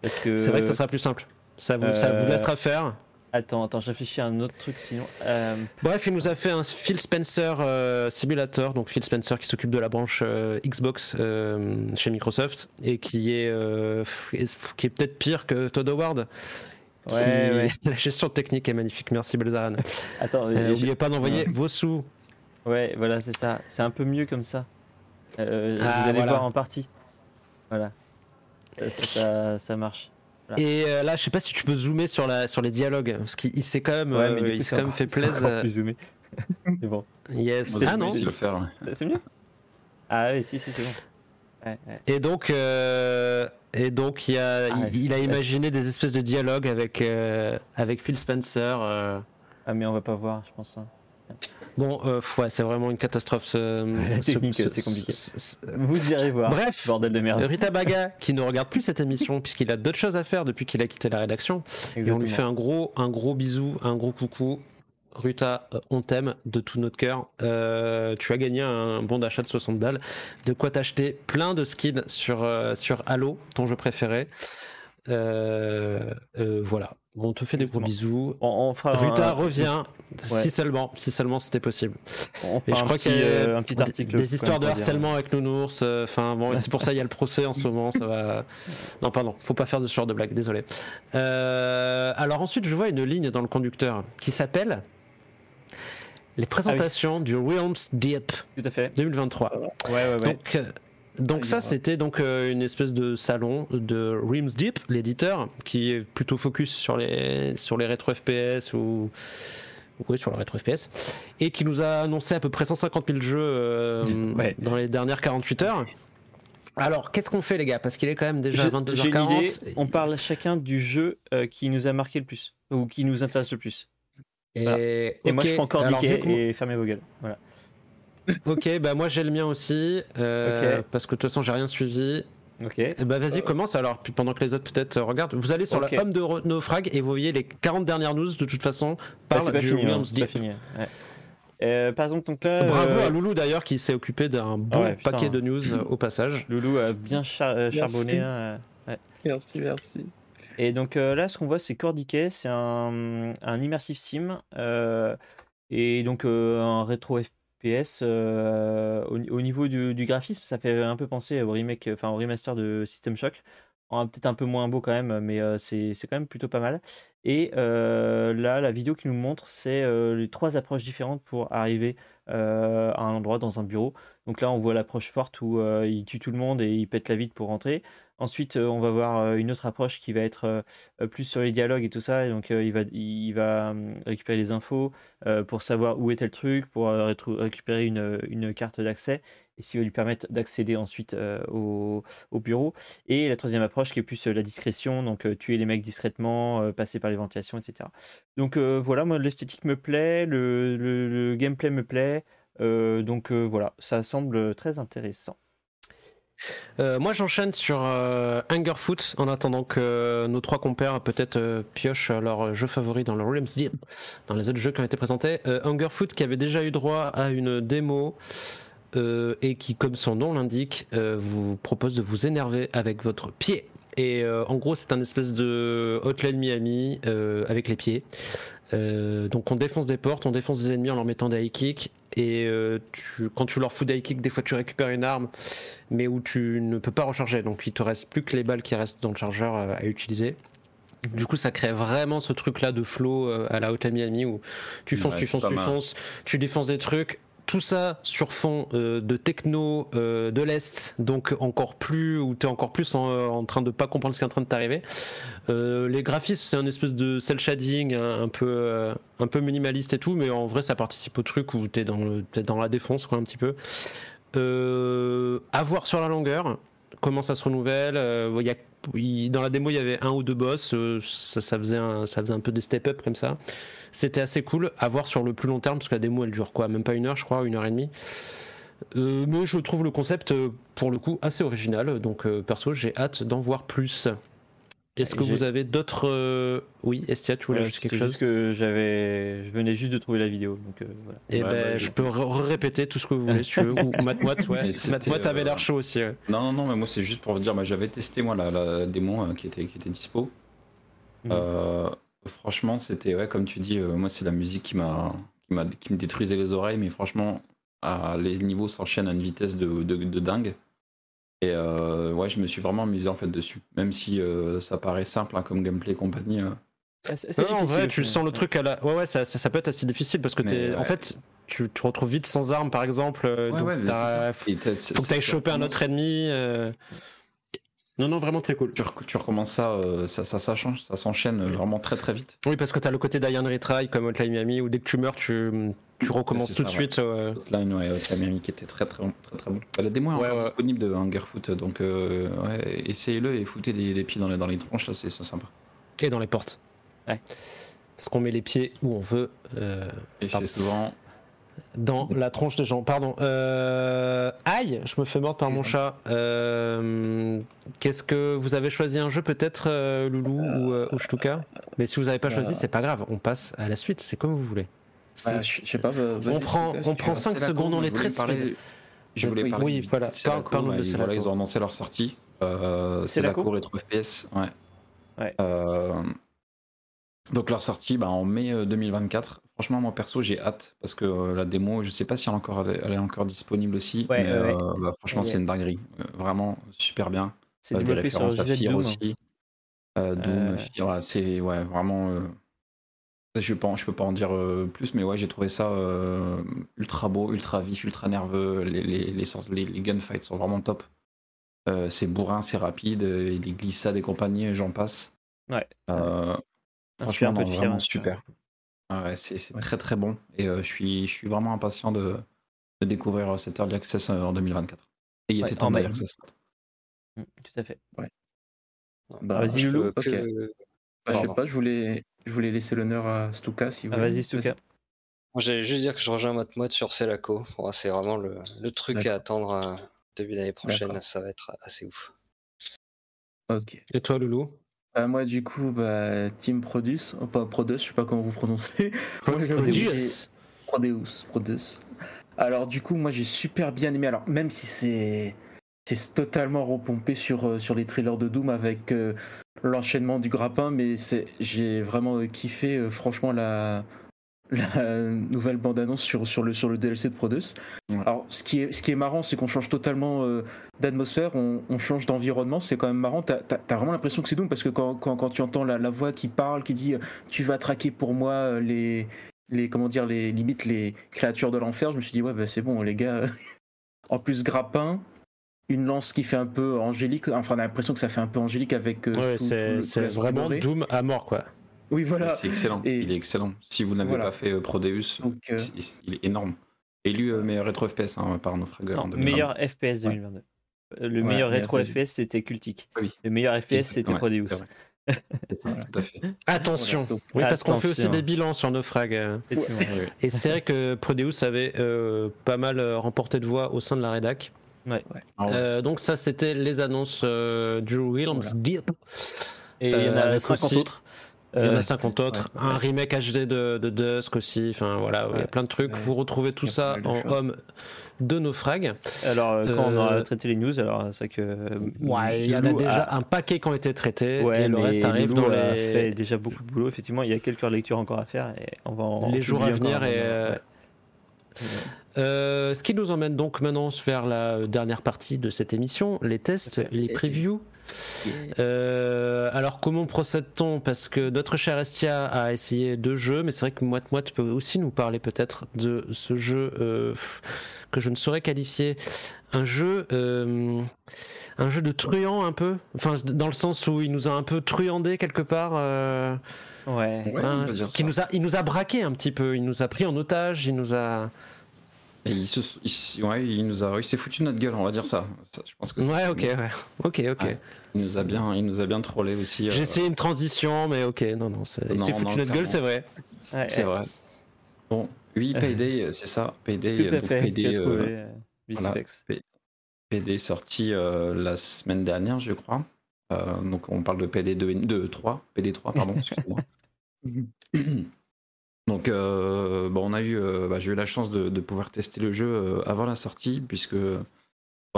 Parce que. c'est vrai que ça sera plus simple. Ça vous, ça vous laissera faire. Attends, attends, je réfléchis à un autre truc sinon. Euh, Bref, il nous a fait un Phil Spencer euh, simulator, donc Phil Spencer qui s'occupe de la branche euh, Xbox euh, chez Microsoft et qui est, qui est peut-être pire que Todd Howard. Ouais, qui- ouais. [LAUGHS] La gestion technique est magnifique, merci Belzaran. Attends, N'oubliez pas d'envoyer vos sous. Ouais, voilà, c'est ça. C'est un peu mieux comme ça. Ah, vous allez voilà. voir en partie. Voilà. Ça, ça, ça- ça marche. Voilà. Et euh, là, je sais pas si tu peux zoomer sur, la, sur les dialogues, parce qu'il il s'est quand même, Ouais, euh, mais il s'est quand même fait plaisir. plus [LAUGHS] zoomé. c'est bon. Yes. Ah non. essayé de le faire. là. C'est mieux? Ah oui, si, si, c'est bon. Ouais, ouais. Et donc, euh, et donc, il, a, Ah, il, il a ouais. imaginé des espèces de dialogues avec, euh, avec Phil Spencer. euh. Ah, mais on va pas voir, je pense. hein. Bon, euh, ouais, c'est vraiment une catastrophe. Ce, technique, ce- c'est compliqué. ce- Vous irez voir. Bref, Bordel de merde. Rita Baga, qui ne regarde plus cette émission puisqu'il a d'autres choses à faire depuis qu'il a quitté la rédaction. Et on lui fait un gros, un gros bisou, un gros coucou. Ruta, euh, on t'aime de tout notre cœur. Euh, tu as gagné un bon d'achat de 60 balles. De quoi t'acheter plein de skins sur, euh, sur Halo, ton jeu préféré. Euh, euh, voilà. Bon, on te fait des gros bisous. On, on fera Ruta un, revient, si seulement, si seulement c'était possible. on fera Et je crois qu'il y a euh, un petit article. des histoires de harcèlement avec nounours. euh, Enfin bon, c'est pour ça il y a le procès en ce moment. Ça va. [LAUGHS] Non, pardon, faut pas faire de ce genre de blague. Désolé. Euh, alors ensuite, je vois une ligne dans le conducteur qui s'appelle les présentations du Realms Deep Tout à fait. 2023. Ouais, ouais, ouais. Donc, euh, donc ça, c'était donc euh, une espèce de salon de Realms Deep, l'éditeur, qui est plutôt focus sur les sur les rétro FPS ou oui, sur le rétro FPS, et qui nous a annoncé à peu près 150 000 jeux euh, Ouais. dans les dernières 48 heures. Alors, qu'est-ce qu'on fait, les gars? Parce qu'il est quand même déjà J'ai 22h40. j'ai une idée. On parle chacun du jeu euh, qui nous a marqué le plus ou qui nous intéresse le plus. Et, Voilà. Et moi, je peux encore alors, niquer et fermer vos gueules. Voilà. Ok, bah moi j'ai le mien aussi, euh, parce que de toute façon j'ai rien suivi. Ok. Eh Bah vas-y, commence alors, puis pendant que les autres peut-être euh, regardent. Vous allez sur le home de Naufrag et vous voyez les 40 dernières news de toute façon. Bah, c'est pas du fini. hein, pas Deep. fini. ouais. Euh, par exemple, donc là. Bravo euh, à Loulou d'ailleurs qui s'est occupé d'un bon ouais, putain. paquet de news au passage. Loulou a bien char- euh, Merci. charbonné. hein. Merci, merci. Et donc euh, là, ce qu'on voit, c'est Cordiquet, c'est un, un immersive sim euh, et donc euh, un rétro FPS. euh, au, au niveau du, graphisme, ça fait un peu penser au remake, enfin au remaster de System Shock. Peut-être un peu moins beau quand même, mais euh, c'est quand même plutôt pas mal. Et euh, là, la vidéo qui nous montre, c'est euh, les trois approches différentes pour arriver euh, à un endroit dans un bureau. Donc là, on voit l'approche forte où euh, il tue tout le monde et il pète la vitre pour rentrer. Ensuite, euh, on va voir euh, une autre approche qui va être euh, plus sur les dialogues et tout ça. Et donc, il va, récupérer les infos pour savoir où était le truc, pour récupérer une, carte d'accès. et ce qui va lui permettre d'accéder ensuite au, au bureau. Et la troisième approche qui est plus la discrétion, donc tuer les mecs discrètement, passer par les ventilations, etc. Donc voilà, moi l'esthétique me plaît, le, gameplay me plaît, donc voilà, ça semble très intéressant. Euh, moi, j'enchaîne sur euh, Hungerfoot en attendant que nos trois compères peut-être euh, piochent leur jeu favori dans le Realms dans les autres jeux qui ont été présentés. Hungerfoot qui avait déjà eu droit à une démo et qui, comme son nom l'indique, vous propose de vous énerver avec votre pied. Et en gros, c'est un espèce de Hotline Miami avec les pieds. Euh, donc on défonce des portes, on défonce des ennemis en leur mettant des high kicks. Et euh, tu- quand tu leur fous des high kicks, des fois tu récupères une arme, mais où tu ne peux pas recharger. Donc il te reste plus que les balles qui restent dans le chargeur euh, à utiliser. Du coup, ça crée vraiment ce truc-là de flow à la Hotline Miami où tu fonces, Ouais, tu fonces, tu mal. fonces, tu défonces des trucs. Tout ça sur fond euh, de techno euh, de l'Est, donc encore plus, où tu es encore plus en, en train de pas comprendre ce qui est en train de t'arriver. Euh, les graphismes, c'est un espèce de cel shading un, un peu, euh, un peu minimaliste et tout, mais en vrai, ça participe au truc où tu es, dans la défonce, quoi, un petit peu. Euh, à voir sur la longueur, comment ça se renouvelle. euh, y a- dans la démo, il y avait un ou deux boss, euh, ça, ça faisait un, ça faisait un peu des step-up comme ça. C'était assez cool. À voir sur le plus long terme, parce que la démo, elle dure quoi Même pas une heure, je crois, une heure et demie. Euh, mais je trouve le concept, euh, pour le coup, assez original. Donc, euh, perso, j'ai hâte d'en voir plus. Est-ce que vous avez d'autres. euh, Oui, Estia, tu voulais ajouter quelque c'est chose? juste que j'avais, je venais juste de trouver la vidéo, donc euh, voilà. Eh Ouais, ben, bah, je peux répéter tout ce que vous voulez si tu veux. Ou Matmoit, ouais. [LAUGHS] Matmoit avait euh, l'air chaud aussi. ouais. Non, non, non, mais moi c'est juste pour vous dire, moi, j'avais testé moi la, la démo euh, qui, était, qui était dispo. Mhm. Franchement, c'était, ouais, comme tu dis, euh, moi c'est la musique qui m'a, qui m'a, qui me détruisait les oreilles, mais franchement, ah, les niveaux s'enchaînent à une vitesse de, de, de dingue. Et euh, ouais, je me suis vraiment amusé en fait dessus, même si euh, ça paraît simple hein, comme gameplay et compagnie. euh. Ah, c'est- c'est Non, en vrai, tu sens le truc à la. Ouais, ouais, ça, ça, ça peut être assez difficile parce que Mais t'es. En ouais. fait, tu te retrouves vite sans arme, par exemple. euh, donc mais c'est t'as- faut que tu ailles c'est- choper un autre ennemi. Non, non, vraiment très cool. Tu, rec- tu recommences ça, euh, ça, ça, ça change, ça s'enchaîne euh, vraiment très très vite. Oui, parce que t'as le côté d'Iron Retry comme Hotline Miami où dès que tu meurs, tu, tu recommences tout de ouais. suite. euh. Hotline, ouais, Hotline Miami qui était très très bon. Très, très bon. Bah, la démo est Ouais, ouais. disponible de Hungerfoot, donc euh, ouais, essayez-le et foutez des, des pieds dans les, dans les tronches, c'est c'est sympa. Et dans les portes. Ouais. Parce qu'on met les pieds où on veut. euh, Et c'est souvent. Dans la tronche des gens. Pardon. Euh... Aïe, je me fais mordre par mon chat. Euh, Qu'est-ce que vous avez choisi un jeu peut-être, euh, Loulou ou, ou Shtuka Mais si vous n'avez pas choisi, c'est pas grave. On passe à la suite. C'est comme vous voulez. Bah, je je sais pas. vas-y, on prend, on prend veux. 5 C'est la secondes. co, On est très voulais parler- speed. Je voulais parler oui, voilà, parle- parle-nous de bah. Voilà, ils ont annoncé leur sortie. C'est la cour rétro FPS. Ouais. Ouais. Euh, donc leur sortie bah, en mai euh, 2024. Franchement, moi perso, j'ai hâte parce que euh, la démo, je sais pas si elle est encore, elle est encore disponible aussi. Ouais, mais ouais, euh, bah, franchement, Ouais. c'est une dinguerie. Euh, vraiment super bien. C'est Euh, des développé sur références à Fear Doom. aussi. Euh, Doom, Euh. Fear, ouais, c'est ouais, vraiment. euh, je, peux, en- je peux pas en dire euh, plus, mais ouais, j'ai trouvé ça euh, ultra beau, ultra vif, ultra nerveux. Les, les, les, sens- les- les gunfights sont vraiment top. Euh, c'est bourrin, c'est rapide, euh, les glissades et compagnie, j'en passe. Ouais. Euh, franchement, un peu non, de vraiment hein, super. Ah ouais, c'est Ouais. très très bon. Et euh, je, suis, je suis vraiment impatient de, de découvrir cet Early Access euh, en 2024. Et il Ouais, était temps d'ailleurs que ça sorte. Mm, Tout à fait. Bah, Vas-y, je Loulou. Que- Bah, je sais Pardon. pas, je voulais, je voulais laisser l'honneur à Stuka si vous Ah, voulez. vas-y, Stuka. J'allais juste dire que je rejoins Matmod sur Celaco. Bon, c'est vraiment le, le truc à attendre euh, début d'année prochaine. Ça va être assez ouf. Ok. Et toi, Loulou Bah, moi, du coup, bah, Team Produce, oh, pas Produce, je sais pas comment vous prononcez. [LAUGHS] Prodeus. Prodeus, Produce. Alors, du coup, moi, j'ai super bien aimé. Alors, même si c'est c'est totalement repompé sur, euh, sur les trailers de Doom avec euh, l'enchaînement du grappin, mais c'est j'ai vraiment euh, kiffé, euh, franchement, la, la nouvelle bande-annonce sur, sur, le, sur le DLC de Produce. Ouais. Alors, ce qui est, ce qui est marrant, c'est qu'on change totalement euh, d'atmosphère, on, on change d'environnement, c'est quand même marrant. T'as as, vraiment l'impression que c'est Doom parce que quand, quand, quand tu entends la, la voix qui parle, qui dit euh, Tu vas traquer pour moi euh, les. Les, comment dire, les limites, les créatures de l'enfer, je me suis dit, ouais, bah, c'est bon, les gars. en plus, grappin, une lance qui fait un peu angélique, enfin, on a l'impression que ça fait un peu angélique avec. euh, Ouais, c'est vraiment. Doom à mort, quoi. Oui, voilà. C'est excellent. Et- Il est excellent. Si vous n'avez Voilà. pas fait euh, Prodeus, Donc, euh, c'est- il est énorme. élu euh, meilleur rétro FPS hein, par Naufrageur. Non, en 2022. meilleur FPS 2022. Euh, Le Ouais, meilleur rétro FPS. FPS, c'était Cultic. Ah oui. Le meilleur FPS, c'était Ouais, Prodeus. Tout à fait. Attention. Voilà, Oui, parce qu'on fait aussi des bilans sur Naufrag. Et c'est vrai que Prodeus avait euh, pas mal remporté de voix au sein de la rédac. Ah ouais. Euh, donc ça, c'était les annonces euh, du Realms Voilà. Deep. Et il y en a avec 50 aussi- autres. Il y en Euh, a 50 autres. ouais. Un remake HD de, de Dusk aussi. Enfin voilà, il y a plein de trucs. Ouais. Vous retrouvez tout ça en homme de Naufrag. Alors, euh, quand on aura Euh, traité les news, alors c'est que. euh, Ouais, il y en a déjà un paquet qui ont été traités. Ouais, et le reste arrive dans a les, fait déjà beaucoup de boulot. Effectivement, il y a quelques lectures encore à faire et on va en les jours à venir. Et, euh. Euh, ce qui nous emmène donc maintenant vers la dernière partie de cette émission, les tests, les previews. Euh, alors comment procède-t-on? Parce que notre cher Estia a essayé deux jeux, mais c'est vrai que Moite Moite peut aussi nous parler peut-être de ce jeu euh, que je ne saurais qualifier. Un jeu, euh, un jeu de truand un peu, enfin dans le sens où il nous a un peu truandé quelque part. euh, Ouais. Ouais, hein, nous a, il nous a braqué un petit peu, il nous a pris en otage, il nous a. Et il, se, il, ouais, il nous a, il s'est foutu de notre gueule, on va dire ça. Ça, je pense que Ouais, ok, ouais, ok, ok. Ouais. Il nous a bien, il nous a bien trollé aussi. euh, J'ai essayé une transition, mais ok, non, non, c'est- il Non, s'est foutu non, notre gueule, c'est vrai. Ouais, C'est ouais. vrai. Bon, oui, [LAUGHS] Payday, euh, c'est ça. Payday, Tout à donc fait. Payday, tu as euh, trouvé. euh, voilà. Bispex. PD sorti euh, la semaine dernière, je crois. Euh, donc on parle de PD 2, 2 3, PD 3, pardon, [LAUGHS] excusez-moi. [LAUGHS] donc euh, on a eu, euh, bah, j'ai eu la chance de, de pouvoir tester le jeu euh, avant la sortie, puisque je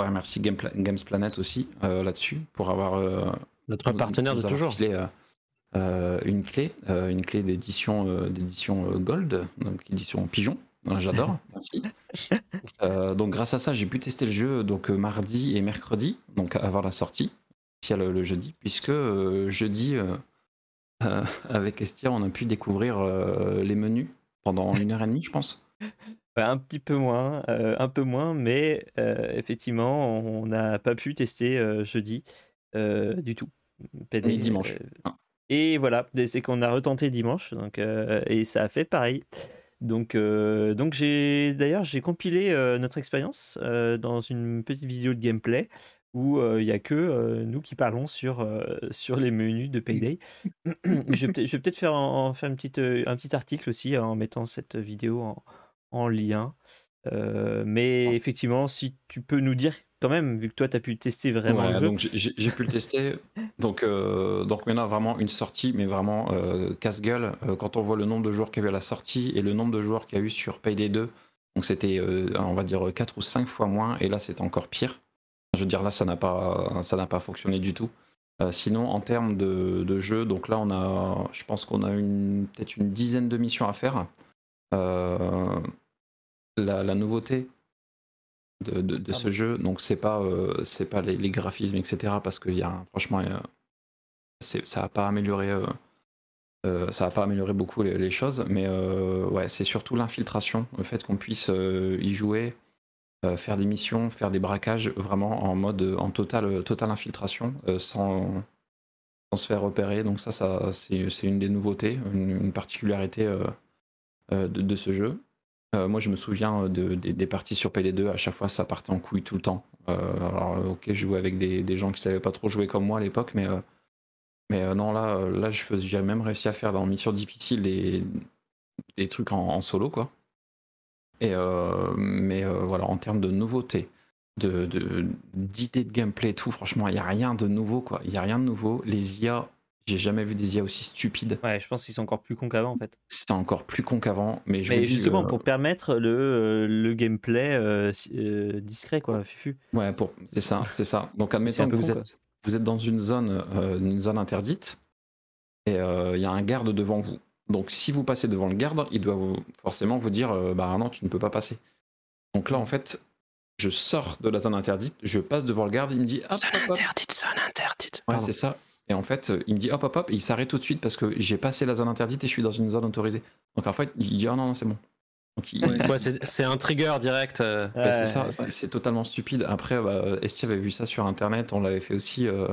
remercie Game Pla- Games Planet aussi là-dessus pour avoir Notre partenaire de toujours. filé, une clé, une clé d'édition d'édition Gold, donc édition pigeon. [LAUGHS] Euh, J'adore, merci. Donc grâce à ça, j'ai pu tester le jeu donc mardi et mercredi, donc avant la sortie, le, le jeudi, puisque jeudi euh, avec Estia, on a pu découvrir euh, les menus pendant une heure et demie, je pense. Bah, un petit peu moins, euh, un peu moins, mais effectivement, on n'a pas pu tester jeudi du tout. PD, Ni dimanche. et voilà, c'est qu'on a retenté dimanche, donc et ça a fait pareil. Donc, donc j'ai d'ailleurs j'ai compilé notre expérience dans une petite vidéo de gameplay où euh, il y a que euh, nous qui parlons sur euh, sur les menus de Payday. [CLEARS THROAT] je vais peut-être faire en, en faire une petite euh, un petit article aussi en mettant cette vidéo en, en lien. Euh, mais effectivement, si tu peux nous dire quand même, vu que toi tu as pu tester vraiment Ouais, le jeu, donc j'ai- pu le tester. Donc, euh, donc maintenant, vraiment une sortie, mais vraiment euh, casse-gueule. Euh, quand on voit le nombre de joueurs qu'il y a eu à la sortie et le nombre de joueurs qu'il y a eu sur Payday 2, donc c'était, euh, on va dire, 4 ou 5 fois moins, et là c'est encore pire. Je veux dire, là ça n'a pas, ça n'a pas fonctionné du tout. Euh, sinon, en termes de, de jeu, donc là on a, je pense qu'on a une, peut-être une dizaine de missions à faire. Euh, la, la nouveauté de, de- de ce jeu. Donc c'est pas euh, c'est pas les, les graphismes etc. Parce qu'il y a franchement c'est- ça a pas amélioré euh, ça a pas amélioré beaucoup les, les choses. Mais euh, ouais c'est surtout l'infiltration, le fait qu'on puisse euh, y jouer, euh, faire des missions, faire des braquages vraiment en mode en totale totale infiltration euh, sans sans se faire repérer. Donc ça ça c'est une des nouveautés, une, particularité euh, de, ce jeu. Moi, je me souviens de, des, parties sur PD2, à chaque fois, ça partait en couille tout le temps. Alors, ok, je jouais avec des, des gens qui savaient pas trop jouer comme moi à l'époque, mais, mais non, là, là j'ai même réussi à faire dans Mission Difficile des, des trucs en, en solo, quoi. Et, euh, mais euh, voilà, en termes de nouveautés, de, de- d'idées de, gameplay et tout, franchement, il n'y a rien de nouveau, quoi. Il n'y a rien de nouveau. Les IA, j'ai jamais vu des IA aussi stupides. ouais, je pense qu'ils sont encore plus cons qu'avant en fait. C'est encore plus con qu'avant, mais je Mais vous dis, justement, euh, pour permettre le, le gameplay euh, euh, discret, quoi, fufu. Ouais, pour... c'est ça, c'est ça. Donc [LAUGHS] admettons que vous con, êtes, vous êtes dans une zone, une zone interdite et il y a un garde devant vous. Donc si vous passez devant le garde, il doit vous, forcément vous dire euh, bah non, tu ne peux pas passer. Donc là en fait, je sors de la zone interdite, je passe devant le garde, il me dit hop, Zone hop, hop. interdite, zone interdite. Ouais, c'est ça. Et en fait, euh, il me dit hop hop hop, et il s'arrête tout de suite parce que j'ai passé la zone interdite et je suis dans une zone autorisée. Donc en fait, il dit ah non, non c'est bon. Donc il, Ouais. Ouais, c'est c'est un trigger direct. euh. Ouais. c'est ça, c'est- c'est totalement stupide. Après, bah, Estie avait vu ça sur internet, on l'avait fait aussi. euh,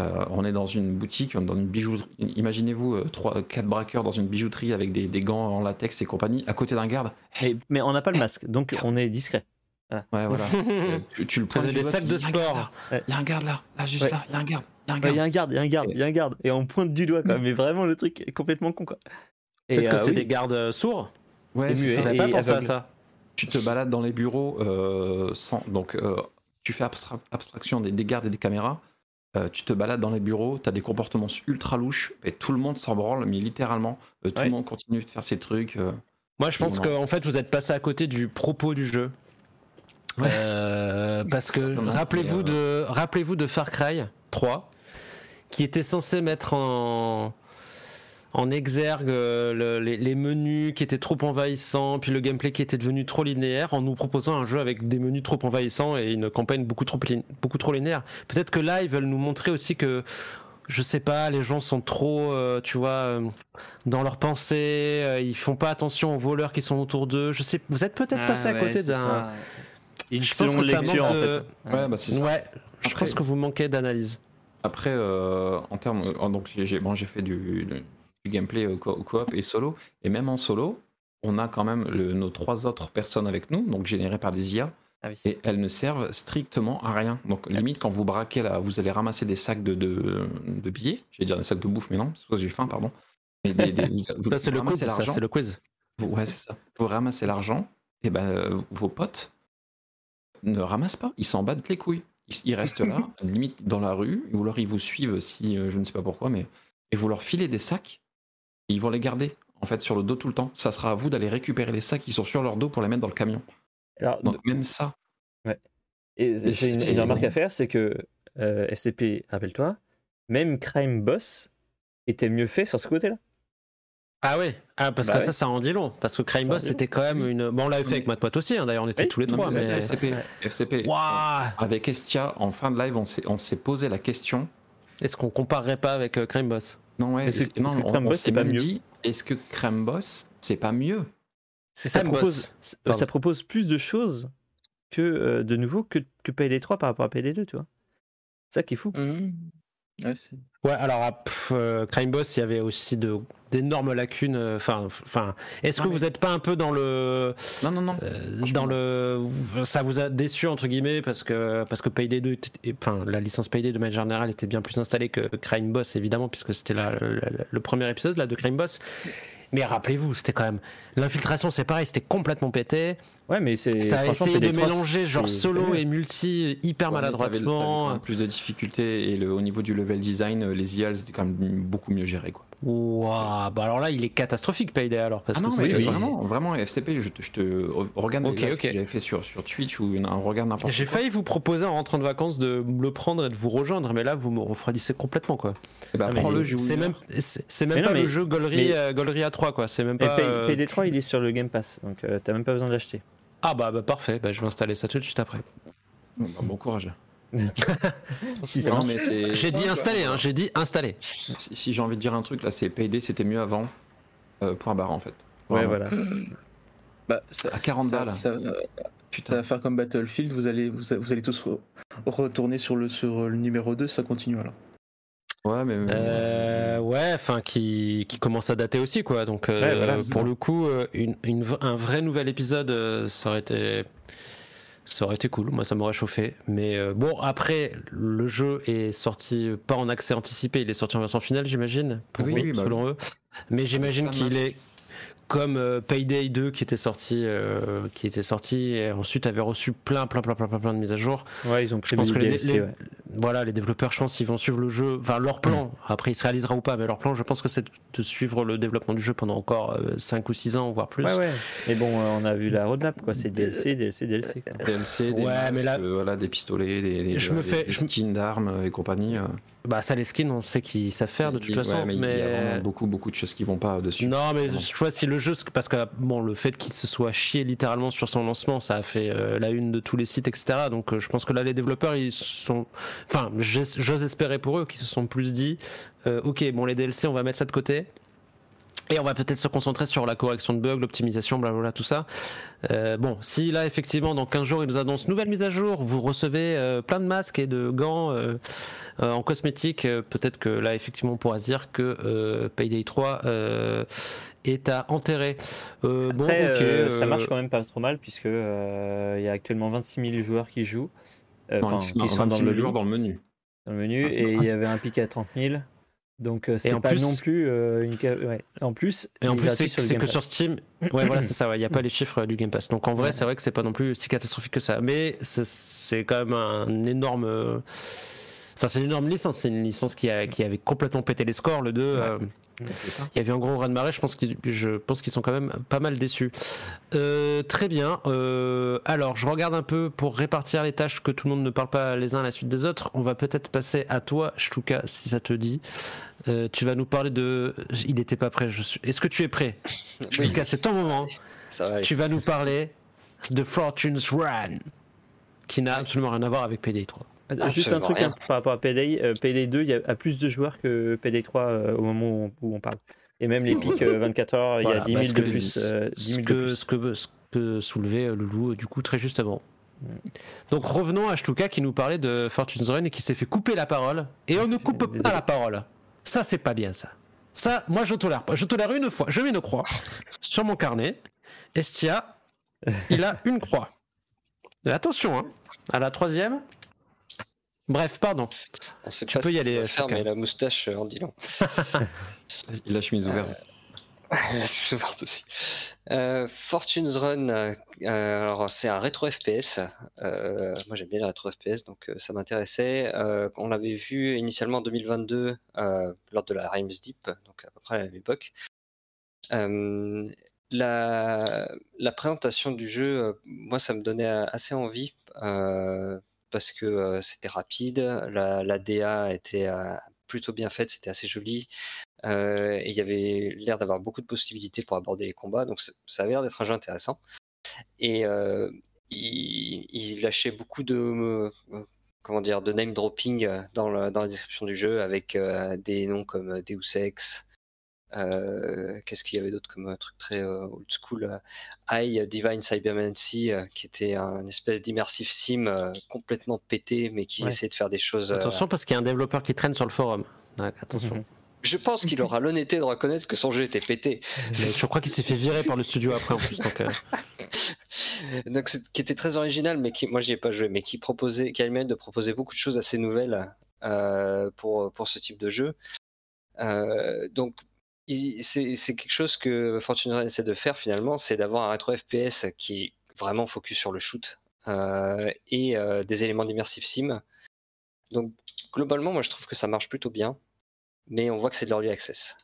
Euh, on est dans une boutique, dans une bijouterie. Imaginez-vous euh, trois, quatre braqueurs dans une bijouterie avec des, des gants en latex et compagnie, à côté d'un garde. Mais on n'a pas le masque, donc on est discret. Ouais, voilà. [LAUGHS] Euh, tu, tu le pointes des sacs de dis, Il y a un sport. garde là, il y a un garde là, là, juste Ouais. là, il y a un garde, il y a un garde. y a un garde, il y a un garde, il y a un garde. Et on pointe du doigt, quoi. Mais vraiment, le truc est complètement con, quoi. Peut-être que euh, c'est oui. des gardes sourds. Ouais, Et c'est muet. ça. J'avais pas et pensé à aveugle. ça. tu te balades dans les bureaux euh, sans. Donc, euh, tu fais abstra- abstraction des, des gardes et des caméras. Euh, tu te balades dans les bureaux, tu as des comportements ultra louches, et tout le monde s'en branle, mais littéralement, euh, tout Ouais. le monde continue de faire ses trucs. euh. Moi, je pense qu'en fait, vous êtes passé à côté du propos du jeu. Ouais. Parce que rappelez-vous de rappelez-vous de Far Cry 3 qui était censé mettre en en exergue euh, le- les, les menus qui étaient trop envahissants, puis le gameplay qui était devenu trop linéaire, en nous proposant un jeu avec des menus trop envahissants et une campagne beaucoup trop, lin- beaucoup trop linéaire. Peut-être que là, ils veulent nous montrer aussi que, je sais pas, les gens sont trop, euh, tu vois, euh, dans leurs pensées, euh, ils font pas attention aux voleurs qui sont autour d'eux. Je sais, vous êtes peut-être Ah passé à côté d'un. Une Je pense que ça en manque fait. de- Ouais, bah, c'est ça. Ouais, je Après- pense que vous manquez d'analyse. Après, euh, en termes. euh, donc, j'ai j'ai- bon, j'ai fait du, du gameplay euh, co- coop et solo, et même en solo, on a quand même le- nos trois autres personnes avec nous, donc générées par des IA. Ah oui. Et elles ne servent strictement à rien. Donc limite quand vous braquez là, vous allez ramasser des sacs de, de, de billets. J'allais dire des sacs de bouffe, mais non, parce que j'ai faim, pardon. Mais des- des- vous, vous Ça, c'est le quiz. C'est le quiz. Vous- ouais, c'est ça. Vous ramassez l'argent, et ben euh, vos potes ne ramassent pas. Ils s'en battent les couilles. Ils, ils restent là, [LAUGHS] limite dans la rue, ou alors ils vous suivent si euh, je ne sais pas pourquoi, mais et vous leur filez des sacs, et ils vont les garder en fait sur le dos tout le temps. Ça sera à vous d'aller récupérer les sacs qui sont sur leur dos pour les mettre dans le camion. Alors, Donc même ça, Et Et j'ai une, remarque à faire, c'est que euh, FCP, rappelle-toi, même Crime Boss était mieux fait sur ce côté-là. Ah ouais, ah, parce Bah que ouais. ça, ça en dit long. Parce que Crime Boss, c'était quand même une. Bon, on l'avait fait avec Matt Poit aussi, hein, d'ailleurs, on était Oui, tous les non, trois. mais Mais... FCP, Ouais. FCP. Waouh Avec Estia, en fin de live, on s'est, on s'est posé la question. Est-ce qu'on comparerait pas avec euh, Crime Boss? Non, ouais, non, s'est c'est pas mieux. est-ce que Crème Boss, c'est pas mieux? C'est Ça propose, ça propose plus de choses que euh, de nouveau que, que Payday 3 par rapport à Payday 2, tu vois. C'est ça qui est fou. Ouais, Ouais, alors, pff, euh, Crime Boss, il y avait aussi de, d'énormes lacunes. euh, Enfin, enfin, est-ce que mais- vous n'êtes pas un peu dans le. Non, non, non. euh, dans le. Ça vous a déçu, entre guillemets, parce que, parce que Payday 2, était- enfin, la licence Payday de manière générale était bien plus installée que Crime Boss, évidemment, puisque c'était le premier épisode là, de Crime Boss. Mais rappelez-vous, c'était quand même. L'infiltration, c'est pareil, c'était complètement pété. Ouais, mais c'est. Ça a essayé de Payday 3, mélanger genre solo et multi hyper Ouais, maladroitement. plus de difficultés et le, au niveau du level design, euh, les IA, étaient quand même beaucoup mieux gérées. Quoi. Ouah, bah alors là, il est catastrophique Payday alors. Parce ah non, que mais c'est- vraiment, vraiment, FCP, je te, je te regarde Ok, les lives ok. que j'avais fait sur, sur Twitch ou un regarde n'importe J'ai failli vous proposer en rentrant de vacances de me le prendre et de vous rejoindre, mais là vous me refroidissez complètement quoi. Eh Ah, prends-le, il- joue. C'est même, heure. c'est c'est même Mais non, pas mais- le jeu Gollery, mais- euh, Gollery A3 quoi. C'est même Mais pas. Euh, Payday 3, il est sur le Game Pass, donc euh, t'as même pas besoin de l'acheter. Ah bah, bah, parfait, bah, je vais installer ça tout de suite après. Bon, bah, bon courage. [LAUGHS] Si Non, mais J'ai dit installer, hein, j'ai dit installer. Si, si j'ai envie de dire un truc, là, c'est PD, c'était mieux avant. euh, point barre en fait. Ouais, voilà. Bah, ça- À 40 ça- balles. Ça, ça Putain. va faire comme Battlefield, vous allez, vous, vous allez tous re- retourner sur le, sur le numéro 2, ça continue alors. Ouais, mais. Euh, ouais, enfin qui, qui commence à dater aussi quoi. Donc euh, voilà, pour ça. le coup, euh, une, une v- un vrai nouvel épisode, euh, ça aurait été, ça aurait été cool. Moi, ça m'aurait chauffé. Mais euh, bon, après, le jeu est sorti pas en accès anticipé, il est sorti en version finale, j'imagine, pour Oui, eux, oui, bah selon eux. Mais j'imagine qu'il est comme euh, Payday 2 qui était sorti, euh, qui était sorti et ensuite avait reçu plein, plein, plein, plein, plein, plein de mises à jour. Ouais, ils ont Je pris pense que les, DLC, les- ouais. voilà, les développeurs, je pense, ils vont suivre le jeu, enfin leur plan. Après, il se réalisera ou pas, mais leur plan, je pense que c'est de suivre le développement du jeu pendant encore 5 ou 6 ans, voire plus. Ouais, ouais. Mais bon, euh, on a vu la roadmap, quoi. C'est DLC, DLC, DLC. quoi. DLC, des, Ouais, masques, mais là- euh, voilà, des pistolets, des, des- Je me des- fais- des je me- skins d'armes et compagnie. Bah, ça, les skins, on sait qu'ils savent faire de Il- toute ouais, façon. mais, mais il y a vraiment beaucoup, beaucoup de choses qui vont pas dessus. Non, mais Vraiment. je vois si le jeu, parce que bon, le fait qu'il se soit chié littéralement sur son lancement, ça a fait euh, la une de tous les sites, etc. Donc euh, je pense que là, les développeurs, ils sont. Enfin, j'ose espérer pour eux qu'ils se sont plus dit euh, ok, bon, les DLC, on va mettre ça de côté. Et on va peut-être se concentrer sur la correction de bugs, l'optimisation, blablabla, tout ça. Euh, bon, si là, effectivement, dans 15 jours, ils nous annoncent nouvelle mise à jour, vous recevez euh, plein de masques et de gants euh, euh, en cosmétique, euh, peut-être que là, effectivement, on pourra se dire que euh, Payday 3 euh, est à enterrer. Euh, bon, euh, ça marche quand même pas trop mal puisque euh, il y a actuellement 26 000 joueurs qui jouent, euh, Non, enfin, ils- qui sont dans 26 le, 000 joueurs lit, dans le menu. dans le menu, Ah, et il y avait un pic à 30 000. Donc euh, c'est pas plus- non plus euh, une ouais. En plus, Et en plus, c'est que Pass. sur Steam. Ouais, voilà, c'est ça. Il n'y a pas les chiffres du Game Pass. Donc en vrai, Ouais. c'est vrai que c'est pas non plus si catastrophique que ça. Mais c'est- quand même un énorme. Enfin, c'est une énorme licence. C'est une licence qui, a, qui avait complètement pété les scores. Le 2, euh, C'est ça. Il y avait un gros raz de marée. Je pense qu'ils je pense qu'ils sont quand même pas mal déçus. Euh, très bien. Euh, alors, je regarde un peu pour répartir les tâches que tout le monde ne parle pas les uns à la suite des autres. On va peut-être passer à toi, Shtuka, si ça te dit. Euh, tu vas nous parler de. Il n'était pas prêt. je suis- Est-ce que tu es prêt? Oui, Shtuka, c'est ton moment. ça va. Tu vas nous parler de Fortune's Run, qui n'a absolument rien à voir avec PD 3. Ah, Juste un truc hein, par rapport à Payday, euh, Payday 2, il y a, plus de joueurs que Payday 3 euh, au moment où on, où on parle. Et même les pics euh, 24 heures, il y a Voilà, 10 parce 000 de que plus. euh, 10 ce, 000 de que, plus. ce, que, ce que soulevait euh, Loulou, euh, du coup, très justement. Donc revenons à Shtuka qui nous parlait de Fortune's Run et qui s'est fait couper la parole. Et on ne coupe pas la parole. Ça, c'est pas bien, ça. Ça, moi, je tolère pas. Je tolère une fois. Je mets une croix sur mon carnet. Estia, il a une croix. Et attention, hein. À la troisième. Bref, pardon. On sait tu pas peux y aller, faire, mais la moustache euh, en dit long. Il a la chemise ouverte. [LAUGHS] Je vois aussi. Euh, Fortune's Run, euh, euh, alors c'est un rétro FPS. Euh, moi j'aime bien les rétro FPS, donc euh, ça m'intéressait. Euh, on l'avait vu initialement en 2022 euh, lors de la Reims Deep, donc à peu près à la même époque. Euh, la, la présentation du jeu, euh, moi ça me donnait assez envie euh, parce que euh, c'était rapide, la, DA était euh, plutôt bien faite, c'était assez joli. Euh, et il y avait l'air d'avoir beaucoup de possibilités pour aborder les combats, donc ça avait l'air d'être un jeu intéressant. Et il, lâchait beaucoup de comment dire de name dropping dans, la- dans la description du jeu avec des noms comme Deus Ex. Euh, Qu'est-ce qu'il y avait d'autre comme euh, truc très euh, old school I Divine Cybermancy, qui était un espèce d'immersive sim complètement pété, mais qui Ouais. essayait de faire des choses. Attention parce qu'il y a un développeur qui traîne sur le forum. Ouais, attention. Mhm. Je pense qu'il aura l'honnêteté de reconnaître que son jeu était pété. [LAUGHS] Je crois qu'il s'est fait virer par le studio après en plus. Donc, euh, [LAUGHS] qui était très original, mais qui, moi, j'y ai pas joué, mais qui proposait, qui a le de proposer beaucoup de choses assez nouvelles euh, pour, pour ce type de jeu. Euh, donc, c'est quelque chose que Fortune Run essaie de faire finalement, c'est d'avoir un rétro FPS qui est vraiment focus sur le shoot euh, et euh, des éléments d'immersive sim. Donc, globalement, moi, je trouve que ça marche plutôt bien, mais on voit que c'est de l'early access.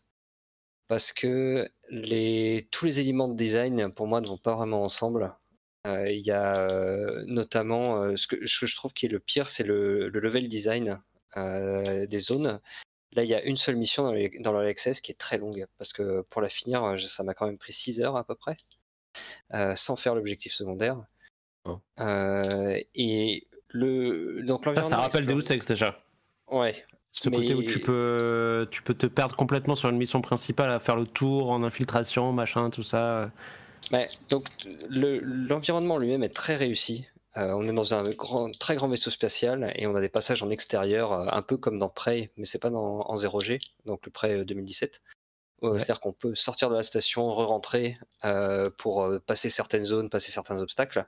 Parce que les, tous les éléments de design, pour moi, ne vont pas vraiment ensemble. Euh, Il y a notamment ce, que, je trouve qui est le pire, c'est le, le level design des zones. Là, il y a une seule mission dans, les- dans l'Early Access qui est très longue, parce que pour la finir, ça m'a quand même pris 6 heures à peu près, euh, sans faire l'objectif secondaire. Oh. Euh, et le, donc ça, ça rappelle Deus Ex déjà. Ouais, Ce côté où tu peux, tu peux te perdre complètement sur une mission principale, à faire le tour en infiltration, machin, tout ça. Ouais, donc le- l'environnement lui-même est très réussi. Euh, on est dans un grand, très grand vaisseau spatial et on a des passages en extérieur, euh, un peu comme dans Prey, mais c'est pas dans, en 0G, donc le Prey euh, 2017. Euh, Ouais. C'est-à-dire qu'on peut sortir de la station, re-rentrer euh, pour passer certaines zones, passer certains obstacles.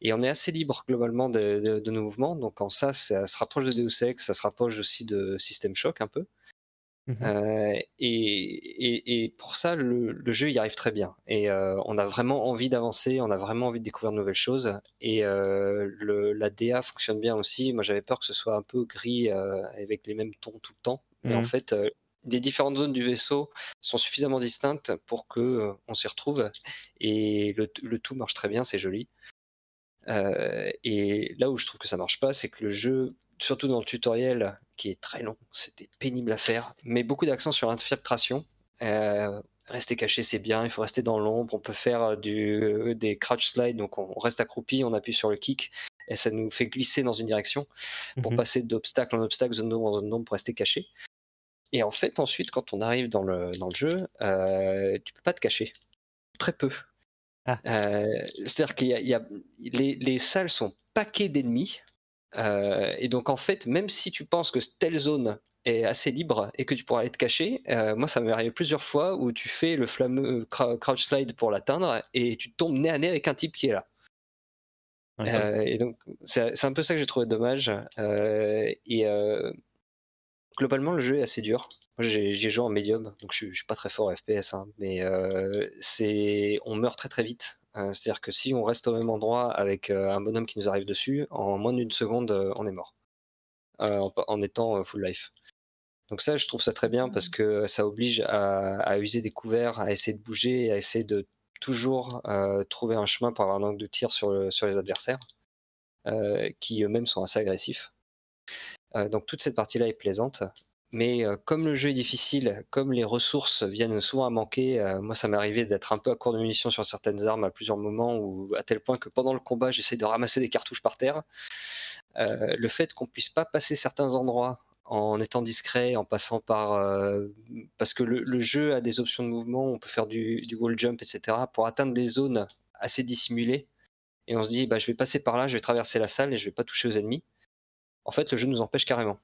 Et on est assez libre globalement de, de- de nos mouvements. Donc en ça, ça se rapproche de Deus Ex, ça se rapproche aussi de System Shock un peu. Mhm. Euh, et, et- et pour ça, le, le jeu y arrive très bien. Et euh, on a vraiment envie d'avancer, on a vraiment envie de découvrir de nouvelles choses. Et euh, le, la DA fonctionne bien aussi. Moi, j'avais peur que ce soit un peu gris euh, avec les mêmes tons tout le temps. Mais en Mhm. fait, les différentes zones du vaisseau sont suffisamment distinctes pour que on s'y retrouve. Et le, le tout marche très bien, c'est joli. Et là où je trouve que ça marche pas, c'est que le jeu, surtout dans le tutoriel, qui est très long, c'était pénible à faire, met beaucoup d'accent sur l'infiltration. Euh, rester caché, c'est bien, il faut rester dans l'ombre, on peut faire du, des crouch slides, donc on reste accroupi, on appuie sur le kick, et ça nous fait glisser dans une direction pour Mhm. passer d'obstacle en obstacle, zone d'ombre en zone d'ombre pour rester caché. et en fait, ensuite, quand on arrive dans le, dans le jeu, euh, tu peux pas te cacher. Très peu. Ah. Euh, C'est-à-dire qu'il y a, il y a- les, les salles sont paquées d'ennemis. Euh, et donc, en fait, même si tu penses que telle zone est assez libre et que tu pourras aller te cacher, euh, moi, ça m'est arrivé plusieurs fois où tu fais le fameux crou- crouch slide pour l'atteindre et tu tombes nez à nez avec un type qui est là. Euh, et donc, c'est un peu ça que j'ai trouvé dommage. Et globalement, le jeu est assez dur. Moi, j'ai joué en médium, donc je, suis- je suis pas très fort en FPS, hein, mais c'est, on meurt très très vite. Euh, C'est-à-dire que si on reste au même endroit avec euh, un bonhomme qui nous arrive dessus, en moins d'une seconde, euh, on est mort. En, en étant full life. Donc ça, je trouve ça très bien parce que ça oblige à, à user des couverts, à essayer de bouger, à essayer de toujours euh, trouver un chemin pour avoir un angle de tir sur, le- sur les adversaires, euh, qui eux-mêmes sont assez agressifs. Euh, donc toute cette partie-là est plaisante. Mais euh, comme le jeu est difficile, comme les ressources viennent souvent à manquer, euh, moi ça m'est arrivé d'être un peu à court de munitions sur certaines armes à plusieurs moments, ou à tel point que pendant le combat j'essaie de ramasser des cartouches par terre. Euh, le fait qu'on puisse pas passer certains endroits en étant discret, en passant par... parce que le, le jeu a des options de mouvement, on peut faire du, du wall jump, etc. pour atteindre des zones assez dissimulées. Et on se dit, bah, je vais passer par là, je vais traverser la salle et je vais pas toucher aux ennemis. En fait, le jeu nous empêche carrément.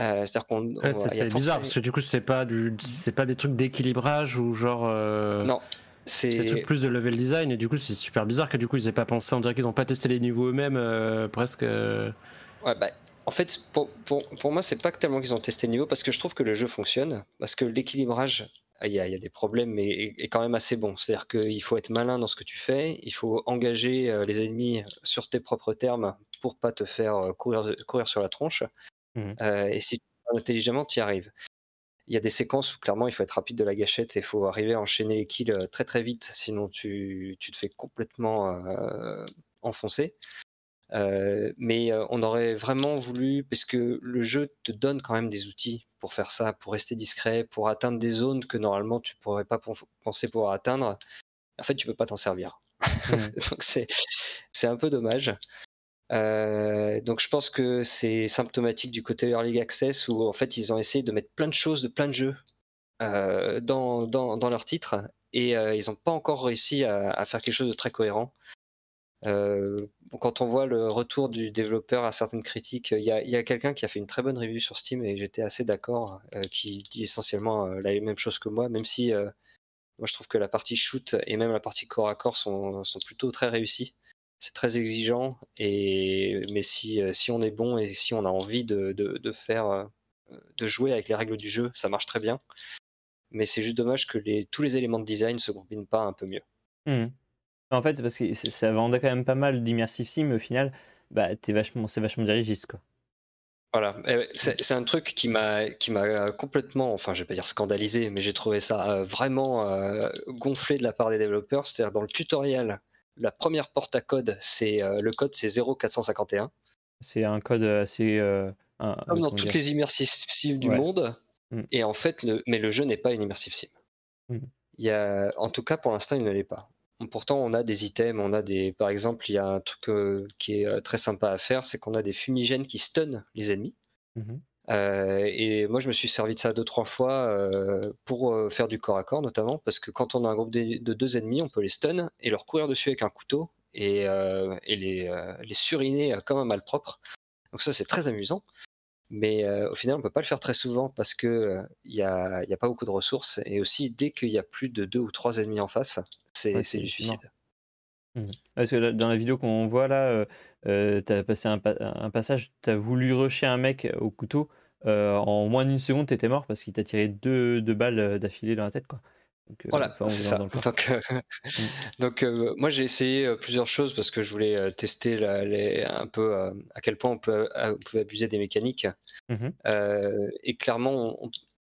Euh, C'est-à-dire qu'on. on Ouais, va- c'est bizarre forcément- parce que du coup c'est pas du c'est pas des trucs d'équilibrage ou genre euh, Non, c'est plus de level design et du coup c'est super bizarre que du coup ils aient pas pensé on dirait qu'ils ont pas testé les niveaux eux-mêmes euh, presque Ouais, bah, en fait, pour, pour, pour moi, c'est pas que tellement qu'ils ont testé le niveau, parce que je trouve que le jeu fonctionne, parce que l'équilibrage, il y, a, il y a des problèmes, mais est, quand même assez bon. C'est-à-dire qu'il faut être malin dans ce que tu fais, il faut engager les ennemis sur tes propres termes pour pas te faire courir, courir sur la tronche. Mhm. Euh, et si tu fais intelligemment, tu y arrives. Il y a des séquences où clairement il faut être rapide de la gâchette et il faut arriver à enchaîner les kills euh, très très vite, sinon tu, tu te fais complètement euh, enfoncer. Euh, mais on aurait vraiment voulu, parce que le jeu te donne quand même des outils pour faire ça, pour rester discret, pour atteindre des zones que normalement tu pourrais pas pen- penser pouvoir atteindre. En fait, tu peux pas t'en servir. Mhm. [LAUGHS] donc c'est un peu dommage. Euh, donc je pense que c'est symptomatique du côté Early Access où en fait ils ont essayé de mettre plein de choses, de plein de jeux euh, dans, dans, dans leur titre et euh, ils n'ont pas encore réussi à, faire quelque chose de très cohérent. Quand on voit le retour du développeur à certaines critiques, il y a, a quelqu'un qui a fait une très bonne review sur Steam et j'étais assez d'accord, qui dit essentiellement la même chose que moi, même si moi je trouve que la partie shoot et même la partie corps à corps sont, sont plutôt très réussies. C'est très exigeant, et, mais si, euh, si on est bon et si on a envie de, de, de faire, euh, de jouer avec les règles du jeu, ça marche très bien. Mais c'est juste dommage que les, tous les éléments de design se combinent pas un peu mieux. Mhm. En fait, c'est parce que c'est- ça vendait quand même pas mal d'immersive sim, mais au final, bah, t'es vachement, c'est vachement dirigiste, quoi. Voilà, ouais, c'est c'est un truc qui m'a qui m'a complètement, enfin je vais pas dire scandalisé, mais j'ai trouvé ça euh, vraiment euh, gonflé de la part des développeurs. C'est-à-dire dans le tutoriel, la première porte à code, c'est euh, le code c'est 0451. C'est un code assez. euh, un- Comme dans toutes dire les immersive sims du Ouais. monde. Mm. Et en fait, le, mais le jeu n'est pas une immersive sim. Mm. Il y a, en tout cas, pour l'instant, il ne l'est pas. Pourtant, on a des items, on a des, par exemple, il y a un truc euh, qui est très sympa à faire, c'est qu'on a des fumigènes qui stunnent les ennemis. Mhm. Euh, et moi, je me suis servi de ça deux, trois fois euh, pour euh, faire du corps à corps, notamment, parce que quand on a un groupe de, de deux ennemis, on peut les stun et leur courir dessus avec un couteau et, et les, les suriner comme un malpropre. Donc ça, c'est très amusant. Mais au final, on peut pas le faire très souvent parce que euh, il y, a, y a pas beaucoup de ressources. Et aussi, dès qu'il y a plus de deux ou trois ennemis en face, c'est Ouais, du suicide. Parce que dans la vidéo qu'on voit là, euh, euh, t'as passé un, pa- un passage, t'as voulu rusher un mec au couteau, euh, en moins d'une seconde, t'étais mort parce qu'il t'a tiré deux, deux balles euh, d'affilée dans la tête, quoi. Donc, euh, Voilà, enfin, ça. [LAUGHS] Donc, euh, donc euh, moi j'ai essayé plusieurs choses parce que je voulais tester la- les- un peu euh, à quel point on peut, on pouvait abuser des mécaniques. Euh, et clairement, on-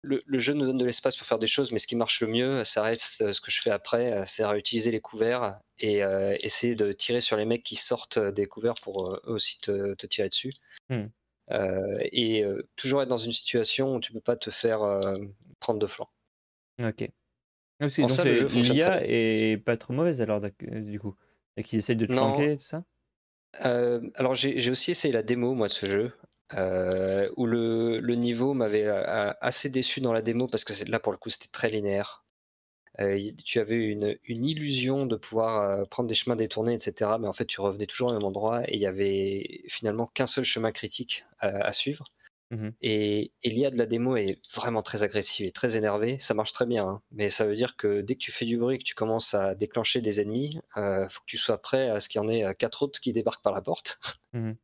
le, le jeu nous donne de l'espace pour faire des choses, mais ce qui marche le mieux, ça reste euh, ce que je fais après, euh, c'est réutiliser les couverts et euh, essayer de tirer sur les mecs qui sortent des couverts pour eux aussi te, te tirer dessus. Euh, et euh, toujours être dans une situation où tu peux pas te faire prendre de flanc. Ok. Ah, donc ça, le jeu l'IA est pas trop mauvaise alors, du coup. Et qu'ils essayent de te flanquer, tout ça? Alors j'ai j'ai aussi essayé la démo moi de ce jeu. Euh, où le, le niveau m'avait euh, assez déçu dans la démo parce que là pour le coup c'était très linéaire. Euh, tu avais une, une illusion de pouvoir prendre des chemins détournés, etc. Mais en fait tu revenais toujours au même endroit et il y avait finalement qu'un seul chemin critique à, à suivre. Mhm. Et, et l'IA de la démo est vraiment très agressive et très énervée. Ça marche très bien, hein. mais ça veut dire que dès que tu fais du bruit, que tu commences à déclencher des ennemis, euh, faut que tu sois prêt à ce qu'il y en ait quatre autres qui débarquent par la porte. Mhm.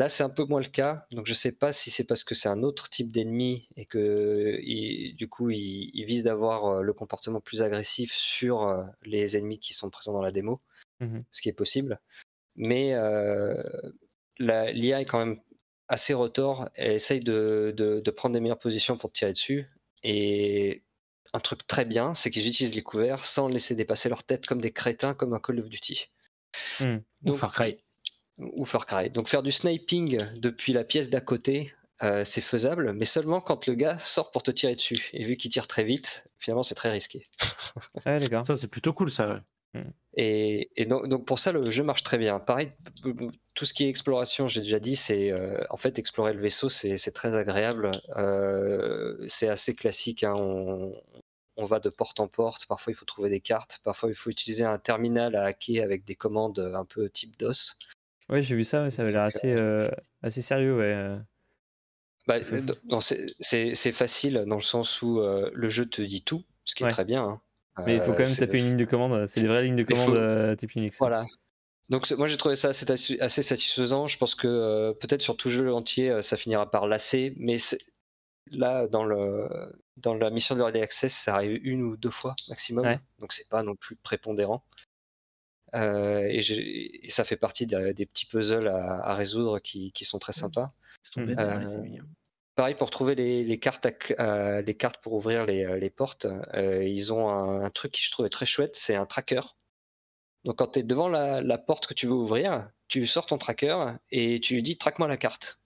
Là, c'est un peu moins le cas, donc je sais pas si c'est parce que c'est un autre type d'ennemi et que il- du coup il, il vise d'avoir euh, le comportement plus agressif sur euh, les ennemis qui sont présents dans la démo, Mhm. ce qui est possible. Mais euh, l'IA est quand même assez retors, elle essaye de, de- de prendre des meilleures positions pour tirer dessus. Et un truc très bien, c'est qu'ils utilisent les couverts sans laisser dépasser leur tête comme des crétins, comme un Call of Duty. Hmm. Ou Far Cry. Ou Far Cry. Donc faire du sniping depuis la pièce d'à côté, euh, c'est faisable, mais seulement quand le gars sort pour te tirer dessus. Et vu qu'il tire très vite, finalement c'est très risqué. [LAUGHS] Ouais, d'accord. Ça, c'est plutôt cool, ça. ouais. Et, et donc, donc pour ça, le jeu marche très bien. Pareil, tout ce qui est exploration, j'ai déjà dit, c'est euh, en fait explorer le vaisseau, c'est c'est très agréable. Euh, c'est assez classique. hein, On, on va de porte en porte. Parfois, il faut trouver des cartes. Parfois, il faut utiliser un terminal à hacker avec des commandes un peu type DOS. Ouais, j'ai vu ça, ouais, ça avait l'air assez, euh, assez sérieux, ouais. euh. Bah, Faut- c'est facile dans le sens où euh, le jeu te dit tout, ce qui Ouais. est très bien. hein. Mais il faut Euh, quand même taper une ligne de commande, c'est des vraies lignes de faut- commande euh, type Unix. Voilà. Donc moi j'ai trouvé ça assez, satisfaisant. Je pense que euh, peut-être sur tout jeu entier euh, ça finira par lasser, mais là dans le dans la mission de Early Access ça arrive une ou deux fois maximum, Ouais. donc c'est pas non plus prépondérant. Euh, et, ça fait partie des, des petits puzzles à, à résoudre qui, qui sont très sympas. Sont Euh, les Sémillans. Pareil pour trouver les, les cartes, à euh, les cartes pour ouvrir les, les portes. ils ont un, un truc qui je trouvais très chouette, c'est un tracker. Donc quand tu es devant la, la porte que tu veux ouvrir, tu sors ton tracker et tu lui dis traque-moi la carte.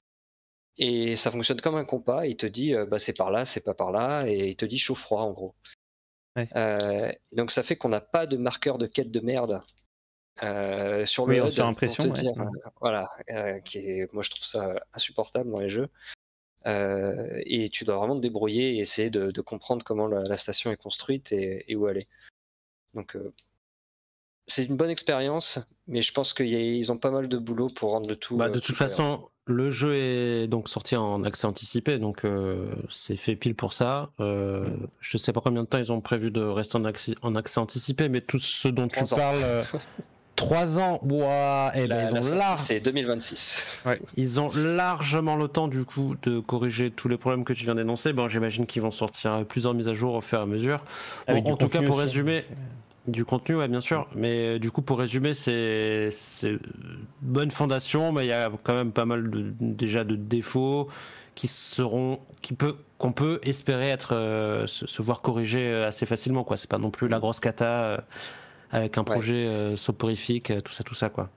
Et ça fonctionne comme un compas. Il te dit bah, c'est par là, c'est pas par là, et il te dit chaud-froid en gros. Ouais. Euh, donc ça fait qu'on n'a pas de marqueur de quête de merde euh, sur Oui, le surimpression, pour te ouais. dire, euh, voilà, euh, qui est, moi je trouve ça insupportable dans les jeux. Euh, et tu dois vraiment te débrouiller et essayer de, de comprendre comment la, la station est construite et, et où elle est. Donc c'est une bonne expérience, mais je pense qu'ils ont pas mal de boulot pour rendre le tout. Bah, de toute façon, le jeu est donc sorti en accès anticipé, donc euh, c'est fait pile pour ça. Euh, Je sais pas combien de temps ils ont prévu de rester en accès, en accès anticipé, mais tout ce dont tu ans. parles, [LAUGHS] euh, trois ans, ouah, eh ben, La- ils ont large, c'est 2026. ils ont largement le temps du coup de corriger tous les problèmes que tu viens d'énoncer. Bon, j'imagine qu'ils vont sortir plusieurs mises à jour au fur et à mesure. Bon, en tout cas, pour aussi. résumer, Du contenu, ouais, bien sûr. Mais euh, du coup, pour résumer, c'est bonne fondation, mais il y a quand même pas mal de, déjà de défauts qui seront, qui peut, qu'on peut espérer être, euh, se, se voir corrigés euh, assez facilement. Quoi, c'est pas non plus la grosse cata euh, avec un projet euh, soporifique, euh, tout ça, tout ça, quoi.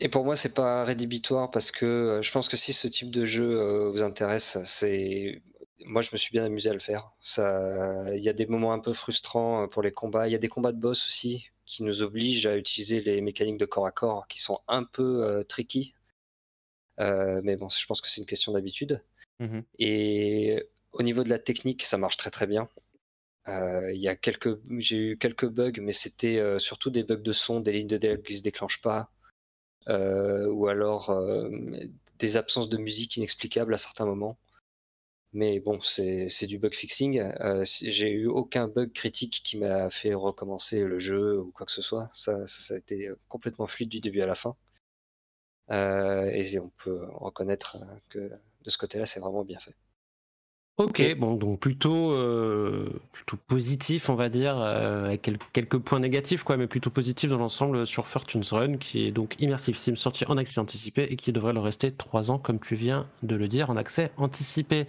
Et pour moi, c'est pas rédhibitoire parce que euh, je pense que si ce type de jeu vous intéresse, c'est moi je me suis bien amusé à le faire. Ça, il y a des moments un peu frustrants pour les combats. Il y a des combats de boss aussi qui nous obligent à utiliser les mécaniques de corps à corps qui sont un peu euh, tricky. Euh, mais bon, je pense que c'est une question d'habitude. Mhm. Et au niveau de la technique, ça marche très très bien. Euh, quelques, j'ai eu quelques bugs, mais c'était euh, surtout des bugs de son, des lignes de dialogue qui se déclenchent pas, euh, ou alors des absences de musique inexplicables à certains moments. Mais bon, c'est du bug fixing. J'ai eu aucun bug critique qui m'a fait recommencer le jeu ou quoi que ce soit. Ça, ça, a été complètement fluide du début à la fin. Et on peut reconnaître que de ce côté-là, c'est vraiment bien fait. Ok, bon, donc plutôt, euh, plutôt positif, on va dire, euh, avec quel- quelques points négatifs, quoi, mais plutôt positif dans l'ensemble sur Fortune's Run, qui est donc Immersive Sim sorti en accès anticipé et qui devrait le rester 3 ans, comme tu viens de le dire, en accès anticipé.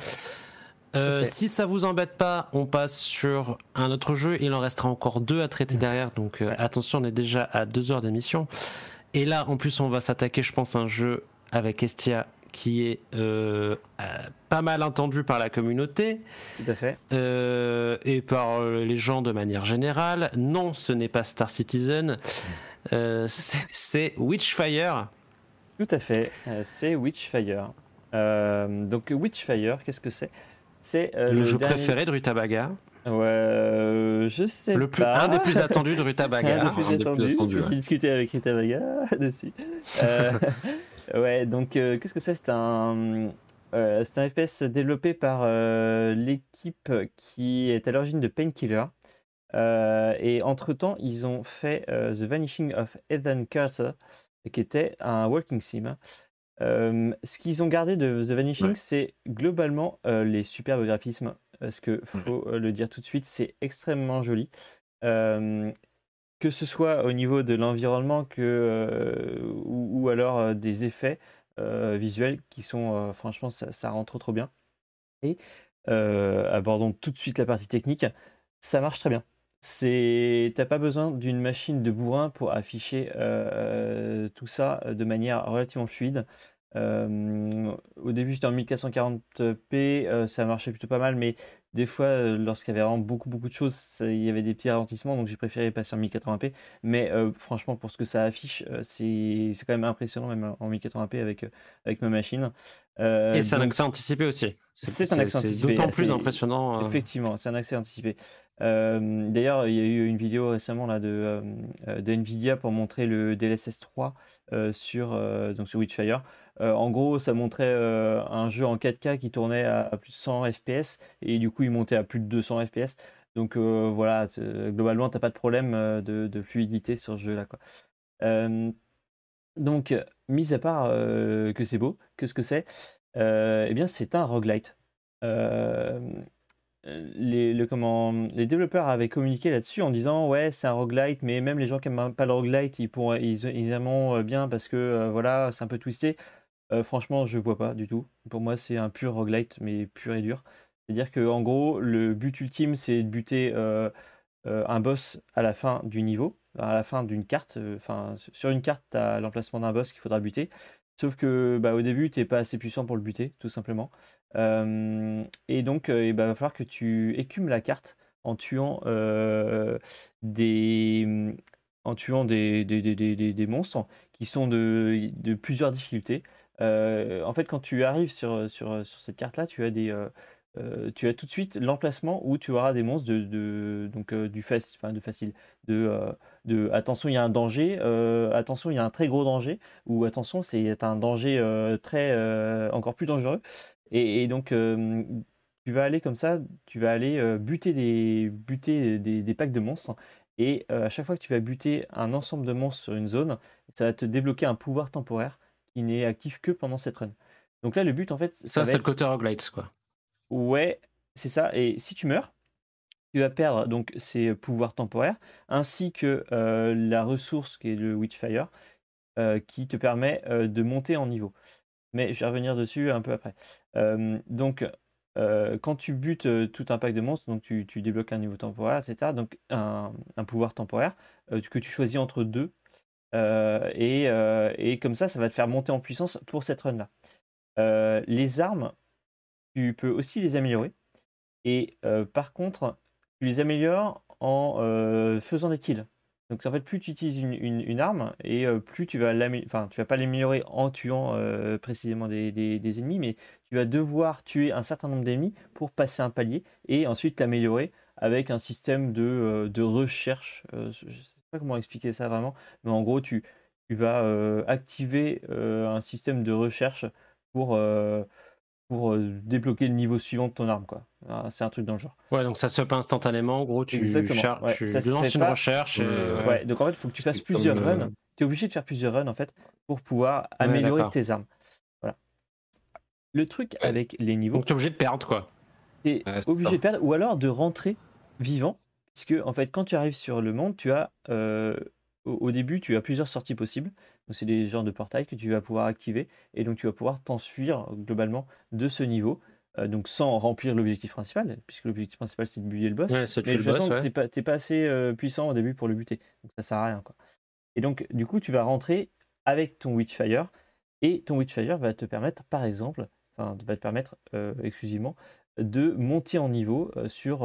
Euh, si ça vous embête pas, on passe sur un autre jeu. Il en restera encore deux à traiter derrière, donc attention, on est déjà à deux heures d'émission. Et là, en plus, on va s'attaquer, je pense, à un jeu avec Estia qui est euh, pas mal entendu par la communauté Tout à fait. euh, et par euh, les gens de manière générale. Non, ce n'est pas Star Citizen, euh, c'est Witchfire. Tout à fait. C'est Witchfire. Euh, donc Witchfire, qu'est-ce que c'est? C'est euh, le, jeu dernier- préféré de Rutabaga. Ouais, euh, je sais Le plus, pas. [LAUGHS] un des plus attendus de Rutabaga. un des plus attendus, que ouais. J'ai discuté avec Rita Vaga [LAUGHS] dessus. Euh, [LAUGHS] ouais, donc euh, qu'est-ce que c'est? C'est un, euh, c'est un FPS développé par euh, l'équipe qui est à l'origine de Painkiller. Et entre-temps, ils ont fait The Vanishing of Ethan Carter, qui était un walking sim. Ce qu'ils ont gardé de The Vanishing, Ouais. c'est globalement les superbes graphismes. Parce que faut le dire tout de suite, c'est extrêmement joli. Euh, que ce soit au niveau de l'environnement euh, ou, alors euh, des effets euh, visuels qui sont, franchement, ça, ça rend trop trop bien. Et abordons tout de suite la partie technique. Ça marche très bien. T'as pas besoin d'une machine de bourrin pour afficher tout ça de manière relativement fluide. Au début, j'étais en 1440p, euh, ça marchait plutôt pas mal, mais des fois, euh, lorsqu'il y avait vraiment beaucoup, beaucoup de choses, ça- il y avait des petits ralentissements, donc j'ai préféré passer en 1080p. Mais euh, franchement, pour ce que ça affiche, euh, c'est quand même impressionnant, même en 1080p avec, euh, avec ma machine. Euh, Et c'est un accès anticipé aussi. C'est un accès anticipé, d'autant plus impressionnant. Effectivement, c'est un accès anticipé. D'ailleurs, il y a eu une vidéo récemment là, de, de Nvidia pour montrer le DLSS 3 euh, sur, donc sur Witchfire. Euh, en gros, ça montrait euh, un jeu en 4K qui tournait à, plus de 100 FPS et du coup, il montait à plus de 200 FPS. Donc euh, voilà, globalement, tu n'as pas de problème de, fluidité sur ce jeu-là. donc, mis à part que c'est beau, qu'est-ce que c'est Eh bien, c'est un roguelite. Les, développeurs avaient communiqué là-dessus en disant ouais c'est un roguelite mais même les gens qui n'aiment pas le roguelite ils, pourraient, bien parce que voilà c'est un peu twisté Euh, franchement je vois pas du tout. Pour moi c'est un pur roguelite mais pur et dur. C'est à dire que en gros le but ultime c'est de buter euh, euh, un boss à la fin du niveau à la fin d'une carte. Sur une carte tu as l'emplacement d'un boss qu'il faudra buter. Sauf que bah, au début t'es pas assez puissant pour le buter tout simplement. Et donc, il va falloir que tu écumes la carte en tuant des, monstres qui sont de plusieurs difficultés. Euh, en fait, quand tu arrives sur, sur, sur cette carte-là, tu as des, euh, euh, tu as tout de suite l'emplacement où tu auras des monstres de, de- donc du faci- enfin, de facile, de, de attention, il y a un danger, attention, il y a un très gros danger, ou attention, c'est un danger très encore plus dangereux. Et, donc, tu vas aller comme ça, tu vas aller buter, des, buter des, packs de monstres. Et à chaque fois que tu vas buter un ensemble de monstres sur une zone, ça va te débloquer un pouvoir temporaire qui n'est actif que pendant cette run. Donc là, le but, en fait, ça, Ça, c'est être- le côté roguelite, quoi. Ouais, c'est ça. Et si tu meurs, tu vas perdre donc ces pouvoirs temporaires, ainsi que euh, la ressource qui est le Witchfire, euh, qui te permet euh, de monter en niveau. Mais je vais revenir dessus un peu après. Donc, quand tu butes tout un pack de monstres, donc tu, tu débloques un niveau temporaire, etc. Donc un, un pouvoir temporaire que tu choisis entre deux. Euh, et, euh, et comme ça, ça va te faire monter en puissance pour cette run-là. Euh, les armes, tu peux aussi les améliorer. Et par contre, tu les améliores en faisant des kills. Donc en fait, plus tu utilises une, arme, et plus tu vas l'amé- enfin, tu vas pas l'améliorer en tuant précisément des ennemis, mais tu vas devoir tuer un certain nombre d'ennemis pour passer un palier et ensuite l'améliorer avec un système de, euh, de recherche. Euh, je sais pas comment expliquer ça vraiment, mais en gros, tu, tu vas euh, activer euh, un système de recherche pour, euh, pour débloquer le niveau suivant de ton arme. quoi. Ah, C'est un truc dans le genre. Ouais, donc ça se fait instantanément. En gros, tu, Exactement, cher- ouais, tu ça se lances fait une pas. recherche. et, Euh, ouais. Ouais, donc en fait, il faut que tu fasses plusieurs runs. Tu es obligé de faire plusieurs runs en fait pour pouvoir améliorer tes armes. Voilà. Le truc avec les niveaux, Donc, tu es obligé de perdre, quoi. tu es obligé ça. de perdre ou alors de rentrer vivant. Puisque en fait, quand tu arrives sur le monde, tu as euh, au, au début, tu as plusieurs sorties possibles. Donc, c'est des genres de portails que tu vas pouvoir activer et donc tu vas pouvoir t'enfuir globalement de ce niveau. euh, donc sans remplir l'objectif principal, puisque l'objectif principal c'est de buter le boss. Ouais, Mais de toute façon, ouais. t'es pas, t'es pas assez euh, puissant au début pour le buter. Donc ça sert à rien. Quoi. Et donc, du coup, tu vas rentrer avec ton Witchfire. Et ton Witchfire va te permettre, par exemple, enfin, va te permettre euh, exclusivement de monter en niveau sur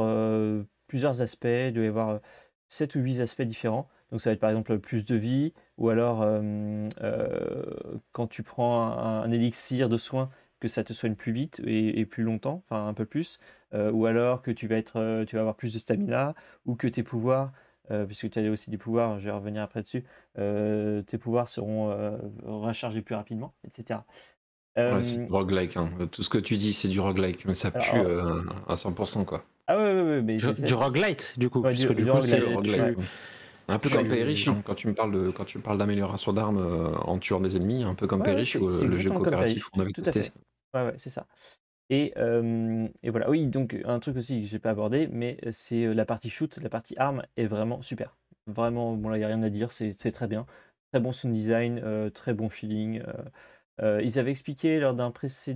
plusieurs aspects. Il doit y avoir 7 ou 8 aspects différents. Donc, ça va être par exemple plus de vie, ou alors euh, euh, quand tu prends un, élixir de soin que ça te soigne plus vite et, plus longtemps, enfin un peu plus, euh, ou alors que tu vas, être, euh, tu vas avoir plus de stamina, ou que tes pouvoirs, euh, puisque tu as aussi des pouvoirs, je vais revenir après dessus, euh, tes pouvoirs seront euh, rechargés plus rapidement, etc. Ouais, c'est Euh, du roguelike. hein. Tout ce que tu dis, c'est du roguelike, mais ça pue Alors, euh, à 100%. Quoi. ah ouais, ouais, ouais, mais Du, du roguelite, du coup, Ouais, puisque du- du, du coup, c'est roguelite. Un peu comme Perish, hein, quand tu me parles de quand tu me parles d'amélioration d'armes euh, en tuant des ennemis, un peu comme Ouais, ou c'est le jeu coopératif qu'on avait tout à fait. Ouais, ouais, c'est ça. Et, euh, et voilà, oui, donc un truc aussi que j'ai pas abordé, mais c'est euh, la partie shoot, la partie arme est vraiment super. Vraiment, bon là, il n'y a rien à dire, c'est c'est très bien. Très bon sound design, euh, très bon feeling. Euh, ils avaient expliqué lors d'un petit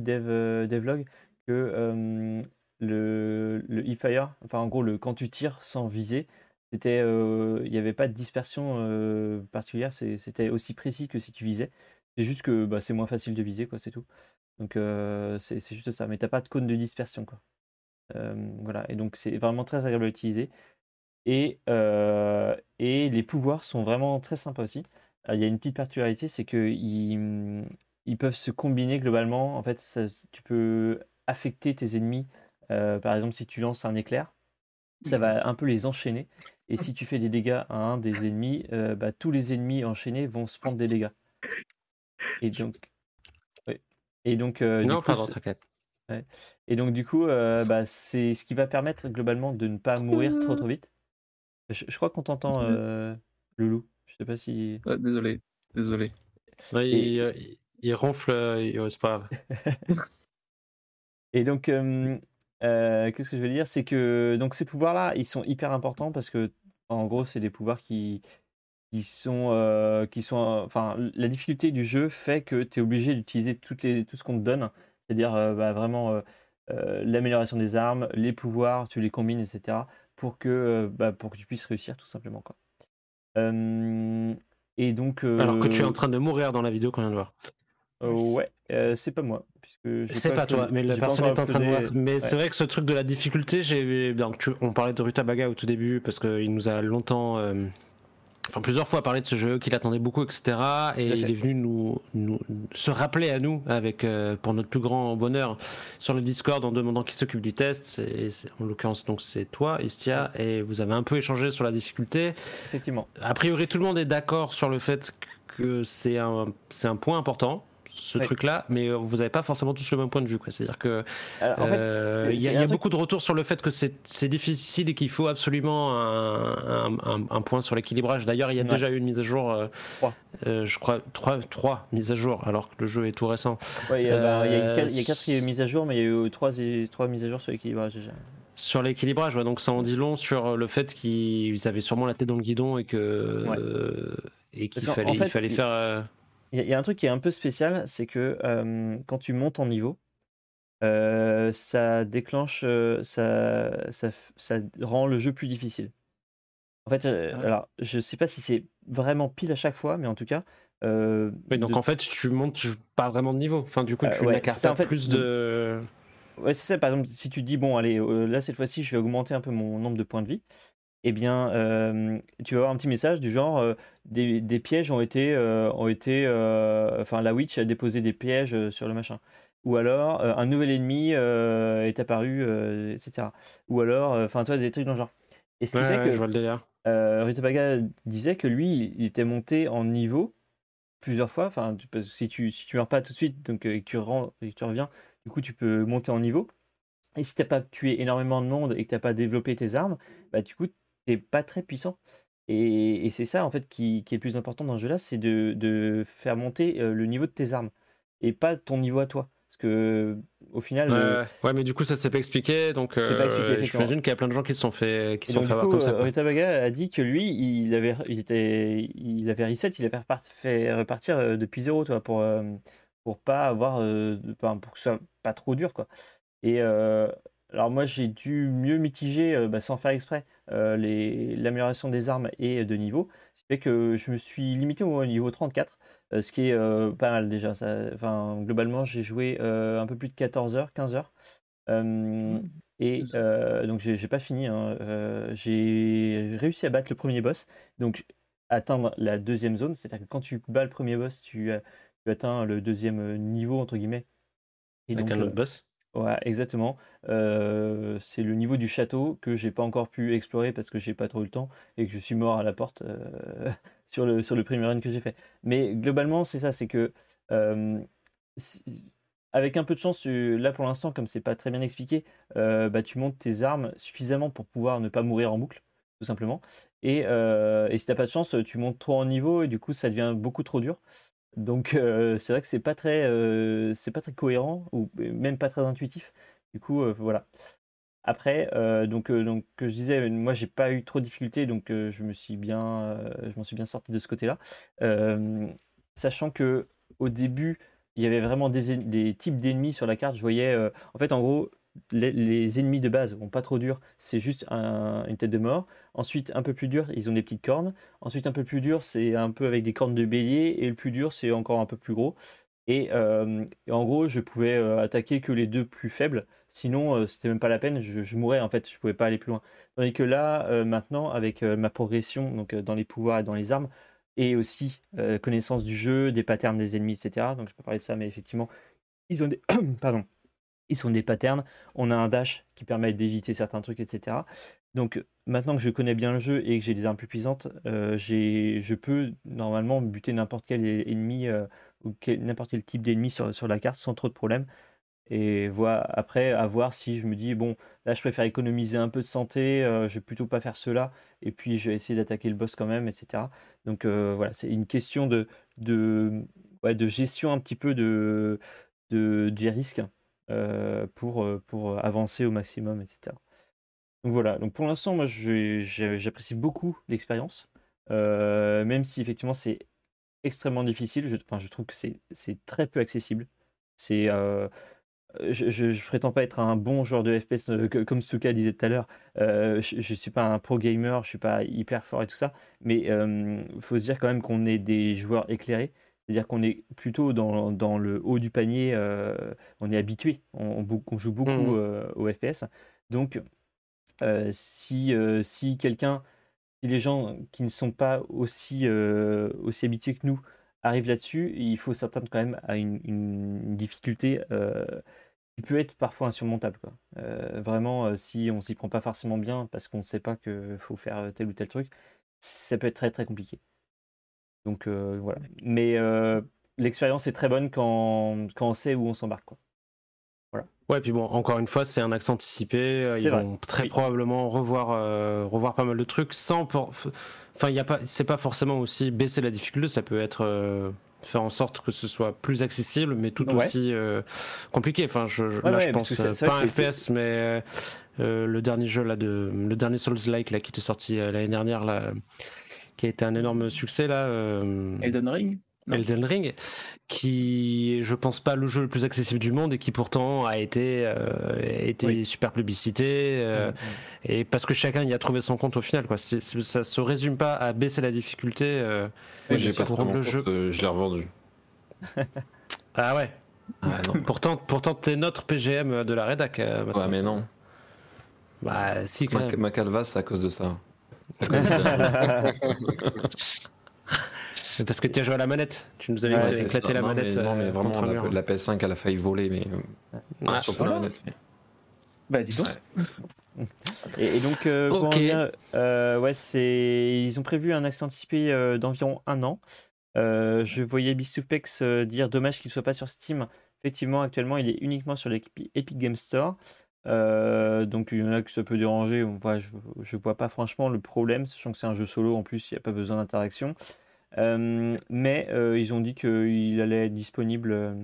dev, euh, devlog que euh, le, e-fire, enfin en gros, le, quand tu tires sans viser, c'était, il n'y avait pas de dispersion particulière, c'était aussi précis que si tu visais. C'est juste que bah, c'est moins facile de viser, quoi, c'est tout. Donc c'est juste ça, mais t'as pas de cône de dispersion, quoi. Voilà, et donc c'est vraiment très agréable à utiliser. Et, et les pouvoirs sont vraiment très sympas aussi. Euh, Il y a une petite particularité, c'est qu'ils ils peuvent se combiner globalement. En fait, ça- tu peux affecter tes ennemis. Euh, par exemple, si tu lances un éclair, ça va un peu les enchaîner. Et si tu fais des dégâts à un des ennemis, euh, bah, tous les ennemis enchaînés vont se prendre des dégâts. Et donc, ouais. Et donc, euh, du Non, coup, pardon, c'est- t'inquiète. et donc, du coup, euh, bah, c'est ce qui va permettre globalement de ne pas mourir trop trop vite. Je, je crois qu'on t'entend, euh, Loulou. Je sais pas si. Ah, désolé, désolé. Ouais, Et- il, euh, il- il ronfle, euh, il- c'est pas grave. [LAUGHS] Et donc, euh, euh, qu'est-ce que je veux dire? C'est que donc ces pouvoirs-là, ils sont hyper importants parce que, en gros, c'est des pouvoirs qui, qui sont. euh, qui sont enfin, la difficulté du jeu fait que tu es obligé d'utiliser toutes les, tout ce qu'on te donne. C'est-à-dire euh, bah, vraiment euh, euh, l'amélioration des armes, les pouvoirs, tu les combines, etc. pour que, bah, pour que tu puisses réussir, tout simplement. Quoi. Euh, et donc. Alors que tu es euh, en train de mourir dans la vidéo qu'on vient de voir. euh, ouais, euh, c'est pas moi. C'est pas, toi, mais la personne est en train de mourir. Mais ouais. c'est vrai que ce truc de la difficulté, j'ai on parlait de Rutabaga au tout début parce qu'il nous a longtemps, euh, enfin plusieurs fois parlé de ce jeu, qu'il attendait beaucoup, etc. Et il est venu nous, nous se rappeler à nous avec, euh, pour notre plus grand bonheur, sur le Discord en demandant qui s'occupe du test. Et en l'occurrence, donc c'est toi, Istia, et vous avez un peu échangé sur la difficulté. Effectivement. A priori, tout le monde est d'accord sur le fait que c'est un, c'est un point important, ce truc-là, mais euh, vous n'avez pas forcément tous le même point de vue. C'est-à-dire que Alors, en fait, euh, il y a, y beaucoup de retours sur le fait que c'est difficile et qu'il faut absolument un, un- un- un point sur l'équilibrage. D'ailleurs, il y a Ouais. déjà eu une mise à jour, euh, Trois. je crois, trois, trois mises à jour, alors que le jeu est tout récent. Ouais, il y a, bah, y a y a quatre mises à jour, mais il y a eu trois, mises à jour sur l'équilibrage déjà. Sur l'équilibrage, ouais, donc ça en dit long sur le fait qu'ils avaient sûrement la tête dans le guidon et que Ouais. euh, et qu'il fallait, en fait, il fallait il- faire. euh, Il y, a- il y a un truc qui est un peu spécial, c'est que euh, quand tu montes en niveau, euh, ça déclenche, ça, ça, f- ça rend le jeu plus difficile. En fait, euh, Ouais. alors je sais pas si c'est vraiment pile à chaque fois, mais en tout cas. euh, Oui, donc de- en fait, tu montes pas vraiment de niveau. Enfin, du coup, tu ouais, ça, faire en fait, plus de-. Ouais, c'est ça. Par exemple, si tu dis, bon, allez, là, cette fois-ci, je vais augmenter un peu mon nombre de points de vie, eh bien, euh, tu vas avoir un petit message du genre, euh, des, des pièges ont été, euh, ont été enfin, la witch a déposé des pièges sur le machin. Ou alors, un nouvel ennemi est apparu, etc. Ou alors, enfin, toi, des trucs dans le genre. Et ce qui Ouais, fait ouais, que je vois le délire. Rutabaga disait que lui, il était monté en niveau plusieurs fois. Enfin, si tu si tu meurs pas tout de suite, donc et que tu rends et que tu reviens, du coup, tu peux monter en niveau. Et si t'as pas tué énormément de monde et que t'as pas développé tes armes, bah du coup, t'es pas très puissant. Et, et c'est ça en fait qui, qui est le plus important dans ce jeu-là, c'est de, de faire monter le niveau de tes armes et pas ton niveau à toi. Parce que au final, Ouais, le- ouais. Ouais, mais du coup, ça s'est pas expliqué. Donc, C'est pas expliqué, euh, j'imagine qu'il y a plein de gens qui se sont fait, qui sont fait avoir comme ça. Rutabaga a dit que lui, il avait, il était, il avait reset, il avait fait repartir depuis zéro, toi, pour, pour pas avoir, pour que ce soit pas trop dur, quoi. Et euh, alors moi, j'ai dû mieux mitiger, euh, bah, sans faire exprès, euh, les- l'amélioration des armes et de niveau. Ce qui fait que je me suis limité au niveau 34, euh, ce qui est euh, pas mal déjà. Ça, enfin, globalement, j'ai joué euh, un peu plus de 14 heures, 15 heures. Euh, et euh, donc j'ai pas fini. hein. Euh, j'ai réussi à battre le premier boss. Donc atteindre la deuxième zone, c'est-à-dire que quand tu bats le premier boss, tu, tu atteins le deuxième niveau, entre guillemets. Et Avec donc, un euh, autre boss? Ouais, exactement. C'est le niveau du château que j'ai pas encore pu explorer parce que j'ai pas trop eu le temps et que je suis mort à la porte [LAUGHS] sur le, sur le premier run que j'ai fait. Mais globalement, c'est ça, c'est que avec un peu de chance, là pour l'instant, comme c'est pas très bien expliqué, bah, tu montes tes armes suffisamment pour pouvoir ne pas mourir en boucle, tout simplement. Et, et si t'as pas de chance, tu montes trop en niveau et du coup ça devient beaucoup trop dur. Donc euh, c'est vrai que c'est pas très, euh, c'est pas très cohérent ou même pas très intuitif. Du coup, euh, voilà. Après, donc, donc je disais, moi j'ai pas eu trop de difficultés, donc je me suis bien, je m'en suis bien sorti de ce côté-là. Sachant que au début, il y avait vraiment des, des types d'ennemis sur la carte. Je voyais, en fait, en gros, les, ennemis de base ont pas trop dur, c'est juste un- une tête de mort. Ensuite, un peu plus dur, ils ont des petites cornes. Ensuite, un peu plus dur, c'est un peu avec des cornes de bélier. Et le plus dur, c'est encore un peu plus gros. Et, euh, en gros, je pouvais euh, attaquer que les deux plus faibles. Sinon, euh, c'était même pas la peine. Je, je mourais en fait. Je pouvais pas aller plus loin. Tandis que là, euh, maintenant, avec ma progression, donc dans les pouvoirs et dans les armes, et aussi connaissance du jeu, des patterns des ennemis, etc. Donc je peux parler de ça, mais effectivement, ils ont des, [COUGHS] pardon, ils sont des patterns. On a un dash qui permet d'éviter certains trucs, etc. Donc maintenant que je connais bien le jeu et que j'ai des armes plus puissantes, euh, je peux normalement buter n'importe quel ennemi euh, ou n'importe quel type d'ennemi sur, la carte sans trop de problème. Et voilà, après, à voir si je me dis, bon, là je préfère économiser un peu de santé, euh, je vais plutôt pas faire cela, et puis je vais essayer d'attaquer le boss quand même, etc. Donc voilà, c'est une question de, gestion un petit peu de, de, des risques pour, euh, pour avancer au maximum, etc. Donc voilà, donc pour l'instant, moi j'apprécie beaucoup l'expérience, euh, même si effectivement c'est extrêmement difficile. Je, enfin, je trouve que c'est très peu accessible. Euh, je, je, je prétends pas être un bon joueur de FPS euh, comme Suka disait tout à l'heure. Euh, je, je suis pas un pro gamer, je suis pas hyper fort et tout ça, mais il faut se dire quand même qu'on est des joueurs éclairés. C'est-à-dire qu'on est plutôt dans, dans le haut du panier, euh, on est habitué, on, joue beaucoup Mhm. euh, au FPS. Donc, euh, si, si quelqu'un, si les gens qui ne sont pas aussi, aussi habitués que nous arrivent là-dessus, il faut s'attendre quand même à une, une difficulté qui peut être parfois insurmontable. Quoi. Vraiment, si on s'y prend pas forcément bien parce qu'on ne sait pas qu'il faut faire tel ou tel truc, ça peut être très très compliqué. Donc euh, voilà. Mais euh, l'expérience est très bonne quand, quand on sait où on s'embarque. quoi. Ouais, puis bon, encore une fois, c'est un accent anticipé. euh, C'est Ils vrai. vont très Oui. probablement revoir, euh, revoir pas mal de trucs sans. pour- Enfin, il y a pas, c'est pas forcément aussi baisser la difficulté. Ça peut être euh, faire en sorte que ce soit plus accessible, mais tout Ouais. aussi euh, compliqué. Enfin, je, je- Ouais, là, ouais, je pense que c'est- c'est pas un FPS, mais euh, le dernier jeu là de, le dernier Souls-like là qui était sorti euh, l'année dernière là, qui a été un énorme succès là. euh, Elden Ring Non. Elden Ring, qui est, je pense pas le jeu le plus accessible du monde et qui pourtant a été, euh, a été Oui. super publicité euh, et parce que chacun y a trouvé son compte au final quoi. C'est- c'est- ça se résume pas à baisser la difficulté. euh, Moi, j'ai pas trouvé le jeu. euh, je l'ai revendu. [LAUGHS] Ah ouais. Ah non. [LAUGHS] Pourtant, pourtant t'es notre PGM de la rédac. euh. Ouais, mais non. Bah si quand Ma, même. ma calvasse, c'est à cause de ça. [LAUGHS] Parce que tu as joué à la manette. Tu nous avais Ouais, éclaté la Non, manette. Mais, non, mais euh, vraiment, la, mur. la PS5, elle a failli voler, mais euh, Ah, surtout voilà. la manette. mais- Bah dis donc. Et, et donc, euh, pour en Ok. revenir, euh, ouais, c'est, ils ont prévu un accès anticipé euh, d'environ un an. Euh, je voyais Bisupex euh, dire dommage qu'il ne soit pas sur Steam. Effectivement, actuellement, il est uniquement sur l'Epic Epic Game Store. Euh, donc, il y en a que ça peut déranger. On voit, je ne vois pas franchement le problème, sachant que c'est un jeu solo. En plus, il n'y a pas besoin d'interaction. Euh, mais euh, ils ont dit qu'il allait être disponible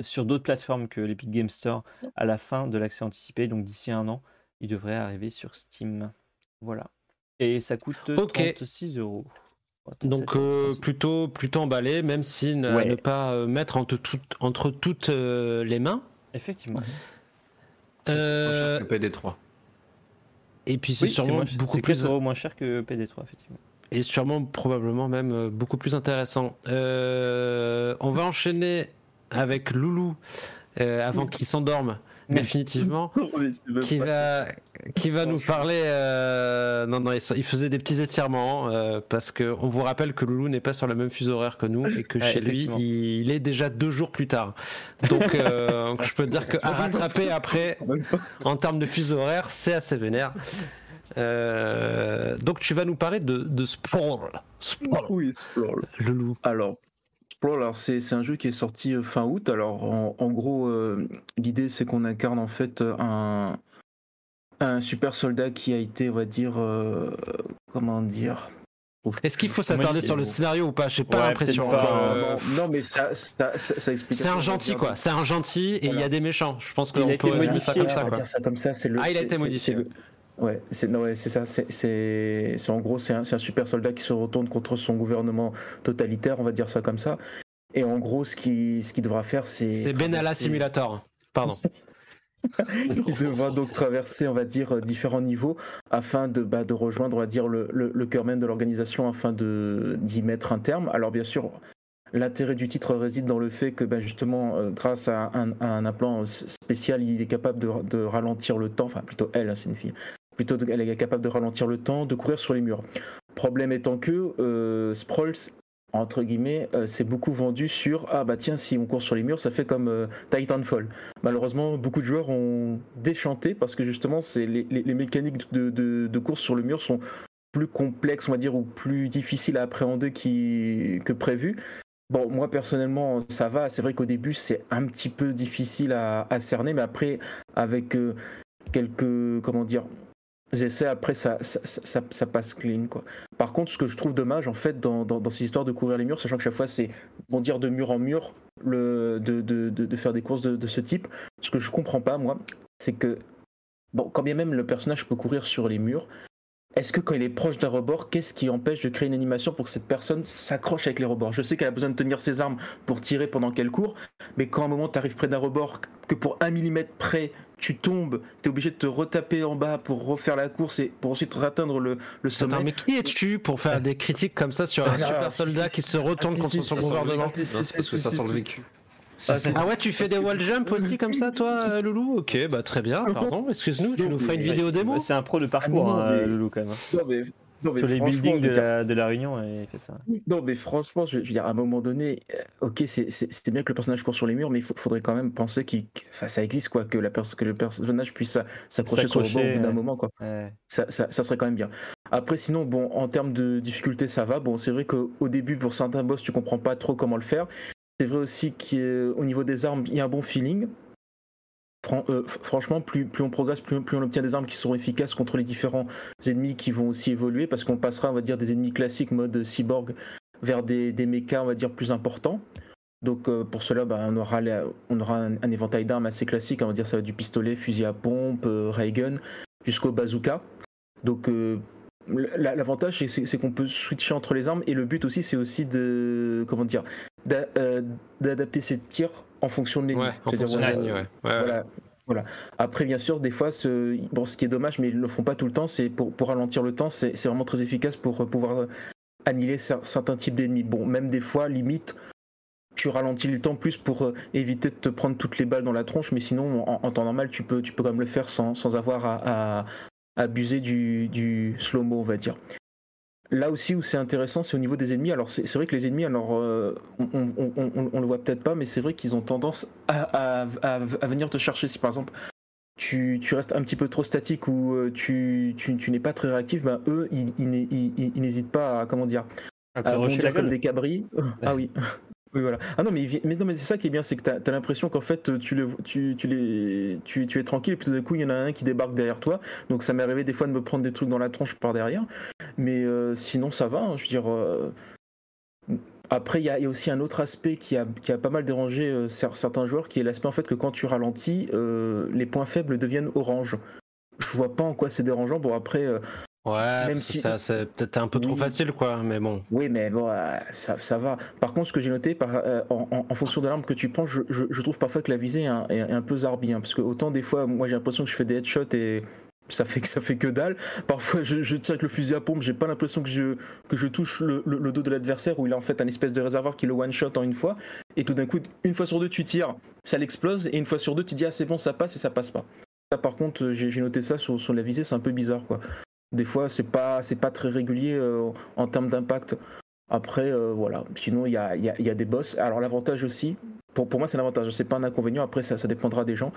sur d'autres plateformes que l'Epic Game Store à la fin de l'accès anticipé. Donc, d'ici un an, il devrait arriver sur Steam. Voilà. Et ça coûte Ok. 36 euros. Donc euh, plutôt plutôt emballé, même si ne, Ouais. ne pas mettre entre, toutes- entre toutes euh, les mains. Effectivement. C'est Euh, moins cher que PD3. Et puis c'est Oui, sûrement moins- beaucoup plus 4 euros moins cher que PD3, effectivement. et sûrement probablement même euh, beaucoup plus intéressant. Euh, on va enchaîner avec Loulou euh, avant qu'il s'endorme [LAUGHS] définitivement, qui va qui va nous parler euh, non, non, il, faisait des petits étirements euh, parce que on vous rappelle que Loulou n'est pas sur le même fuseau horaire que nous et que [LAUGHS] Ouais, chez lui, il, il est déjà deux jours plus tard. Donc, euh, [LAUGHS] je peux te dire qu'à rattraper après, en termes de fuseau horaire, c'est assez vénère. Donc, tu vas nous parler de, de Sprawl. Sprawl, Oui, Sprawl. Loulou. Alors, Sprawl, alors, c'est c'est un jeu qui est sorti euh, fin août. Alors, en, en gros, euh, l'idée, c'est qu'on incarne en fait un, un super soldat qui a été, on va dire, euh, comment dire Est-ce qu'il faut s'attarder sur le scénario ou pas? J'ai pas Ouais, l'impression. pas, Euh, non, mais ça, ça, ça, ça explique. C'est un gentil quoi, c'est un gentil et il y a des méchants. Je pense qu'on peut ça modifié, comme ça. Quoi. dire ça comme ça. c'est le- Ah, il a c'est- été c'est- modifié. Ouais, c'est ouais, ça. C'est en gros, c'est un, super soldat qui se retourne contre son gouvernement totalitaire, on va dire ça comme ça. Et en gros, ce qu'il ce qu'il devra faire, c'est. C'est Benalla Simulator. Pardon. [LAUGHS] Il devra donc traverser, on va dire, euh, différents niveaux afin de, bah, de rejoindre, on va dire, le, le, le cœur même de l'organisation afin d'y mettre un terme. Alors, bien sûr, l'intérêt du titre réside dans le fait que, bah, justement, euh, grâce à un, à un implant s- spécial, il est capable de, de ralentir le temps, enfin, plutôt elle, hein, c'est une fille, plutôt elle est capable de ralentir le temps, de courir sur les murs. Problème étant que euh, entre guillemets, euh, c'est beaucoup vendu sur ah bah tiens si on court sur les murs ça fait comme euh, Titanfall. Malheureusement beaucoup de joueurs ont déchanté parce que justement c'est les, mécaniques de, de- course sur le mur sont plus complexes on va dire ou plus difficiles à appréhender que prévu. Bon, moi personnellement, ça va. C'est vrai qu'au début, c'est un petit peu difficile à, à cerner, mais après, avec euh, quelques, comment dire, essais, après, ça, passe clean, quoi. Par contre, ce que je trouve dommage, en fait, dans, ces histoires de courir les murs, sachant que chaque fois, c'est bondir de mur en mur, de, faire des courses de, de ce type, ce que je comprends pas, moi, c'est que, bon, quand bien même le personnage peut courir sur les murs, est-ce que quand il est proche d'un rebord, qu'est-ce qui empêche de créer une animation pour que cette personne s'accroche avec les rebords? Je sais qu'elle a besoin de tenir ses armes pour tirer pendant qu'elle court, mais quand à un moment tu arrives près d'un rebord, que pour un millimètre près tu tombes, tu es obligé de te retaper en bas pour refaire la course et pour ensuite atteindre le, le sommet. Attends, mais qui es-tu pour faire des critiques comme ça sur un Ah, super soldat si, qui se retourne Ah, contre si, son gouvernement vécu. Si, si, Non, si, c'est parce que si, ça si, sent le vécu. Ah, Ah ouais, tu fais des wall jump aussi comme ça, toi, euh, Loulou? Ok, bah très bien, pardon, excuse-nous, tu nous feras une vidéo démo? Bah, C'est un pro de parcours, Ah non, hein, mais- Loulou, quand même. Non, mais, non, Sur les buildings de dire- la, de la Réunion, il fait ça. Non, mais franchement, je veux dire, à un moment donné, euh, ok, c'est- bien que le personnage court sur les murs, mais il faudrait quand même penser que- enfin, ça existe, quoi, que, la que le personnage puisse s'a- s'accrocher sur le S'accrocher, bout d'un ouais. moment, quoi. Ouais. Ça, ça, ça serait quand même bien. Après, sinon, bon, en termes de difficulté, ça va. Bon, c'est vrai qu'au début, pour certains boss, tu comprends pas trop comment le faire. C'est vrai aussi qu'au niveau des armes, il y a un bon feeling. Euh, franchement, plus, on progresse, plus, on obtient des armes qui seront efficaces contre les différents ennemis qui vont aussi évoluer, parce qu'on passera, on va dire, des ennemis classiques mode cyborg vers des, des mechas, on va dire, plus importants. Donc euh, pour cela, bah, on aura, un, éventail d'armes assez classique, on va dire ça va du pistolet, fusil à pompe, euh, jusqu'au bazooka. Donc euh, la- l'avantage c'est- qu'on peut switcher entre les armes et le but aussi c'est aussi de comment d'adapter ses tirs en fonction de l'ennemi. Ouais, voilà, voilà. Après, bien sûr, des fois, ce, bon, ce qui est dommage, mais ils ne le font pas tout le temps, c'est pour, pour ralentir le temps, c'est vraiment très efficace pour euh, pouvoir euh, annihiler cer- certains types d'ennemis. Bon, même des fois, limite, tu ralentis le temps plus pour euh, éviter de te prendre toutes les balles dans la tronche, mais sinon, en, en temps normal, tu peux, tu peux quand même le faire sans, sans avoir à, à abuser du, du slow-mo, on va dire. Là aussi où c'est intéressant, c'est au niveau des ennemis. Alors c'est vrai que les ennemis, alors euh, on, on, on- on- le voit peut-être pas, mais c'est vrai qu'ils ont tendance à, à- à- à venir te chercher. Si par exemple tu, tu restes un petit peu trop statique ou euh, tu, tu, tu n'es pas très réactif, ben eux ils, ils n'hé- ils- ils- ils n'hésitent pas à comment dire te à rusher bondir comme des cabris. ah oui. Oui, voilà. Ah non, mais, mais, non, mais c'est ça qui est bien, c'est que tu as, l'impression qu'en fait, tu, le, tu, tu, les, tu, es tranquille, et puis tout d'un coup, il y en a un qui débarque derrière toi. Donc ça m'est arrivé des fois de me prendre des trucs dans la tronche par derrière. Mais euh, sinon, ça va. hein, je veux dire. euh, Après, il y, a aussi un autre aspect qui a, qui a pas mal dérangé euh, cer- certains joueurs, qui est l'aspect en fait que quand tu ralentis, les points faibles deviennent orange. Je vois pas en quoi c'est dérangeant. Bon, après. euh, Ouais, Même si- ça, c'est peut-être un peu trop facile, quoi, mais bon. Oui, mais bon, euh, ça, ça va. Par contre, ce que j'ai noté, par, euh, en, en- en fonction de l'arme que tu prends, je, je- je trouve parfois que la visée est un, est- est un peu zarbi. hein, parce que autant des fois, moi j'ai l'impression que je fais des headshots et ça fait que ça fait que dalle. Parfois, je, je tire avec le fusil à pompe, j'ai pas l'impression que je, que je touche le, le- le dos de l'adversaire où il a en fait un espèce de réservoir qui le one-shot en une fois. Et tout d'un coup, une fois sur deux, tu tires, ça l'explose. Et une fois sur deux, tu dis, ah c'est bon, ça passe et ça passe pas. Ça, par contre, j'ai j'ai noté ça sur, la visée, c'est un peu bizarre, quoi. Des fois, c'est pas, c'est pas très régulier euh, en termes d'impact. Après, euh, voilà. Sinon, il y a, des boss. Alors, l'avantage aussi, pour, moi, c'est un avantage. C'est pas un inconvénient. Après, ça, dépendra des gens.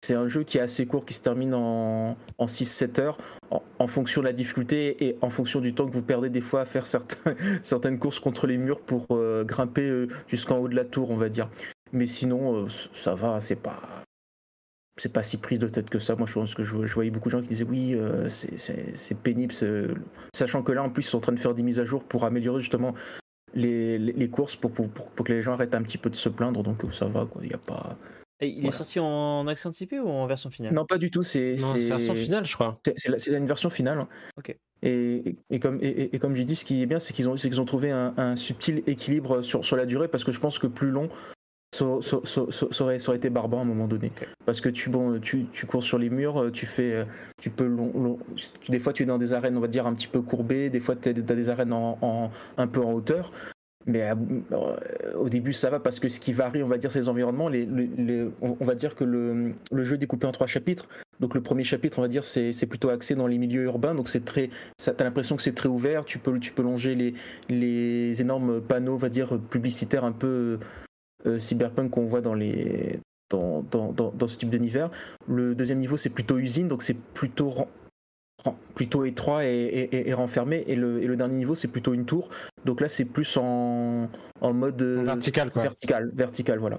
C'est un jeu qui est assez court, qui se termine en, en 6-7 heures, en, fonction de la difficulté et en fonction du temps que vous perdez des fois à faire [LAUGHS] certaines courses contre les murs pour euh, grimper euh, jusqu'en haut de la tour, on va dire. Mais sinon, euh, ça va, c'est pas. C'est pas si prise de tête que ça. Moi, je pense que je, je voyais beaucoup de gens qui disaient oui, euh, c'est- pénible. Sachant que là, en plus, ils sont en train de faire des mises à jour pour améliorer justement les, les, les courses pour, pour, pour- pour que les gens arrêtent un petit peu de se plaindre. Donc, ça va, quoi. Il y a pas. Et il est sorti en accent anticipé ou en version finale? Non, pas du tout. C'est version finale, je crois. c'est- une version finale. hein. Ok. Et, comme, et, et- et comme j'ai dit, ce qui est bien, c'est qu'ils ont, trouvé un, un subtil équilibre sur, sur la durée, parce que je pense que plus long, ça, ça- ça- aurait, été barbant à un moment donné. Parce que tu, bon, tu, tu cours sur les murs, tu fais, euh, tu peux long- long- des fois tu es dans des arènes, on va dire un petit peu courbées, des fois tu as des arènes en, en- un peu en hauteur. Mais euh, au début, ça va parce que ce qui varie, on va dire, c'est les environnements. Les, les- les- on va dire que le, le jeu est découpé en trois chapitres. Donc le premier chapitre, on va dire, c'est plutôt axé dans les milieux urbains. Donc c'est très, t'as l'impression que c'est très ouvert. Tu peux, tu peux longer les, les énormes panneaux, on va dire, publicitaires un peu euh, cyberpunk qu'on voit dans les, dans, dans, dans, dans ce type d'univers. Le deuxième niveau, c'est plutôt usine, donc c'est plutôt plutôt étroit et, et- et- renfermé. Et le, et le dernier niveau, c'est plutôt une tour. Donc là, c'est plus en, en mode euh, Vertical, quoi. vertical, vertical, voilà.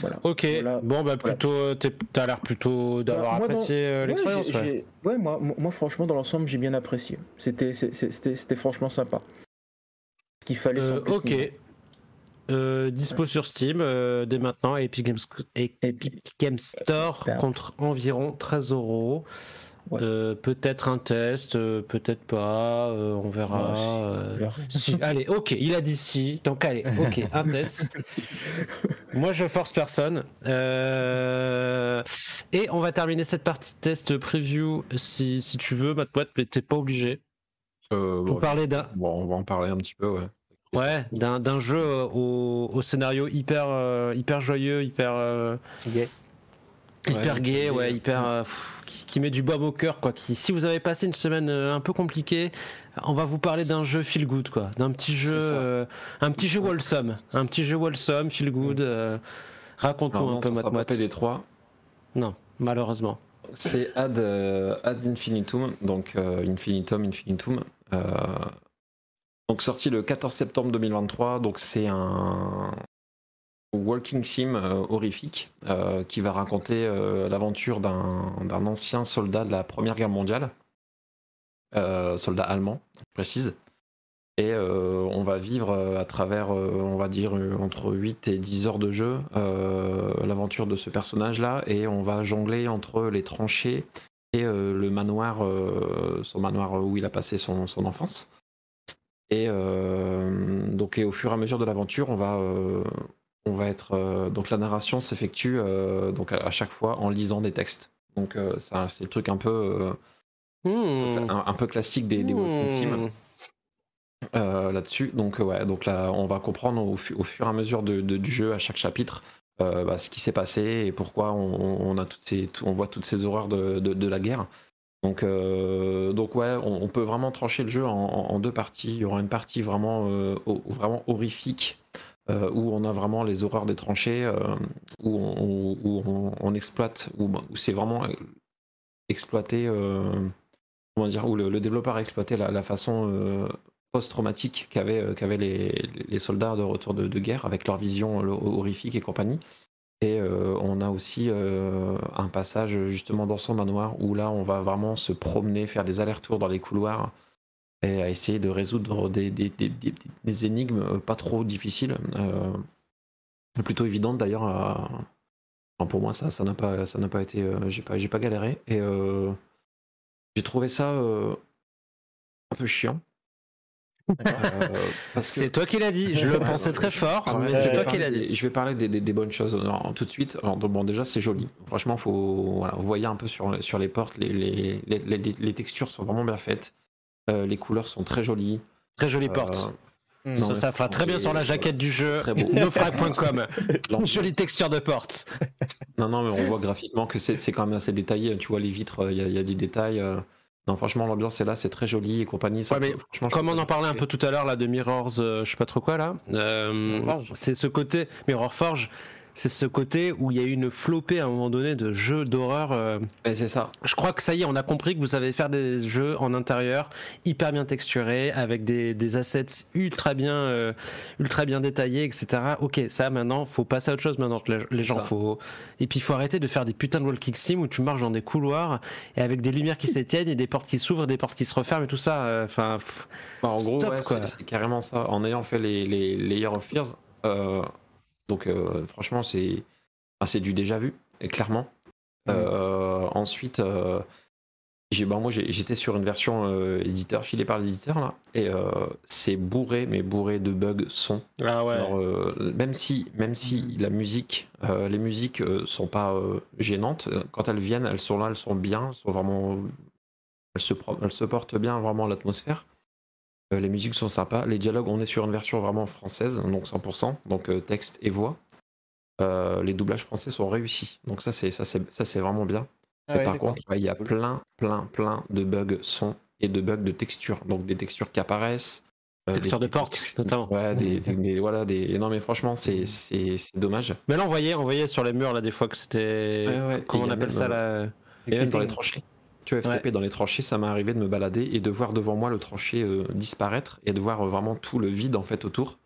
Voilà. Ok, Voilà. bon, bah plutôt, euh, t'es- t'as l'air plutôt d'avoir Moi, dans- apprécié euh, Ouais, l'expérience. ouais. moi, moi, franchement, dans l'ensemble, j'ai bien apprécié. C'était, c'était, c'était franchement sympa. Ce qu'il fallait. Euh, ok. Euh, dispo sur Steam euh, dès maintenant et Epic Games, Epic Games Store contre environ 13 euros. Ouais. Euh, peut-être un test, euh, peut-être pas, euh, on verra. Ouais, si, euh, si, [LAUGHS] allez, ok, il a dit si, donc allez, ok, un [LAUGHS] test. Moi, je force personne. Euh, Et on va terminer cette partie test preview si, si tu veux, Matouat, mais t'es pas obligé. Euh, Pour bon, parler d'un bon, on va en parler un petit peu, ouais. Ouais, d'un d'un jeu euh, au, au scénario hyper, euh, hyper joyeux, hyper, euh, Gay. hyper Ouais, gay, qui- ouais, hyper, euh, pff, qui, qui met du baume au cœur, quoi. Qui, si vous avez passé une semaine un peu compliquée, on va vous parler d'un jeu feel good, quoi, d'un petit jeu, euh, un petit jeu wholesome, un petit jeu wholesome, feel good. euh, Raconte-nous un peu, ça sera Matouat. pas PD3. Non, malheureusement. C'est Ad, euh, Ad Infinitum, donc euh, Infinitum, Infinitum. Donc sorti le 14 septembre 2023, donc c'est un walking sim euh, horrifique euh, qui va raconter euh, l'aventure d'un ancien soldat de la Première Guerre mondiale, soldat allemand, je précise. Et on va vivre à travers, on va dire, entre 8 et 10 heures de jeu, l'aventure de ce personnage-là, et on va jongler entre les tranchées et le manoir, son manoir où il a passé son enfance. Et euh, donc, et au fur et à mesure de l'aventure, on va, euh, on va être, euh, donc la narration s'effectue donc à, à chaque fois en lisant des textes. Donc ça, c'est le truc un peu, Hmm. un, un peu classique des, des walking sims euh, là-dessus. Donc ouais, donc là, on va comprendre au, fu- au fur et à mesure de- de- du jeu à chaque chapitre euh, bah, ce qui s'est passé et pourquoi on, on a toutes ces, tout- on voit toutes ces horreurs de- de la guerre. Donc, euh, donc ouais, on, peut vraiment trancher le jeu en, deux parties. Il y aura une partie vraiment, euh, vraiment horrifique euh, où on a vraiment les horreurs des tranchées, où, on, exploite, où, où c'est vraiment exploité, comment dire, où le, développeur a exploité la, façon post-traumatique qu'avaient les, soldats de retour de, de guerre avec leur vision horrifique et compagnie. Et euh, on a aussi euh, un passage justement dans son manoir où là on va vraiment se promener, faire des allers-retours dans les couloirs et à essayer de résoudre des, énigmes euh, pas trop difficiles, plutôt évidentes d'ailleurs. pour moi ça ça n'a pas ça n'a pas été j'ai pas j'ai pas galéré et j'ai trouvé ça un peu chiant. Euh, que- C'est toi qui l'as dit, je le pensais très fort, ah, mais je c'est vais toi qui parler l'as dit. des- Je vais parler des, des- des bonnes choses Alors, tout de suite. Alors, bon, déjà, c'est joli. Franchement, faut, voilà, vous voyez un peu sur, sur les portes, les, les, les, les- les textures sont vraiment bien faites. Euh, les couleurs sont très jolies. Très jolie Euh, porte. Hmm. ça, fera très bien sur la jaquette du jeu. Nofrag.com. [LAUGHS] Jolie texture de porte. Non, non, mais on voit graphiquement que c'est c'est quand même assez détaillé. Tu vois, les vitres, il y, y a des détails. Non, franchement, l'ambiance est là, c'est très joli et compagnie. ça- Ouais, mais franchement, je Comme on en parlait un peu tout à l'heure là de Mirrors, euh, je sais pas trop quoi là. euh, c'est ce côté Mirror Forge, c'est ce côté où il y a eu une flopée à un moment donné de jeux d'horreur. euh, c'est ça. Je crois que ça y est, on a compris que vous savez faire des jeux en intérieur hyper bien texturés, avec des, des assets ultra bien, euh, ultra bien détaillés, etc. Ok, ça maintenant, faut passer à autre chose maintenant. Les, les gens, ça. faut et puis il faut arrêter de faire des putains de walking sim où tu marches dans des couloirs et avec des lumières qui s'éteignent et des portes qui s'ouvrent, des portes qui se referment et tout ça. euh, Enfin, Bah, en gros, ouais, c'est carrément ça. En ayant fait les, les, of Fears, euh, donc euh, franchement, c'est du déjà vu, clairement. Euh, ensuite, j'ai bah, moi j'étais sur une version euh, éditeur filée par l'éditeur là, et euh, c'est bourré, mais bourré de bugs son. ah ouais. Alors, euh, même si, même si la musique, les musiques sont pas gênantes, quand elles viennent, elles sont là, elles sont bien, elles sont vraiment, elles se, elles se portent bien vraiment l'atmosphère. Euh, les musiques sont sympas. Les dialogues, on est sur une version vraiment française, donc 100%, donc euh, texte et voix. Euh, les doublages français sont réussis, donc ça c'est ça c'est ça c'est vraiment bien. Ah par contre, il y a plein, plein, plein de bugs son et de bugs de texture, donc des textures qui apparaissent. euh, Texture des- de porte, notamment. Ouais, des, [LAUGHS] des- des- voilà, des. Non, mais franchement, c'est c'est- c'est dommage. Mais là, on voyait, on voyait sur les murs là des fois que c'était. Ouais, Comment on appelle même, ça là Et même dans les tranchées. Tu vois, FCP dans les tranchées, ça m'est arrivé de me balader et de voir devant moi le tranché euh, disparaître et de voir euh, vraiment tout le vide en fait autour.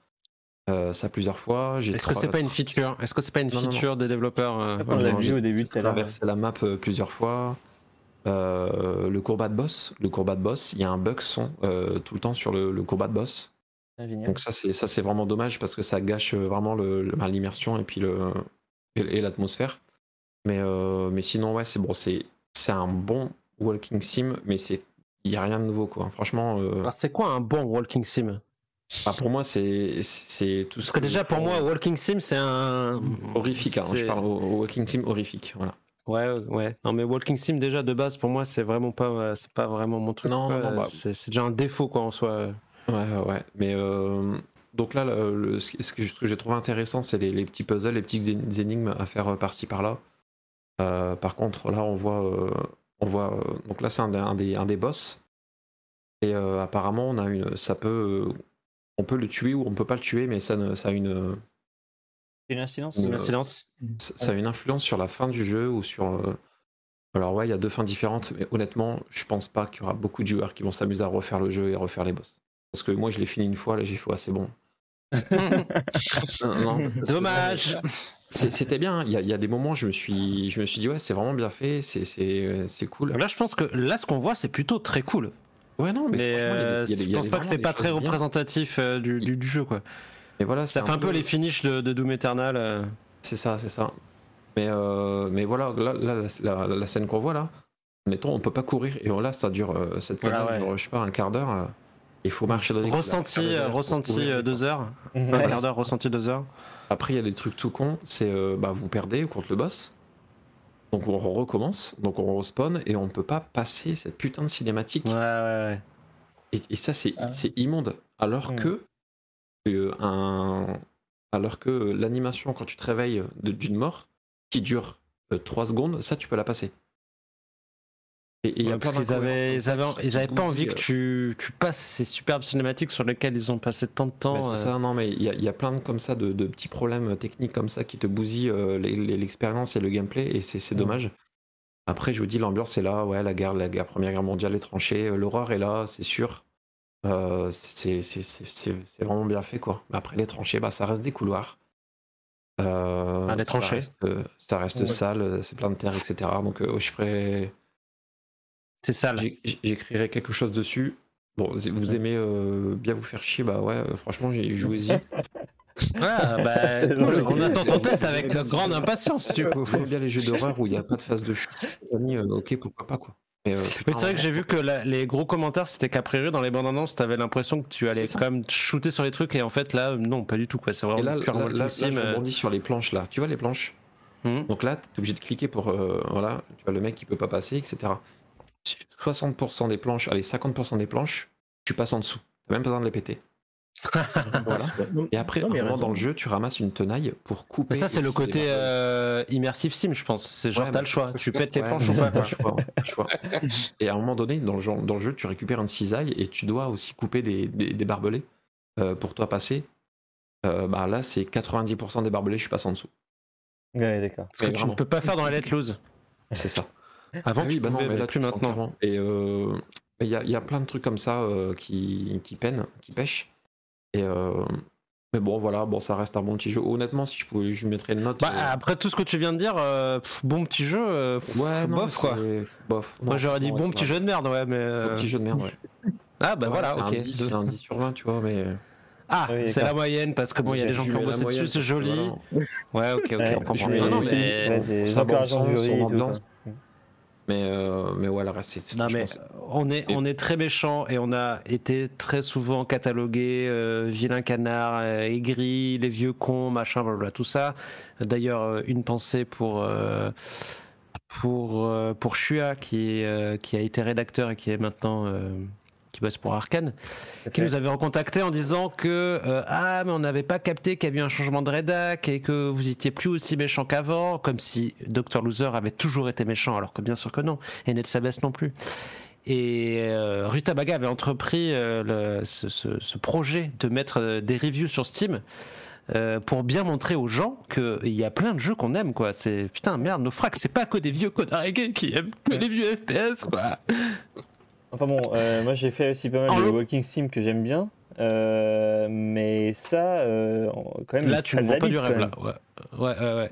Euh, ça plusieurs fois. j'ai Est-ce que c'est pas une feature? Est-ce que c'est pas une Non, non, non. feature des développeurs on l'a vu j'ai au début tout à l'heure. traversé la map euh, plusieurs fois. Euh, le courbat de boss, le courbat de boss, il y a un bug son euh, tout le temps sur le, le courbat de boss. Ah. Donc ça c'est ça c'est vraiment dommage parce que ça gâche vraiment le, le- l'immersion et puis le et, et l'atmosphère. Mais euh, mais sinon ouais c'est bon c'est c'est un bon walking sim mais c'est il y a rien de nouveau quoi. Franchement euh, Alors, c'est quoi un bon walking sim? bah, pour moi c'est c'est tout ce Parce que déjà pour moi walking sim c'est un horrifique hein, je parle au, au walking sim horrifique voilà. Ouais ouais. Non mais walking sim déjà de base pour moi c'est vraiment pas euh, c'est pas vraiment mon truc. Non, non, bah- c'est déjà un défaut quoi en soi. Ouais, ouais, ouais. Mais euh, donc là, le- ce que j'ai trouvé intéressant, c'est les, les petits puzzles, les petites énigmes à faire euh, par-ci par-là. Euh, par contre, là, on voit, euh, on voit. euh, donc là, c'est un, des- un des, un des boss. Et euh, apparemment, on a une, ça peut, euh, on peut le tuer ou on peut pas le tuer, mais ça, ne- ça a une, une incidence Euh, Un silence. ça a une influence sur la fin du jeu ou sur. euh, Alors ouais, il y a deux fins différentes, mais honnêtement, je pense pas qu'il y aura beaucoup de joueurs qui vont s'amuser à refaire le jeu et refaire les boss. Parce que moi, je l'ai fini une fois, là, j'ai fait, ouais, c'est bon. Non, non, [LAUGHS] parce que- Dommage. C'était bien. hein. Il y, a, il y a des moments, je me suis, je me suis dit ouais, c'est vraiment bien fait, c'est, c'est, c'est cool. Là je pense que là ce qu'on voit c'est plutôt très cool. Ouais, non, mais, des- euh, des- je pense pas que c'est pas très bien. représentatif euh, du, du- du jeu quoi. Mais voilà, Ça fait un peu les finishes de, de Doom Eternal. euh. C'est ça, c'est ça. Mais, euh, mais voilà, là, là, la, la- la scène qu'on voit là, mettons, on peut pas courir et là, ça dure, euh, cette scène Voilà, ouais. dure, je sais pas, un quart d'heure. Euh, Il faut marcher dans les Ressenti, euh, pour ressenti courir. euh, deux heures. Ouais. Un quart d'heure, ressenti deux heures. Après, il y a des trucs tout cons, c'est euh, bah, vous perdez contre le boss. Donc on recommence, donc on respawn et on peut pas passer cette putain de cinématique. Ouais, ouais, ouais. Et, et ça, c'est Ah. c'est immonde. Alors Mm. que, euh, un, alors que l'animation, quand tu te réveilles de- d'une mort, qui dure 3 secondes, ça, tu peux la passer. Et et il y a Ouais, plein parce qu'ils avaient, ils avaient, ils pas envie que euh, tu, tu passes ces superbes cinématiques sur lesquelles ils ont passé tant de temps. bah, c'est euh. ça, non, mais il y, a- il y a plein de, comme ça, de, de petits problèmes techniques comme ça qui te bousillent euh, l'expérience et le gameplay, et c'est Mm. dommage. Après, je vous dis, l'ambiance est là, ouais, la guerre, la guerre, Première Guerre mondiale, les tranchées, euh, l'horreur est là, c'est sûr. Euh, c'est vraiment bien fait, quoi. Après, les tranchées, bah, ça reste des couloirs. Ah, les ça tranchées. reste, Ça reste, Ouais. sale, c'est plein de terre, etc. Donc, je ferai. C'est ça là. J'écrirai quelque chose dessus. Bon, vous aimez euh, bien vous faire chier, bah ouais, euh, franchement, j'ai joué-y. [LAUGHS] Ah, bah, cool. on attend ton test avec grande impatience du coup. J'aime bien les jeux d'horreur où il n'y a pas de phase de chute. euh, ok, pourquoi pas quoi. Mais, euh, c'est vrai que j'ai vu que la- les gros commentaires c'était qu'a priori dans les bandes annonces t'avais l'impression que tu allais quand même shooter sur les trucs et en fait là non pas du tout quoi c'est Et vraiment là, pure là, là, là, sim, je rebondis sur les planches là. Tu vois les planches? Hmm. Donc là, tu es obligé de cliquer pour. euh, voilà, tu vois le mec qui peut pas passer, etc. 60% des planches, allez, 50% des planches, tu passes en dessous. T'as même pas besoin de les péter. [LAUGHS] Voilà. Et après, Non, mais à un moment raison. dans le jeu, tu ramasses une tenaille pour couper. Mais ça, c'est le côté euh, immersive sim, je pense. C'est genre, Ouais, t'as le choix. Tu pètes les Ouais, planches ou pas. t'as le choix. Et à un moment donné, dans le, genre- dans le jeu, tu récupères une cisaille et tu dois aussi couper des, des- des barbelés euh, pour toi passer. Euh, bah là, c'est 90% des barbelés, je passe en dessous. Ouais, d'accord. Ce que tu ne vraiment. peux pas faire dans la let lose. C'est ça. Avant, Ah tu oui, bah non, pouvais, mais mais là, plus tu maintenant. Et euh, il y, a, il y a plein de trucs comme ça euh, qui, qui peinent, qui pêchent. Et euh, mais bon, voilà, bon, ça reste un bon petit jeu. Honnêtement, si je pouvais, je lui mettrais une note. Bah, euh, après tout ce que tu viens de dire, euh, pff, bon petit jeu, euh, pff, ouais, non, bof quoi. Bof. Moi Non, j'aurais dit non, bon petit vrai. jeu de merde, ouais, mais. Bon petit jeu de merde, ouais. [LAUGHS] Ah bah Ouais, voilà, c'est ok. Un 10, Deux. c'est un 10 sur 20, tu vois, mais. Ah, Oui, c'est la moyenne parce que bon, il y a des gens qui ont bossé dessus, c'est joli. voilà. Ouais, ok, ok, Ouais, on comprend. je mets- Non, non, mais. ça jury son tout, ambiance. Mais, euh, mais voilà, c'est- Non mais on est on est très méchant et on a été très souvent catalogué euh, vilain canard, euh, aigri, les vieux cons, machin, blablabla, tout ça. D'ailleurs, euh, une pensée pour euh, pour euh, pour Shua qui euh, qui a été rédacteur et qui est maintenant euh, qui bosse pour Arkane, qui nous avait recontacté en disant que euh, ah mais on n'avait pas capté qu'il y avait eu un changement de rédac et que vous étiez plus aussi méchant qu'avant, comme si Dr Loser avait toujours été méchant, alors que bien sûr que non, et Ned Sabes non plus. Et euh, Rutabaga avait entrepris euh, le- ce, ce- ce projet de mettre euh, des reviews sur Steam euh, pour bien montrer aux gens qu'il y a plein de jeux qu'on aime, quoi. C'est putain, merde, nos fracs, c'est pas que des vieux connards qui aiment que les vieux FPS, quoi. Enfin bon, euh, moi j'ai fait aussi pas mal En de le- Walking Sim que j'aime bien. euh, mais ça, euh, quand même, Là, tu vends traite pas du rêve, là. Ouais, ouais, ouais. ouais.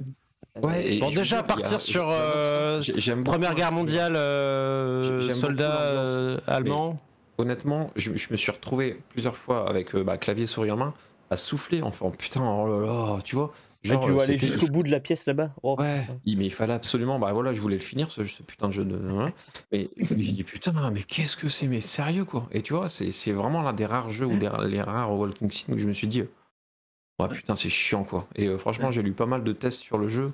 Ouais, et Bon, veux déjà, y a- partir sur, euh, Première guerre mondiale, euh, soldats euh, allemands. Honnêtement, je, je me suis retrouvé plusieurs fois avec euh, bah, clavier souris en main à souffler en faisant putain, oh là là, tu vois. Genre, tu dois euh, aller jusqu'au bout de la pièce là-bas. Oh, Ouais, putain. mais il fallait absolument, bah voilà, je voulais le finir ce, ce putain de jeu de. voilà. [LAUGHS] Mais j'ai dit putain, mais qu'est-ce que c'est, mais sérieux quoi. Et tu vois, c'est vraiment l'un des rares jeux ou des, les rares Walking Sim où je me suis dit, ouais putain, c'est chiant quoi. Et euh, franchement, j'ai lu pas mal de tests sur le jeu.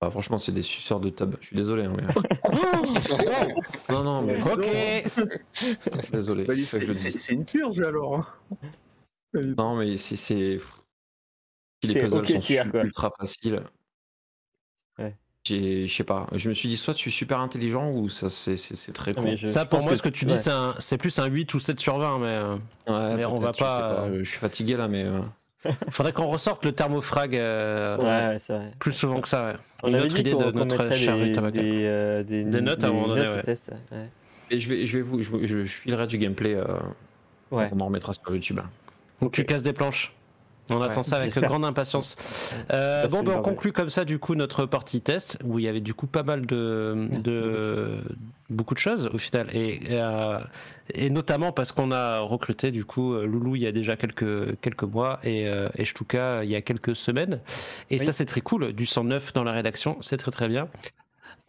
Bah, franchement, c'est des suceurs de tub. Je suis désolé, hein, mais. [LAUGHS] [LAUGHS] non, non, mais. Ok. Désolé. Bah, je c'est une purge alors. hein. Non, mais c'est. Les puzzles ok sont tiers, ultra faciles. Ouais. Je sais pas. Je me suis dit, soit tu es super intelligent ou ça c'est très Non, con. je- Ça, pour moi, que- ce que tu ouais. dis, c'est plus un 8 ou 7 sur 20, mais euh, Ouais, mais on va je pas, euh, Je suis fatigué là, mais. euh, [LAUGHS] faudrait qu'on ressorte le thermofrag euh, Ouais, ouais, c'est vrai. plus souvent que ça. Ouais. On Une avait autre dit idée de notre cher des, Rutabaga. des, euh, des, Des notes à un moment donné, test, ouais. Et je vais, je vais vous. Je, je, je filerai du gameplay. euh, Ouais. On en remettra sur YouTube. Donc tu casses des planches. On attend ça avec grande impatience. Euh, bon, ben, on conclut comme ça du coup notre partie test où il y avait du coup pas mal de, de beaucoup de choses au final et, euh, et notamment parce qu'on a recruté du coup Loulou il y a déjà quelques quelques mois et, euh, et Shtuka il y a quelques semaines et Oui. ça c'est très cool du 109 dans la rédaction c'est très très bien.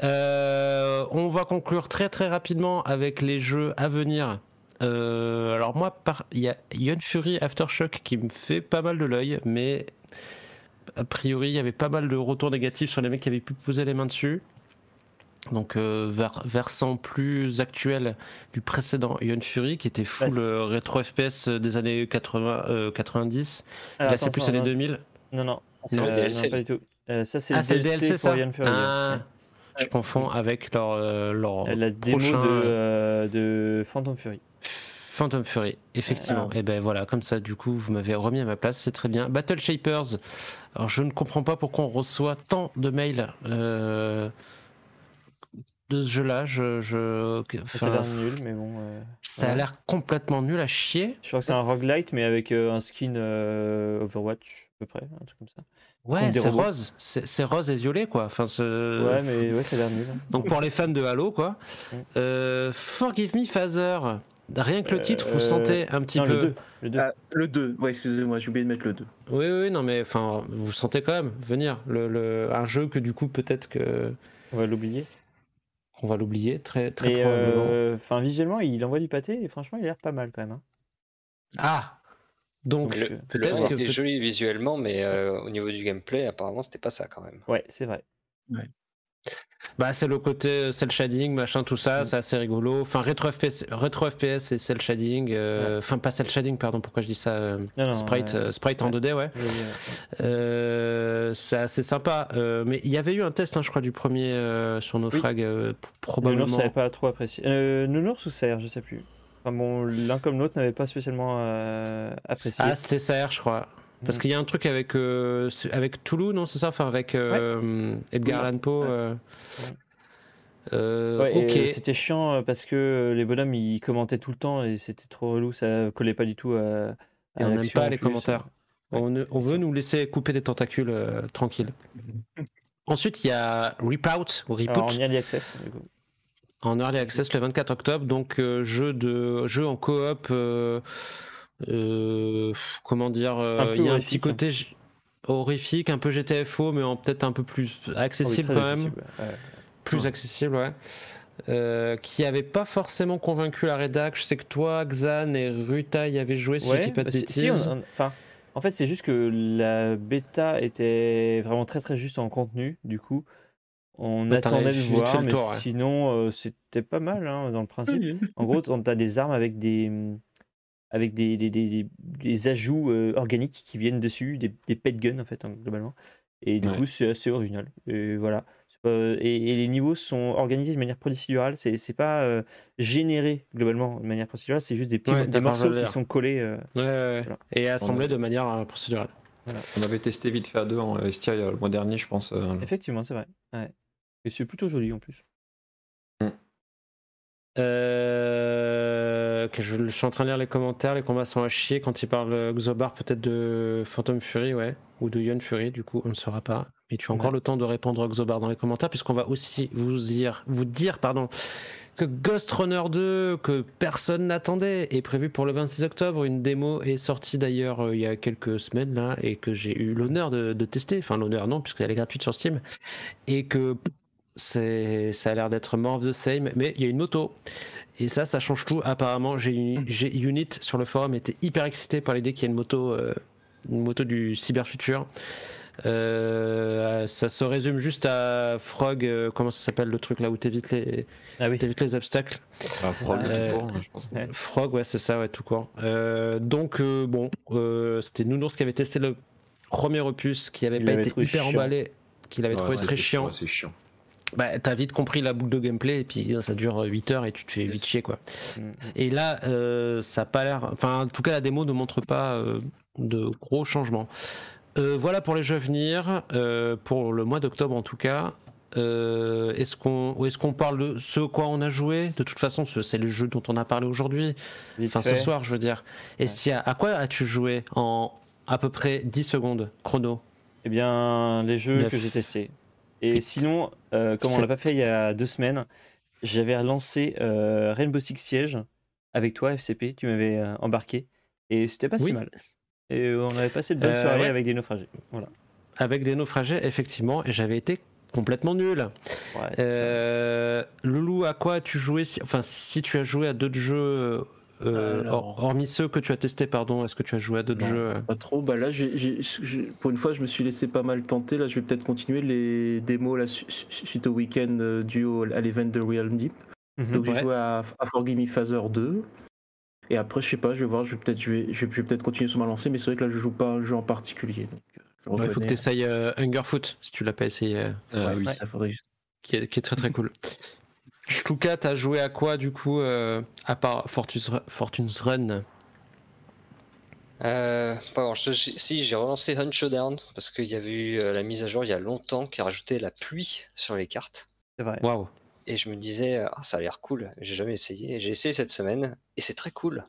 Euh, on va conclure très très rapidement avec les jeux à venir. Euh, alors moi, il y a Ion Fury Aftershock qui me fait pas mal de l'œil, mais a priori il y avait pas mal de retours négatifs sur les mecs qui avaient pu poser les mains dessus. Donc euh, vers, versant plus actuel du précédent Ion Fury qui était full Bah, euh, rétro FPS des années 80, euh, 90. Alors, Là c'est plus années non, 2000. Non, non, C'est le euh, DLC. non, pas du tout. Euh, ça, c'est Ah le c'est le DLC, pour Ian Fury. Ah, ouais. Je confonds avec leur, euh, leur La démo prochain, de, euh, euh, de Phantom Fury. Phantom Fury, effectivement. Ah. Et ben voilà, comme ça, du coup, vous m'avez remis à ma place, c'est très bien. Battle Shapers. Alors, je ne comprends pas pourquoi on reçoit tant de mails euh, de ce jeu-là. Je, je, Ça a l'air nul, mais bon. euh, ça a l'air complètement nul à chier. Je crois que c'est un roguelite, mais avec euh, un skin Overwatch, à peu près, un truc comme ça. Ouais, c'est rose, c'est c'est rose et violet, quoi. Enfin, Ouais, mais ouais, ça a l'air nul. Donc pour les fans de Halo, quoi. Forgive Me, Father. Rien que le titre, vous Euh, sentez un petit non, peu. le 2. Le 2. Ah, le 2, ouais, excusez-moi, j'ai oublié de mettre le 2. Oui, oui, non, mais enfin, vous sentez quand même venir le, le- un jeu que du coup peut-être que On va l'oublier. qu'on va l'oublier très très probablement. euh, enfin, visuellement, il envoie du pâté et franchement, il a l'air pas mal quand même. hein. Ah, donc Le- Le, peut-être que était peut- joli visuellement, mais euh, au niveau du gameplay, apparemment, c'était pas ça quand même. Ouais, c'est vrai. Bah, c'est le côté cel shading, machin, tout ça, c'est assez rigolo. Enfin, rétro FPS, rétro FPS et cel shading. euh, Enfin, pas cel shading, pardon, pourquoi je dis ça euh, Non, Sprite, ouais. euh, sprite en 2D, ouais. Euh, c'est assez sympa. Euh, mais il y avait eu un test, hein, je crois, du premier euh, sur Naufrag, euh, p- probablement. Nounours n'avait pas trop apprécié. Euh, Nounours ou Serre, je sais plus. Enfin bon, l'un comme l'autre n'avait pas spécialement euh, apprécié. Ah, c'était SAR, je crois. Parce Mm. qu'il y a un truc avec, euh, avec Toulouse, non C'est ça? Enfin, avec euh, Edgar. Allan Poe. Ouais. euh. Euh, Ouais, ok. C'était chiant euh, parce que euh, les bonhommes ils commentaient tout le temps et c'était trop relou, ça collait pas du tout à. à Et on n'aime pas les plus. euh, commentaires. On, veut nous laisser couper des tentacules euh, tranquille. [LAUGHS] Ensuite, il y a Repout ou Alors, en early access, du coup. en early access le 24 octobre. Donc euh, jeu de jeu en coop. Euh, comment dire euh, Il y a un petit côté j- horrifique, un peu GTFO, mais en peut-être un peu plus Ah oui, accessible très quand même. ouais. Plus accessible, ouais. Euh, qui avait pas forcément convaincu la rédac. Je sais que toi, Xan et Ruta y avaient joué, si je Ouais, dis pas de bah, si- bêtises. on- on- enfin, en fait, c'est juste que la bêta était vraiment très très juste en contenu. Du coup, on t'avais attendait de voir, mais tour, ouais. sinon, euh, c'était pas mal hein, dans le principe. En gros, tu as des armes avec des avec des, des, des- des- ajouts euh, organiques qui viennent dessus, des, des pet guns en fait, hein, globalement. Et du Ouais. coup, c'est assez original. Et voilà. Et, et les niveaux sont organisés de manière procédurale. C'est c'est pas euh, généré globalement de manière procédurale, c'est juste des, petits, Ouais, des morceaux qui sont collés. euh, Ouais, ouais, ouais. Voilà. Et assemblé a- de manière euh, procédurale. On avait testé vite fait à deux en Estia il y a le mois dernier, je pense. euh, Effectivement, c'est vrai. Ouais. Et c'est plutôt joli en plus. Euh, je, je suis en train de lire les commentaires, les combats sont à chier. Quand il parle euh, Xobar, peut-être de Phantom Fury, ouais, ou de Yon Fury, du coup, on ne saura pas. Mais tu as encore Ouais. le temps de répondre Xobar dans les commentaires, puisqu'on va aussi vous dire, vous dire pardon, que Ghost Runner 2, que personne n'attendait, est prévu pour le 26 octobre. Une démo est sortie d'ailleurs euh, il y a quelques semaines, là, et que j'ai eu l'honneur de, de tester. Enfin, l'honneur, non, puisqu'elle est gratuite sur Steam. Et que c'est, ça a l'air d'être more of the same, mais il y a une moto. Et ça, ça change tout. Apparemment, j'ai j'ai Unit sur le forum était hyper excité par l'idée qu'il y ait une moto, euh, une moto du cyberfutur. Euh, ça se résume juste à Frog, euh, comment ça s'appelle le truc là où t'évites les, Ah oui. t'évites les obstacles? bah, Frog, Euh, tout court, hein, je pense. Ouais. Frog, ouais, c'est ça, ouais, tout court. Euh, donc, euh, bon, euh, c'était Nounours qui avait testé le premier opus, qui avait Il pas été hyper chiant. emballé, qu'il avait Ouais, trouvé très chiant. ouais, c'est chiant. Bah, t'as vite compris la boucle de gameplay, et puis euh, ça dure 8 heures et tu te fais vite chier, quoi. Mm. Et là, euh, ça a pas l'air. Enfin, en tout cas, la démo ne montre pas euh, de gros changements. Euh, voilà pour les jeux à venir, euh, pour le mois d'octobre en tout cas. Euh, est-ce qu'on est-ce qu'on parle de ce quoi on a joué? De toute façon, ce- c'est le jeu dont on a parlé aujourd'hui, enfin ce soir, je veux dire. Et si à, à quoi as-tu joué en à peu près 10 secondes chrono? Eh bien, les jeux que j'ai testés. Et sinon, euh, comme on l'a pas fait il y a deux semaines, j'avais relancé euh, Rainbow Six Siege avec toi, FCP. Tu m'avais euh, embarqué. Et c'était pas si mal. Et on avait passé de bonnes soirées ouais. avec des naufragés. Voilà. Avec des naufragés, effectivement, et j'avais été complètement nul. Ouais, Loulou, à quoi as-tu joué si, Enfin, si tu as joué à d'autres jeux, euh, Alors. hormis ceux que tu as testés, pardon, est-ce que tu as joué à d'autres jeux euh Pas trop. Bah là, j'ai- j'ai- j'ai- pour une fois, je me suis laissé pas mal tenter. Là, je vais peut-être continuer les démos là, su- su- suite au week-end euh, dû au- à l'event de Realm Deep. Mhm. Donc j'ai Ouais. joué à, à Forgive Me Phaser 2. Et après, je sais pas, je vais voir, je vais peut-être je vais, je vais, je vais peut-être continuer sur ma lancée, mais c'est vrai que là, je joue pas à un jeu en particulier. Euh, Il faut que tu essayes Hungerfoot, si tu l'as pas essayé, euh, Euh, oui. Ouais, ça faudrait qui, est, qui est très très cool. [LAUGHS] Shtuka, t'as joué à quoi du coup, euh, à part Fortune's, Fortune's Run? Euh. J'ai- Si, j'ai relancé Hunt Showdown parce qu'il y avait eu euh, la mise à jour il y a longtemps qui a rajouté la pluie sur les cartes. C'est vrai. Waouh Et je me disais, ah, ça a l'air cool. J'ai jamais essayé. J'ai essayé cette semaine et c'est très cool.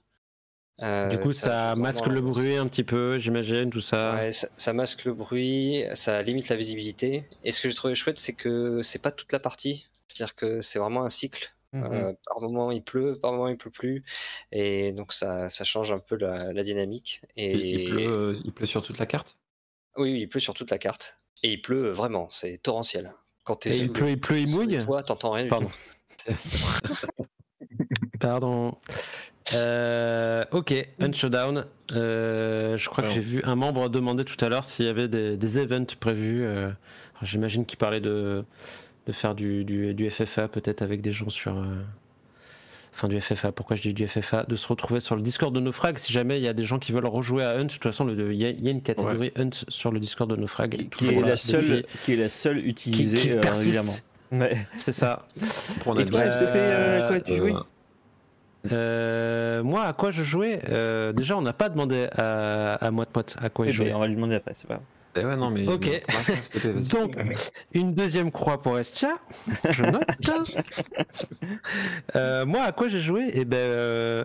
Euh, Du coup, ça, masque vraiment- le bruit un petit peu, j'imagine, tout ça. Ouais, ça, ça masque le bruit, ça limite la visibilité. Et ce que j'ai trouvé chouette, c'est que c'est pas toute la partie. C'est-à-dire que c'est vraiment un cycle. Mhm. Euh, par moment il pleut, par moment il pleut plus, et donc ça, ça change un peu la, la dynamique. Et Il, il pleut, euh, il pleut sur toute la carte? Oui, oui, il pleut sur toute la carte, et il pleut vraiment, c'est torrentiel. Quand t'es Et il le- pleut, il pleut, il mouille? toit, t'entends rien du Pardon. tout. [LAUGHS] [LAUGHS] Pardon. Euh, ok, Hunt Showdown. Euh, je crois Alors. que j'ai vu un membre demander tout à l'heure s'il y avait des, des events prévus. euh, J'imagine qu'il parlait de de faire du, du, du FFA peut-être avec des gens sur. euh, Enfin, du FFA, pourquoi je dis du FFA De se retrouver sur le Discord de Naufrag si jamais il y a des gens qui veulent rejouer à Hunt. De toute façon, le- il y, a- il y a une catégorie Hunt sur le Discord de Naufrag. Qui, Toujours est la seule, qui est la seule qui, utilisée qui euh, persiste. régulièrement. Ouais. C'est ça. [LAUGHS] Pour Et toi, Euh, FCP, euh, quoi, tu jouais euh, moi, à quoi je jouais Euh, Déjà, on n'a pas demandé à, à Moite Moite à quoi il jouait. On va lui demander après, c'est pas grave. eh ouais, non, mais. Ok. mais. [LAUGHS] Donc, une deuxième croix pour Estia. Je note. [LAUGHS] Euh, moi, à quoi j'ai joué? Eh ben, euh,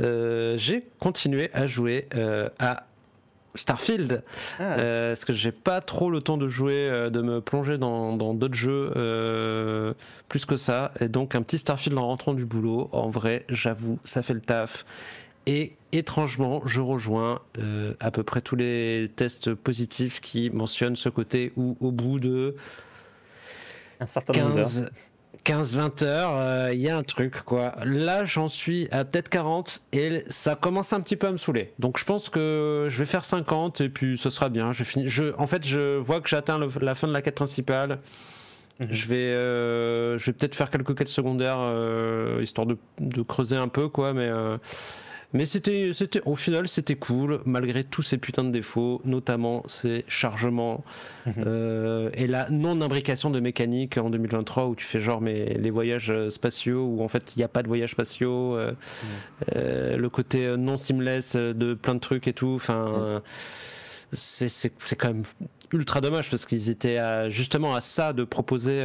euh, j'ai continué à jouer euh, à Starfield. Ah, Euh, parce que j'ai pas trop le temps de jouer, euh, de me plonger dans d'autres jeux euh, plus que ça. Et donc un petit Starfield en rentrant du boulot, en vrai, j'avoue, ça fait le taf. Et étrangement, je rejoins à peu près tous les tests positifs qui mentionnent ce côté où au bout de un certain nombre d'heures. 15, 15-20 heures, euh, il y a un truc quoi. Là, j'en suis à peut-être 40 et ça commence un petit peu à me saouler. Donc je pense que je vais faire 50 et puis ce sera bien. Je finis. Je, en fait, je vois que j'atteins la fin de la quête principale. Mhm. Je vais, euh, je vais peut-être faire quelques quêtes secondaires euh, histoire de, de creuser un peu quoi, mais. euh, mais c'était, c'était, au final, c'était cool, malgré tous ces putains de défauts, notamment ces chargements Mhm. euh, et la non-imbrication de mécanique en 2023 où tu fais genre mais les voyages euh, spatiaux où en fait il n'y a pas de voyages spatiaux, euh, euh, le côté non seamless de plein de trucs et tout. Enfin, euh, c'est, c'est, c'est quand même ultra dommage parce qu'ils étaient à- justement à ça de proposer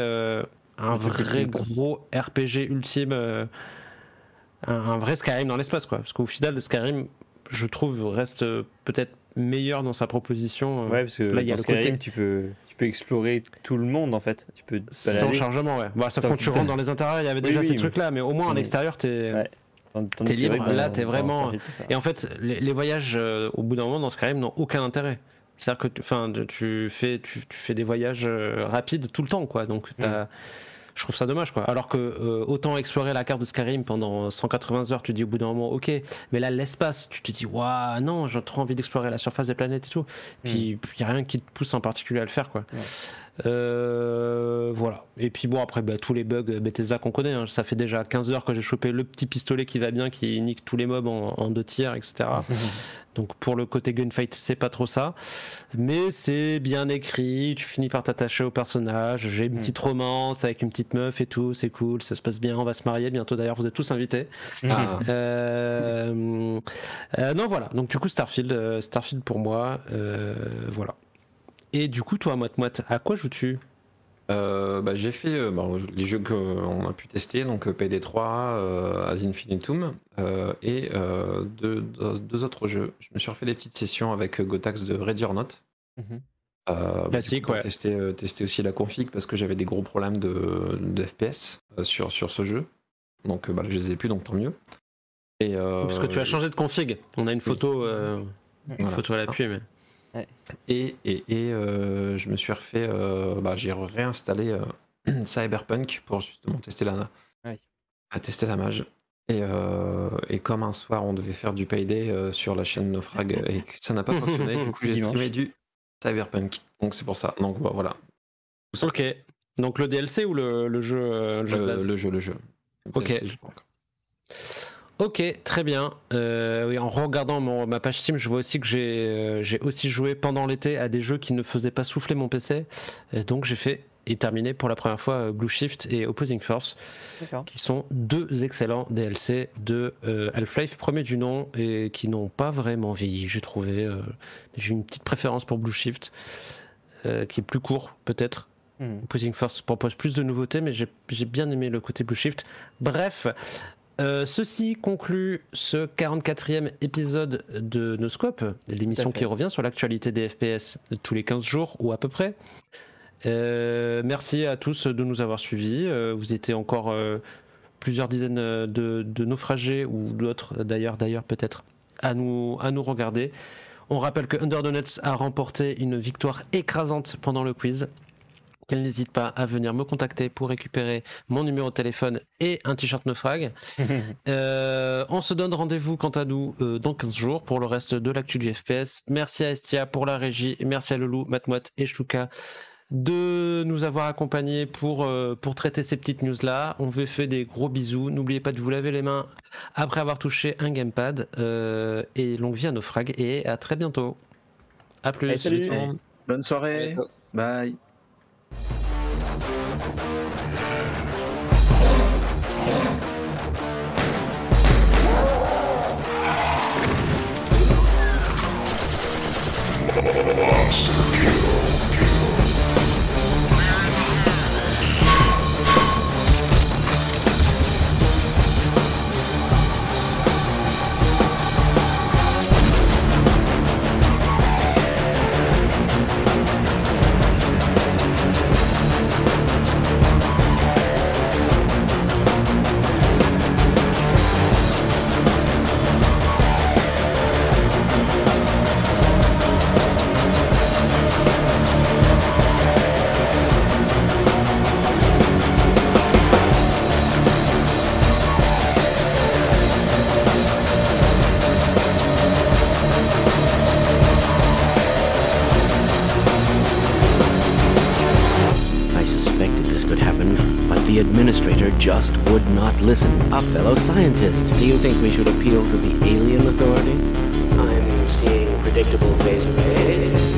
un vrai gros RPG ultime, un, un vrai Skyrim dans l'espace quoi. Parce qu'au final, Skyrim, je trouve, reste peut-être meilleur dans sa proposition. euh, Ouais, parce que Là, il y a le Skyrim, côté- tu peux, tu peux explorer tout le monde en fait. Tu peux Sans chargement, ouais. Bah, sauf quand tu rentres dans les intérieurs, il y avait déjà oui, ces trucs-là, mais au moins en extérieur, t'es. Ouais. C'est libre. vrai Là, t'es vraiment- Et en fait, les, les voyages, euh, au bout d'un moment, dans Skyrim, n'ont aucun intérêt. C'est-à-dire que tu, enfin, tu, fais, tu, tu fais des voyages euh, rapides tout le temps, quoi. Donc, t'as- je trouve ça dommage, quoi. Alors que euh, autant explorer la carte de Skyrim pendant 180 heures, tu dis au bout d'un moment, ok. Mais là, l'espace, tu te dis, waouh, non, j'ai trop envie d'explorer la surface des planètes et tout. Puis, il n'y a rien qui te pousse en particulier à le faire, quoi. Ouais. Euh, voilà. Et puis bon, après, bah, tous les bugs Bethesda qu'on connaît, hein. ça fait déjà 15 heures que j'ai chopé le petit pistolet qui va bien, qui nique tous les mobs en, en deux tiers, etc. [LAUGHS] Donc pour le côté gunfight, c'est pas trop ça. Mais c'est bien écrit, tu finis par t'attacher au personnage. J'ai une Mm. petite romance avec une petite meuf et tout, c'est cool, ça se passe bien, on va se marier bientôt d'ailleurs, vous êtes tous invités. Ah, Euh, euh, non, voilà. Donc, du coup, Starfield, euh, Starfield pour moi, euh, voilà. Et du coup, toi, Moite Moite, à quoi joues-tu? Euh, bah, j'ai fait euh, bah, les jeux qu'on a pu tester, donc euh, PD3, euh, Ad Infinitum, et deux, deux- deux autres jeux. Je me suis refait des petites sessions avec Gotax de Ready or Not. Mhm. Euh, Classique, ouais. Tester, tester aussi la config parce que j'avais des gros problèmes de, de FPS sur, sur ce jeu. Donc bah, je les ai plus, donc tant mieux. Et, Parce que tu as changé de config. On a une photo, une Voilà, photo à l'appui, mais. Et, et, et, euh, je me suis refait, euh, bah, j'ai réinstallé euh, [CLEARS THROAT] Cyberpunk pour justement tester la, à tester la mage. Et, et comme un soir on devait faire du payday sur la chaîne Naufrag [LAUGHS] et que ça n'a pas fonctionné, du coup j'ai streamé du Cyberpunk. Donc c'est pour ça. Donc bah, voilà. Ok. Donc le DLC ou le, le jeu, le jeu le jeu, le. Ok. DLC, je pense. Ok, très bien. Euh, oui, en regardant mon- ma page Steam, je vois aussi que j'ai euh, j'ai aussi joué pendant l'été à des jeux qui ne faisaient pas souffler mon PC. Et donc j'ai fait et terminé pour la première fois euh, Blue Shift et Opposing Force, qui sont deux excellents DLC de Half-Life premier du nom et qui n'ont pas vraiment vieilli, j'ai trouvé. j'ai une petite préférence pour Blue Shift, qui est plus court peut-être. Mhm. Opposing Force propose plus de nouveautés, mais j'ai j'ai bien aimé le côté Blue Shift. Bref, euh, ceci conclut ce 44e épisode de Noscope, l'émission qui revient sur l'actualité des FPS tous les 15 jours ou à peu près. Euh, merci à tous de nous avoir suivis. Euh, vous étiez encore plusieurs dizaines de, de naufragés ou d'autres d'ailleurs, d'ailleurs peut-être à nous, à nous regarder. On rappelle que Under Donuts a remporté une victoire écrasante pendant le quiz. Qu'elle n'hésite pas à venir me contacter pour récupérer mon numéro de téléphone et un t-shirt Naufrag. [LAUGHS] Euh, on se donne rendez-vous quant à nous euh, dans 15 jours pour le reste de l'actu du FPS. Merci à Estia pour la régie, merci à Loulou, Matmoat et Chouka de nous avoir accompagnés pour, euh, pour traiter ces petites news-là. On vous fait des gros bisous. N'oubliez pas de vous laver les mains après avoir touché un gamepad. Euh, et longue vie à nos frags. Et à très bientôt. À plus. Allez, salut. Bonne soirée. bientôt. Bye. I would not listen. A fellow scientist. Do you think we should appeal to the alien authority? I'm seeing predictable phase arrays.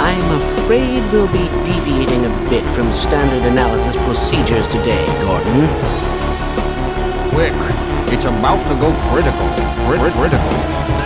I'm afraid we'll be deviating a bit from standard analysis procedures today, Gordon. Quick, it's about to go critical. Crit- critical.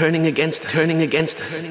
Turning against. Turning against. Turning.